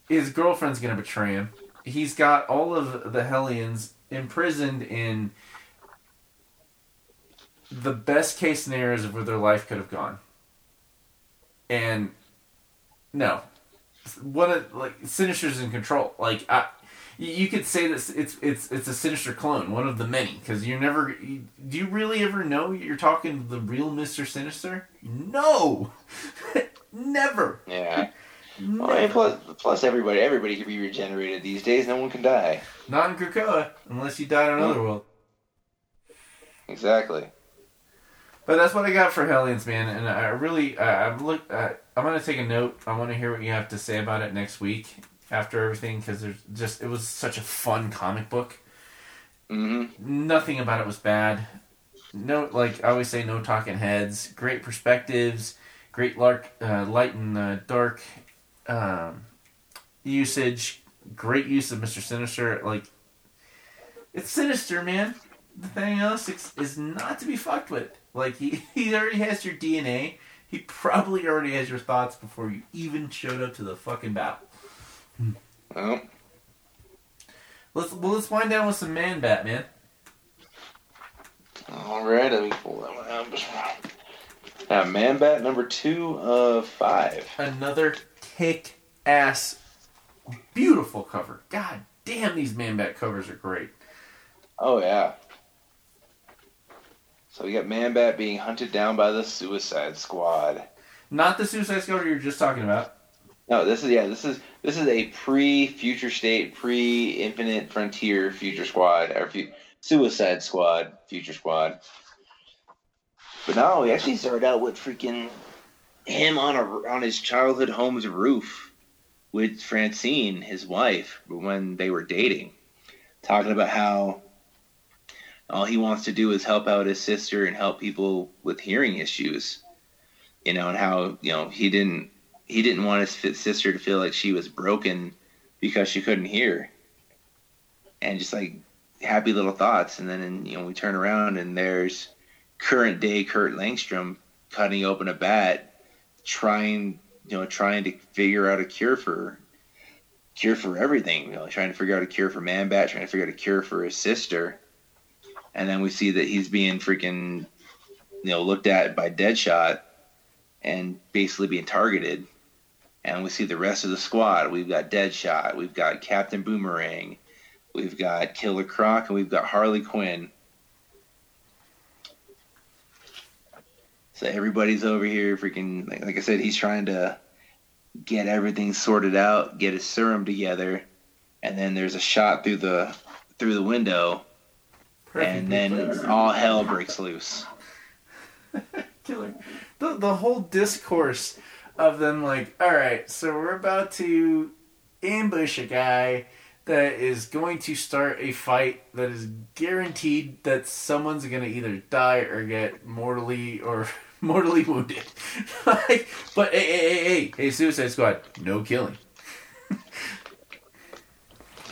S2: his girlfriend's gonna betray him. He's got all of the Hellions imprisoned in the best case scenarios of where their life could have gone. And no, one of like Sinister's in control. Like I, you- could say that it's it's it's a Sinister clone, one of the many. Because you're never you, do you really ever know you're talking to the real Mister Sinister? No, never.
S3: Yeah. Well, plus, plus everybody everybody can be regenerated these days. No one can die.
S2: Not in Krakoa, unless you died on another mm. world.
S3: Exactly.
S2: But that's what I got for Hellions, man. And I really, uh, I'm look, uh, I'm gonna take a note. I want to hear what you have to say about it next week after everything, because there's just it was such a fun comic book.
S3: hmm
S2: Nothing about it was bad. No, like I always say, no talking heads. Great perspectives. Great lark, uh, light and uh, dark um, usage. Great use of Mister Sinister. Like it's sinister, man. Nathaniel Essex is it's not to be fucked with. Like he, he already has your DNA. He probably already has your thoughts before you even showed up to the fucking battle.
S3: Well,
S2: Let's well let's wind down with some man bat, man.
S3: all right. Let me pull that one out. Yeah, uh, Man Bat number two of five.
S2: Another kick ass beautiful cover. God damn these man bat covers are great.
S3: Oh yeah. So we got Man Bat being hunted down by the Suicide Squad.
S2: Not the Suicide Squad you were just talking about.
S3: No, this is yeah, this is this is a pre-Future State, pre-Infinite Frontier Future Squad or fu- Suicide Squad Future Squad. But no, we actually started out with freaking him on a on his childhood home's roof with Francine, his wife, when they were dating, talking about how all he wants to do is help out his sister and help people with hearing issues. you know, and how you know he didn't he didn't want his sister to feel like she was broken because she couldn't hear, and just like happy little thoughts, and then you know we turn around and there's current day Kirk Langstrom cutting open a bat, trying you know trying to figure out a cure for cure for everything. You know, trying to figure out a cure for Man Bat, trying to figure out a cure for his sister, and then we see that he's being freaking you know looked at by Deadshot and basically being targeted. And we see the rest of the squad. We've got Deadshot, we've got Captain Boomerang, we've got Killer Croc, and we've got Harley Quinn. So everybody's over here freaking like, like I said, he's trying to get everything sorted out, get his serum together, and then there's a shot through the through the window, and then all hell breaks loose.
S2: Killer. The the whole discourse of them like, all right, so we're about to ambush a guy that is going to start a fight that is guaranteed that someone's going to either die or get mortally or mortally wounded. like, but hey, hey, hey, hey, hey, Suicide Squad, no killing.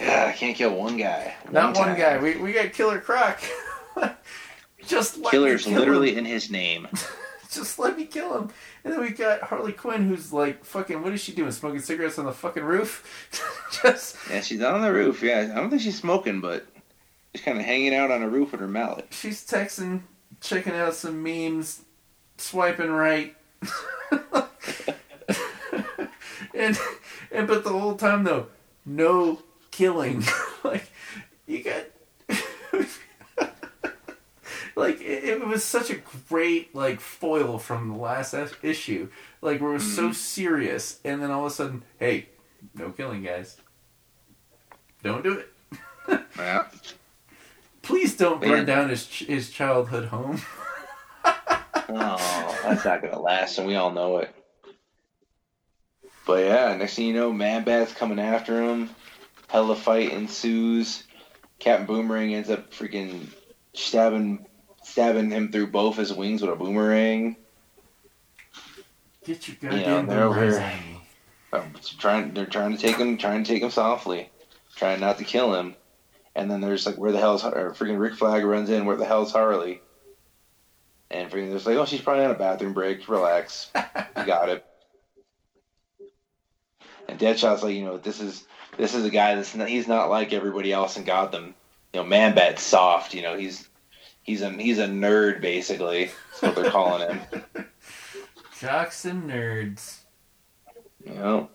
S3: Yeah, I can't kill one guy.
S2: Not one guy. We we got Killer Croc. Just
S3: killer's literally him. in his name.
S2: Just let me kill him. And then we got Harley Quinn, who's like fucking. What is she doing? Smoking cigarettes on the fucking roof?
S3: Just yeah, she's on the roof. Yeah, I don't think she's smoking, but she's kind of hanging out on a roof with her mallet.
S2: She's texting, checking out some memes, swiping right. and and but the whole time though, no killing. like you got like it, it, was such a great like foil from the last issue, like where it was so mm-hmm. serious, and then all of a sudden, hey, no killing, guys. Don't do it. yeah. Please don't burn Man. down his his childhood home.
S3: oh, that's not gonna last, and we all know it. But yeah, next thing you know, Man Bat's coming after him. Hella fight ensues. Captain Boomerang ends up freaking stabbing stabbing him through both his wings with a boomerang.
S2: Get your goddamn you know, they're over
S3: um, trying. They're trying to take him, trying to take him softly, trying not to kill him. And then there's like, where the hell's or freaking Rick Flag runs in? Where the hell's Harley? And freaking, there's like, oh, she's probably on a bathroom break. Relax, you got it. And Deadshot's like, you know, this is this is a guy that's not, he's not like everybody else in Gotham. You know, Man Bat's soft. You know, he's he's a he's a nerd basically. That's what they're calling him.
S2: Jocks and nerds.
S3: You know.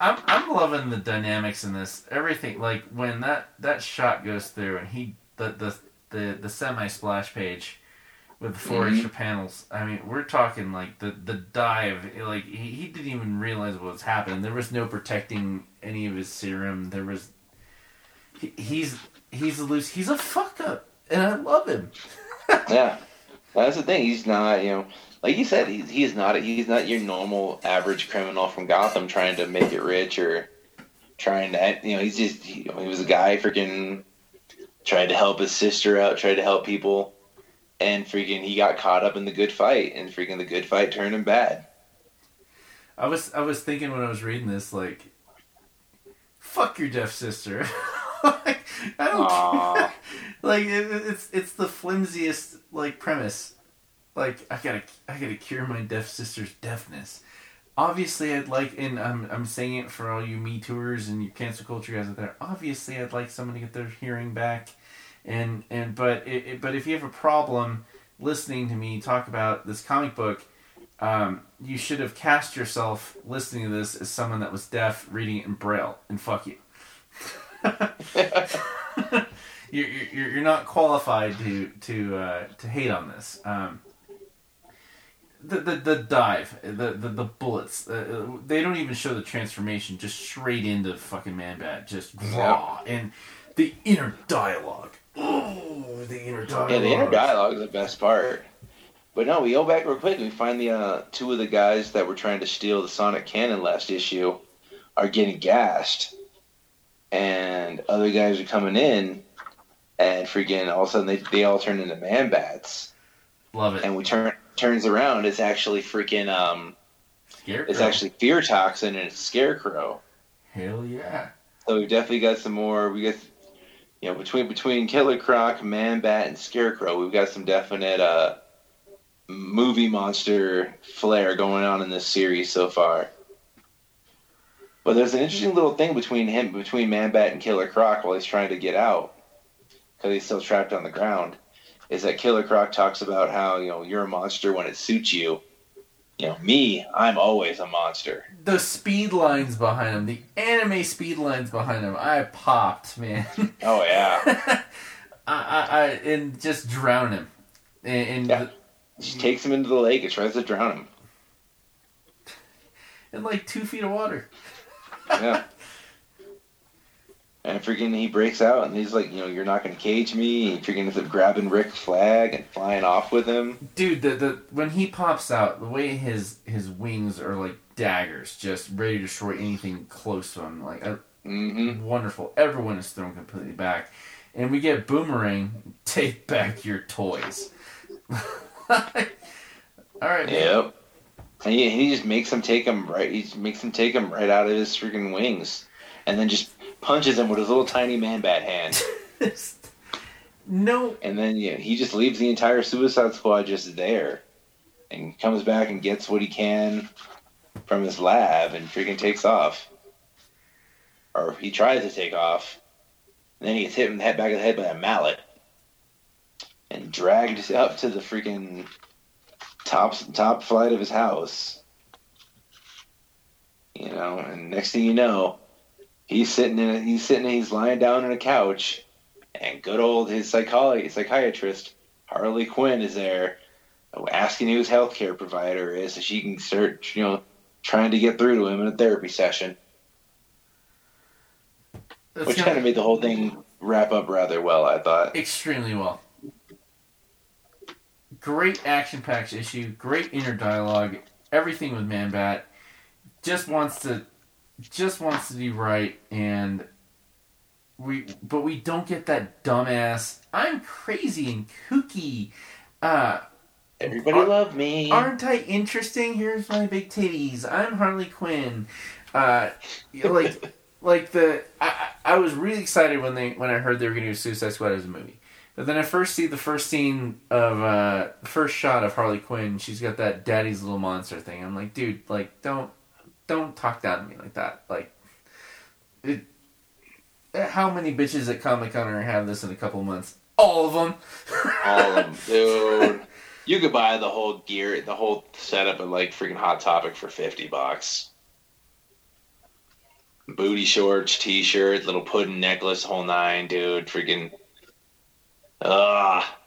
S2: I'm I'm loving the dynamics in this. Everything like when that that shot goes through and he the the the, the semi splash page with 4 mm-hmm. extra panels. I mean, we're talking like the the dive. Like he, he didn't even realize what was happening. There was no protecting any of his serum. There was he, he's he's a loose. He's a fuck up, and I love him.
S3: yeah, that's the thing. He's not, you know, like you said, he's he's not he's not your normal average criminal from Gotham trying to make it rich or trying to, you know, he's just he, he was a guy freaking tried to help his sister out, tried to help people, and freaking he got caught up in the good fight, and freaking the good fight turned him bad.
S2: I was I was thinking when I was reading this, like, fuck your deaf sister. like, I don't like it, it's it's the flimsiest like premise. Like I gotta I gotta cure my deaf sister's deafness. Obviously, I'd like, and I'm I'm saying it for all you Me Tours and you cancel culture guys out there. Obviously, I'd like someone to get their hearing back, and and but it, it, but if you have a problem listening to me talk about this comic book, um, you should have cast yourself listening to this as someone that was deaf reading it in braille, and fuck you. you're, you're, you're not qualified to to uh, to hate on this. Um, the, the the dive, the the, the bullets, uh, they don't even show the transformation. Just straight into fucking Man Bat, just raw, and the inner dialogue. Oh, the inner dialogue.
S3: Yeah, the inner dialogue is the best part. But no, we go back real quick and we find the uh, two of the guys that were trying to steal the Sonic Cannon last issue are getting gassed and other guys are coming in, and freaking all of a sudden they, they all turn into man bats.
S2: Love it.
S3: And we turn turns around, it's actually freaking um,
S2: Scarecrow.
S3: it's actually fear toxin and it's scarecrow.
S2: Hell yeah.
S3: So we've definitely got some more. We got, you know, between between Killer Croc, Man Bat, and Scarecrow, we've got some definite uh, movie monster flair going on in this series so far. But there's an interesting little thing between him, between Man Bat and Killer Croc, while he's trying to get out, because he's still trapped on the ground. Is that Killer Croc talks about how you know you're a monster when it suits you. You know, me, I'm always a monster.
S2: The speed lines behind him, the anime speed lines behind him, I popped, man.
S3: Oh yeah.
S2: I, I, I, and just drown him. And, and
S3: Yeah. She takes him into the lake and tries to drown him.
S2: in like two feet of water.
S3: Yeah. And freaking he breaks out and he's like, you know, you're not gonna cage me. And freaking ends up grabbing Rick's flag and flying off with him.
S2: Dude, the, the when he pops out, the way his his wings are like daggers, just ready to destroy anything close to him. Like, uh,
S3: Mm-hmm.
S2: wonderful. Everyone is thrown completely back, and we get Boomerang. Take back your toys. All right, man.
S3: Yep. And he, he just makes him take him right. He just makes him take him right out of his freaking wings, and then just punches him with his little tiny man bat hand.
S2: no,
S3: And then yeah, he just leaves the entire Suicide Squad just there, and comes back and gets what he can from his lab, and freaking takes off. Or he tries to take off, and then he gets hit in the head, back of the head by a mallet, and dragged up to the freaking top top flight of his house. You know, and next thing you know, he's sitting in a, he's sitting he's lying down on a couch and good old his psycholo- psychiatrist Harley Quinn is there asking who his healthcare provider is so she can start you know trying to get through to him in a therapy session
S2: that's
S3: which kind of made the whole thing wrap up rather well i thought
S2: extremely well. Great action packed issue, great inner dialogue, everything with Man Bat. Just wants to just wants to be right and we but we don't get that dumbass I'm crazy and kooky. Uh
S3: everybody
S2: Ar-
S3: love me
S2: aren't I interesting? Here's my big titties. I'm Harley Quinn. Uh, like, like the I, I was really excited when they when I heard they were going to do Suicide Squad as a movie. But then I first see the first scene of uh, first shot of Harley Quinn. She's got that daddy's little monster thing. I'm like, dude, like, don't don't talk down to me like that. Like, it. How many bitches at Comic Con are have this in a couple months? All of them.
S3: all of them dude you could buy the whole gear the whole setup of like freaking hot topic for 50 bucks booty shorts t-shirt little pudding necklace whole nine dude freaking ah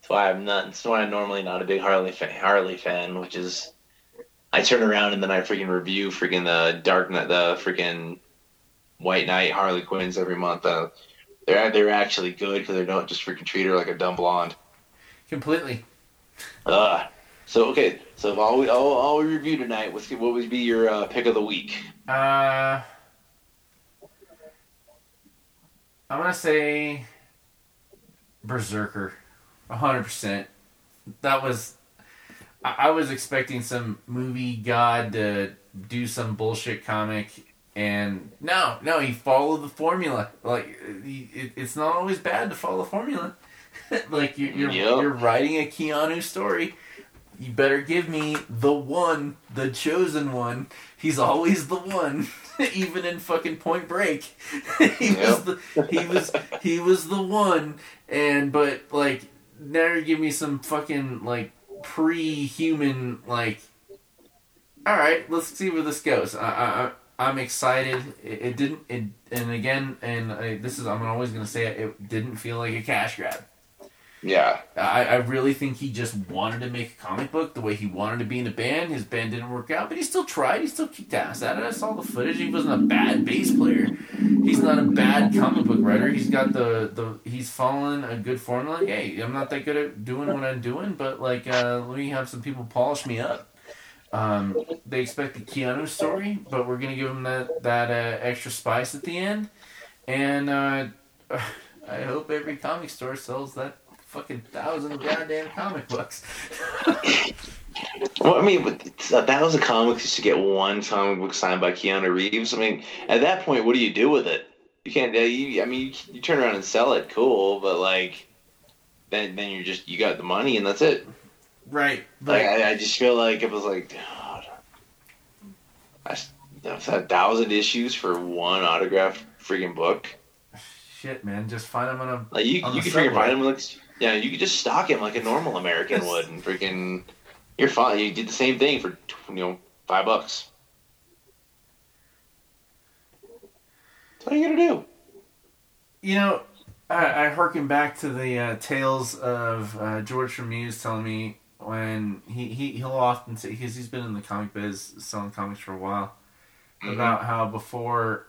S3: that's why i'm not that's why i'm normally not a big harley fan harley fan which is i turn around and then i freaking review freaking the dark knight the freaking white knight harley quinns every month uh, they're they're actually good because they don't just freaking treat her like a dumb blonde
S2: Completely.
S3: uh, so okay, so all we all, all we review tonight, what's what would be your uh, pick of the week?
S2: Uh, I'm gonna say Berserker, hundred percent. That was I, I was expecting some movie god to do some bullshit comic, and no, no, he followed the formula. Like it, it's not always bad to follow the formula. like you, you're
S3: Yep.
S2: you're writing a Keanu story. You better give me the one, the chosen one. He's always the one, even in fucking Point Break. he was the he was he was the one. And but like now you give me some fucking like pre-human like. All right, let's see where this goes. I, I, I I'm excited. It, it didn't. It and again, and I, this is I'm always gonna say it. It didn't feel like a cash grab.
S3: Yeah,
S2: I, I really think he just wanted to make a comic book the way he wanted to be in a band. His band didn't work out, but he still tried. He still kicked ass at it. I saw the footage. He wasn't a bad bass player. He's not a bad comic book writer. He's got the, the he's following a good formula. Hey, I'm not that good at doing what I'm doing, but like uh, let me have some people polish me up. Um, they expect the Keanu story, but we're gonna give him that that uh, extra spice at the end, and uh, I hope every comic store sells that fucking thousand goddamn comic books.
S3: Well, I mean, a thousand comics just to get one comic book signed by Keanu Reeves. I mean, at that point, what do you do with it? You can't. Uh, you, I mean, you, you turn around and sell it, cool, but like, then then you're just you got the money and that's it.
S2: Right.
S3: Like, I, I just feel like it was like, God, a thousand issues for one autographed freaking book.
S2: Shit, man, just find them on a.
S3: Like you,
S2: on
S3: you can freaking find them like, yeah, you could just stock him like a normal American would, and freaking, you're fine. You did the same thing for you know five bucks. What are you gonna do?
S2: You know, I, I harken back to the uh, tales of uh, George Muse telling me when he, he he'll often say because he's been in the comic biz selling comics for a while
S3: Mhm.
S2: about how before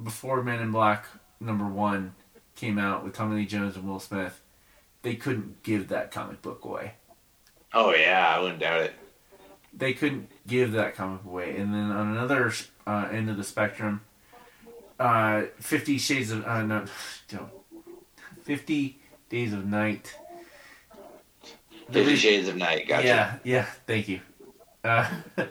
S2: before Men in Black number one came out with Tommy Lee Jones and Will Smith, they couldn't give that comic book away.
S3: Oh yeah, I wouldn't doubt it.
S2: They couldn't give that comic away, and then on another uh, end of the spectrum, uh, Fifty Shades of uh, no, don't Fifty Days of Night.
S3: Fifty Shades of Night. Gotcha.
S2: Yeah, yeah. Thank you. Uh,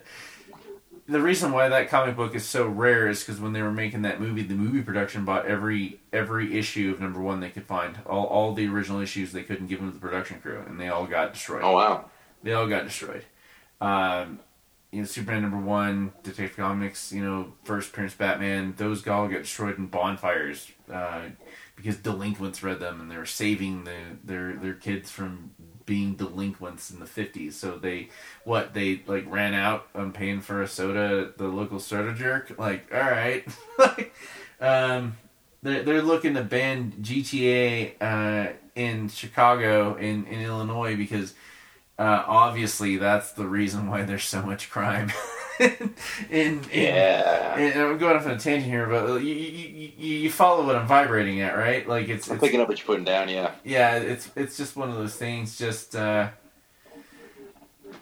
S2: the reason why that comic book is so rare is because when they were making that movie, the movie production bought every every issue of number one they could find. All all the original issues they couldn't give them to the production crew, and they all got destroyed.
S3: Oh wow.
S2: They all got destroyed. Um, you know, Superman number one, Detective Comics, you know, first appearance Batman, those all got destroyed in bonfires uh, because delinquents read them and they were saving the, their their kids from being delinquents in the fifties. So they what they like ran out on paying for a soda the local soda jerk. Like, all right, um, they're they're looking to ban GTA uh, in Chicago in in Illinois because uh, obviously that's the reason why there's so much crime. in, in,
S3: Yeah.
S2: and I'm going off on a tangent here, but you, you, you, you follow what I'm vibrating at, right? Like it's,
S3: I'm
S2: it's
S3: picking up what you're putting down. Yeah.
S2: yeah, it's it's just one of those things. Just uh,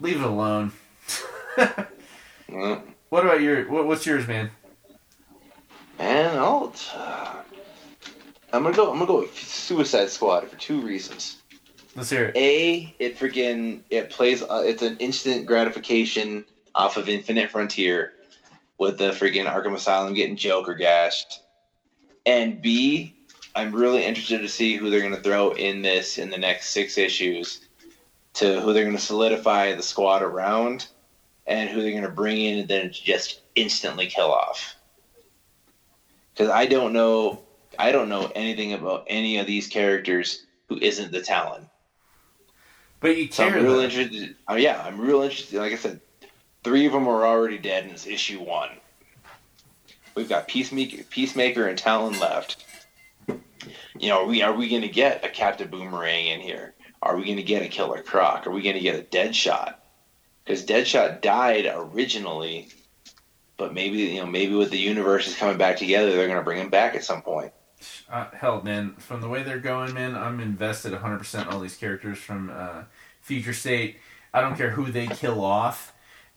S2: leave it alone.
S3: Mm.
S2: what about your what, what's yours, man?
S3: Man, I'll. Uh, I'm gonna go. I'm gonna go with Suicide Squad for two reasons.
S2: Let's hear it.
S3: A, it freaking it plays. Uh, it's an instant gratification off of Infinite Frontier, with the freaking Arkham Asylum getting Joker gashed. And B, I'm really interested to see who they're gonna throw in this in the next six issues, to who they're gonna solidify the squad around, and who they're gonna bring in and then just instantly kill off. Because I don't know, I don't know anything about any of these characters who isn't the Talon.
S2: But you
S3: So
S2: care.
S3: I'm real interested. Oh yeah, I'm real interested. Like I said, three of them are already dead in this issue one. We've got Peacemaker, Peacemaker, and Talon left. You know, are we are we going to get a Captain Boomerang in here? Are we going to get a Killer Croc? Are we going to get a Deadshot? Because Deadshot died originally, but maybe you know maybe with the universe is coming back together, they're going to bring him back at some point.
S2: Uh, hell, man, from the way they're going, man, I'm invested 100% in all these characters from uh, Future State. I don't care who they kill off,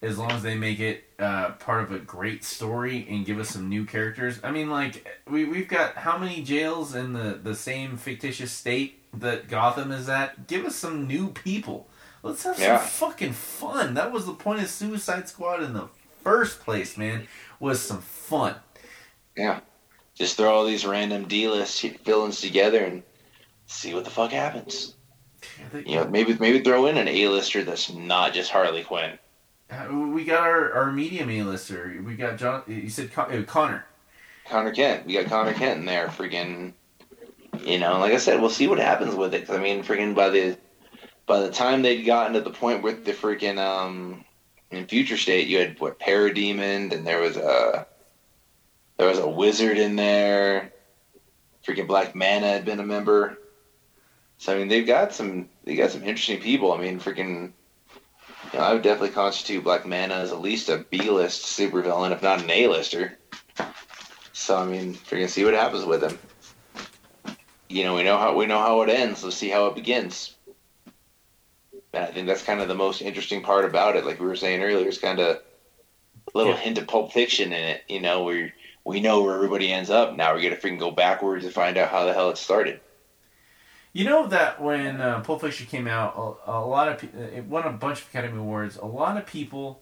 S2: as long as they make it uh, part of a great story and give us some new characters. I mean, like, we, we've got how many jails in the, the same fictitious state that Gotham is at? Give us some new people. Let's have
S3: Yeah.
S2: some fucking fun. That was the point of Suicide Squad in the first place, man, was some fun.
S3: Yeah, just throw all these random D-list villains together and see what the fuck happens. You know, maybe maybe throw in an A-lister that's not just Harley Quinn.
S2: We got our, our medium A-lister. We got John. You said Con- uh, Conner.
S3: Conner Kent, we got Conner Kent in there, freaking. You know, like I said, we'll see what happens with it. 'cause, I mean, freaking by the by the time they'd gotten to the point with the freaking um in Future State, you had what Parademon, and there was a there was a wizard in there. Freaking Black Manta had been a member. So I mean, they've got some they got some interesting people. I mean, freaking. You know, I would definitely constitute Black Manta as at least a B-list supervillain, if not an A-lister. So I mean, we're gonna see what happens with him. You know, we know how we know how it ends. Let's see how it begins. And I think that's kind of the most interesting part about it. Like we were saying earlier, it's kind of a little
S2: Yeah.
S3: hint of Pulp Fiction in it. You know, where we know where everybody ends up. Now we're gonna freaking go backwards and find out how the hell it started.
S2: You know that when uh, Pulp Fiction came out, a, a lot of pe- it won a bunch of Academy Awards. A lot of people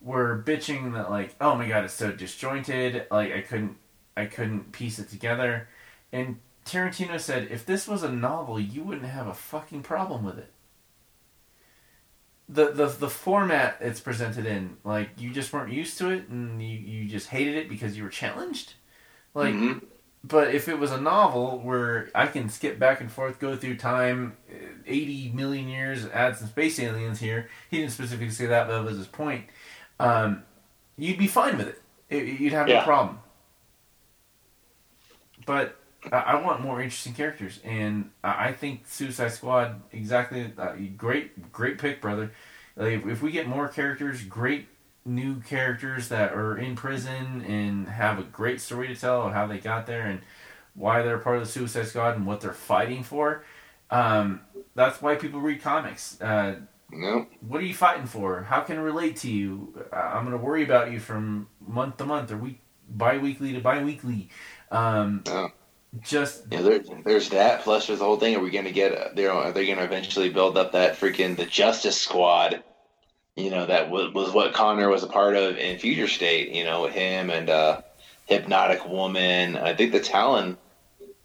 S2: were bitching that like, oh my god, it's so disjointed. Like I couldn't, I couldn't piece it together. And Tarantino said, if this was a novel, you wouldn't have a fucking problem with it. The the the format it's presented in, like you just weren't used to it, and you you just hated it because you were challenged. Like
S3: Mhm.
S2: But if it was a novel where I can skip back and forth, go through time, uh, 80 million years, add some space aliens here, he didn't specifically say that, but that was his point, um, you'd be fine with it. It- You'd have no problem. But I I want more interesting characters, and I I think Suicide Squad, exactly, uh, great, great pick, brother. Like, if, if we get more characters, great new characters that are in prison and have a great story to tell of how they got there and why they're part of the Suicide Squad and what they're fighting for. Um, that's why people read comics. Uh,
S3: No.
S2: what are you fighting for? How can I relate to you? Uh, I'm going to worry about you from month to month or week, bi-weekly to bi-weekly. Um,
S3: No.
S2: Just
S3: Yeah, there, there's that. Plus, there's the whole thing. Are we going to get? A, they're are they going to eventually build up that freaking the Justice Squad? You know that was, was what Conner was a part of in Future State. You know, with him and uh, Hypnotic Woman. I think the Talon,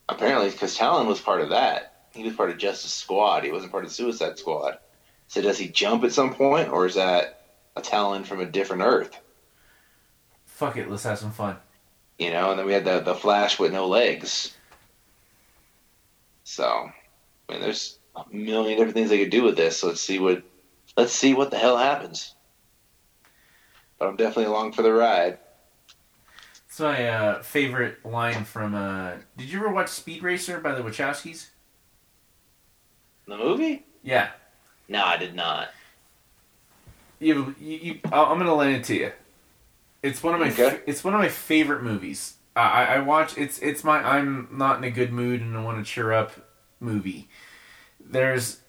S3: apparently, because Talon was part of that. He was part of Justice Squad. He wasn't part of Suicide Squad. So does he jump at some point, or is that a Talon from a different Earth?
S2: fuck it, let's have some fun.
S3: You know, and then we had the the Flash with no legs. So, I mean, there's a million different things they could do with this. So let's see what let's see what the hell happens. But I'm definitely along for the ride.
S2: It's my uh, favorite line from. Uh, did you ever watch Speed Racer by the Wachowskis?
S3: The movie?
S2: Yeah,
S3: No, I did not.
S2: you. you, you I'm gonna lend it to you. It's one of my.
S3: Okay.
S2: it's one of my favorite movies. I, I I watch. It's it's my. I'm not in a good mood and I want to cheer up movie. There's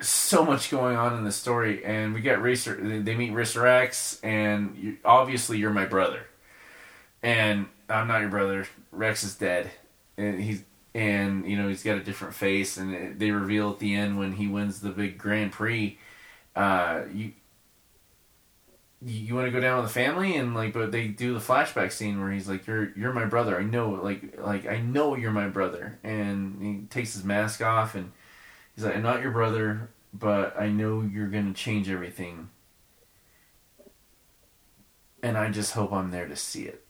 S2: so much going on in the story, and we get Racer. They meet Racer X, and you, obviously you're my brother, and I'm not your brother. Rex is dead, and he's and you know he's got a different face, and it- they reveal at the end when he wins the big Grand Prix. Uh, you, you want to go down with the family and like but they do the flashback scene where he's like you're you're my brother i know like like i know you're my brother and he takes his mask off and he's like i'm not your brother but i know you're gonna change everything. And i just hope i'm there to see it.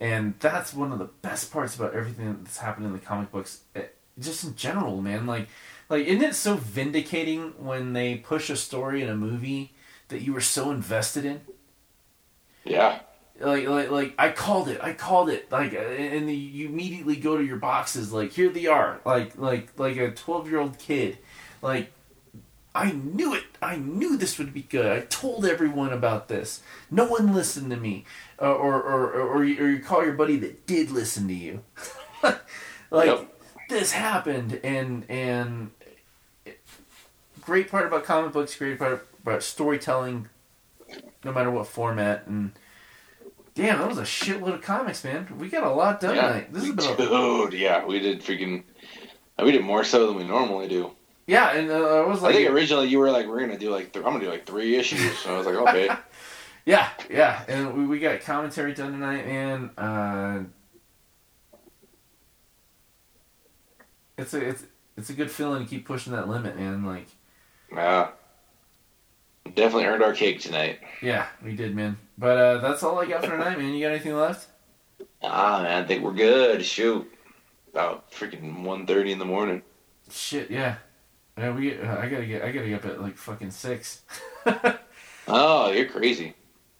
S2: And that's one of the best parts about everything that's happened in the comic books eh, just in general man. Like like isn't it so vindicating when they push a story in a movie that you were so invested in?
S3: Yeah.
S2: Like like like I called it I called it like uh, and you immediately go to your boxes like here they are like like like a 12 year old kid. Like I knew it I knew this would be good. I told everyone about this. No one listened to me. Uh, or, or or or you, or you call your buddy that did listen to you. Like
S3: Yep.
S2: this happened and and great part about comic books great part about storytelling no matter what format and damn that was a shitload of comics man we got a lot done
S3: Yeah.
S2: tonight this is been a,
S3: Dude, yeah, we did freaking. We did more so than we normally do.
S2: yeah and uh, i was like, I
S3: think originally you were like, "We're gonna do like, th- I'm gonna do like three issues." So I was like, "Okay."
S2: yeah yeah and we, we got commentary done tonight man uh it's a it's it's a good feeling to keep pushing that limit man like
S3: yeah. Definitely earned our cake tonight.
S2: yeah we did man but uh that's all i got for tonight man you got anything left
S3: Ah, man, I think we're good. Shoot, about freaking 1.30 in the morning.
S2: shit yeah yeah we uh, i gotta get i gotta get up at like fucking six
S3: Oh, you're crazy.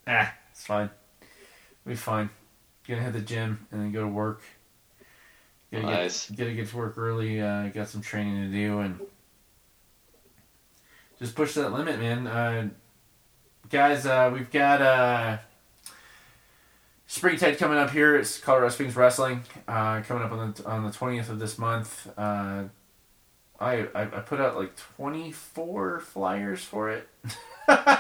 S2: Ah, it's fine. We'll fine. Gonna hit the gym and then go to work. Gotta
S3: Nice.
S2: get gotta get to work early. Uh, got some training to do and just push that limit, man. Uh, guys, uh, we've got uh, Springtide coming up here. It's Colorado Springs Wrestling uh, coming up on the on the twentieth of this month. Uh, I, I I put out like twenty four flyers for it.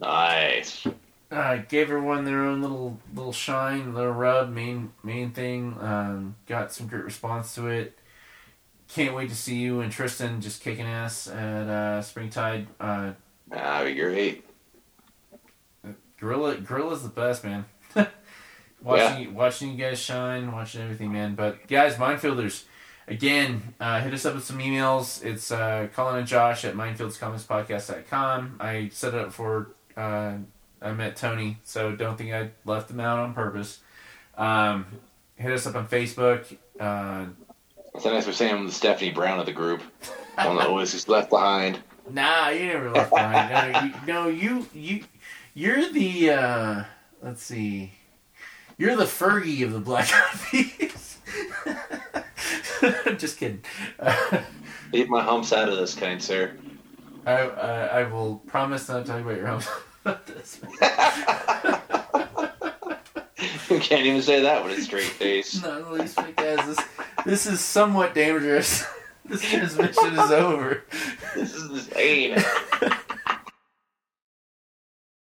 S3: Nice.
S2: uh, gave everyone their own little little shine, little rub. Main main thing. Um, got some great response to it. Can't wait to see you and Tristan just kicking ass at uh, Springtide. Uh,
S3: that'd be great.
S2: Gorilla Gorilla's the best, man. watching watching you guys shine, watching everything, man. But guys, Mindfielders, again, uh, hit us up with some emails. It's uh, Colin and Josh at mindfieldscomicspodcast.com. I set it up for uh, I met Tony, so don't think I left them out on purpose. Um, hit us up on Facebook. Uh,
S3: So nice for saying I'm the Stephanie Brown of the group. One that always gets left behind.
S2: Nah, you never left behind. No, you, no, you you you're the uh, let's see, you're the Fergie of the Black Eyed Peas. Just kidding. Uh,
S3: Leave my humps out of this, kind sir.
S2: I uh, I will promise not to talk about your home.
S3: You can't even say that with a straight face.
S2: Not the least bit, guys. This this is somewhat dangerous. This transmission is over.
S3: This is insane.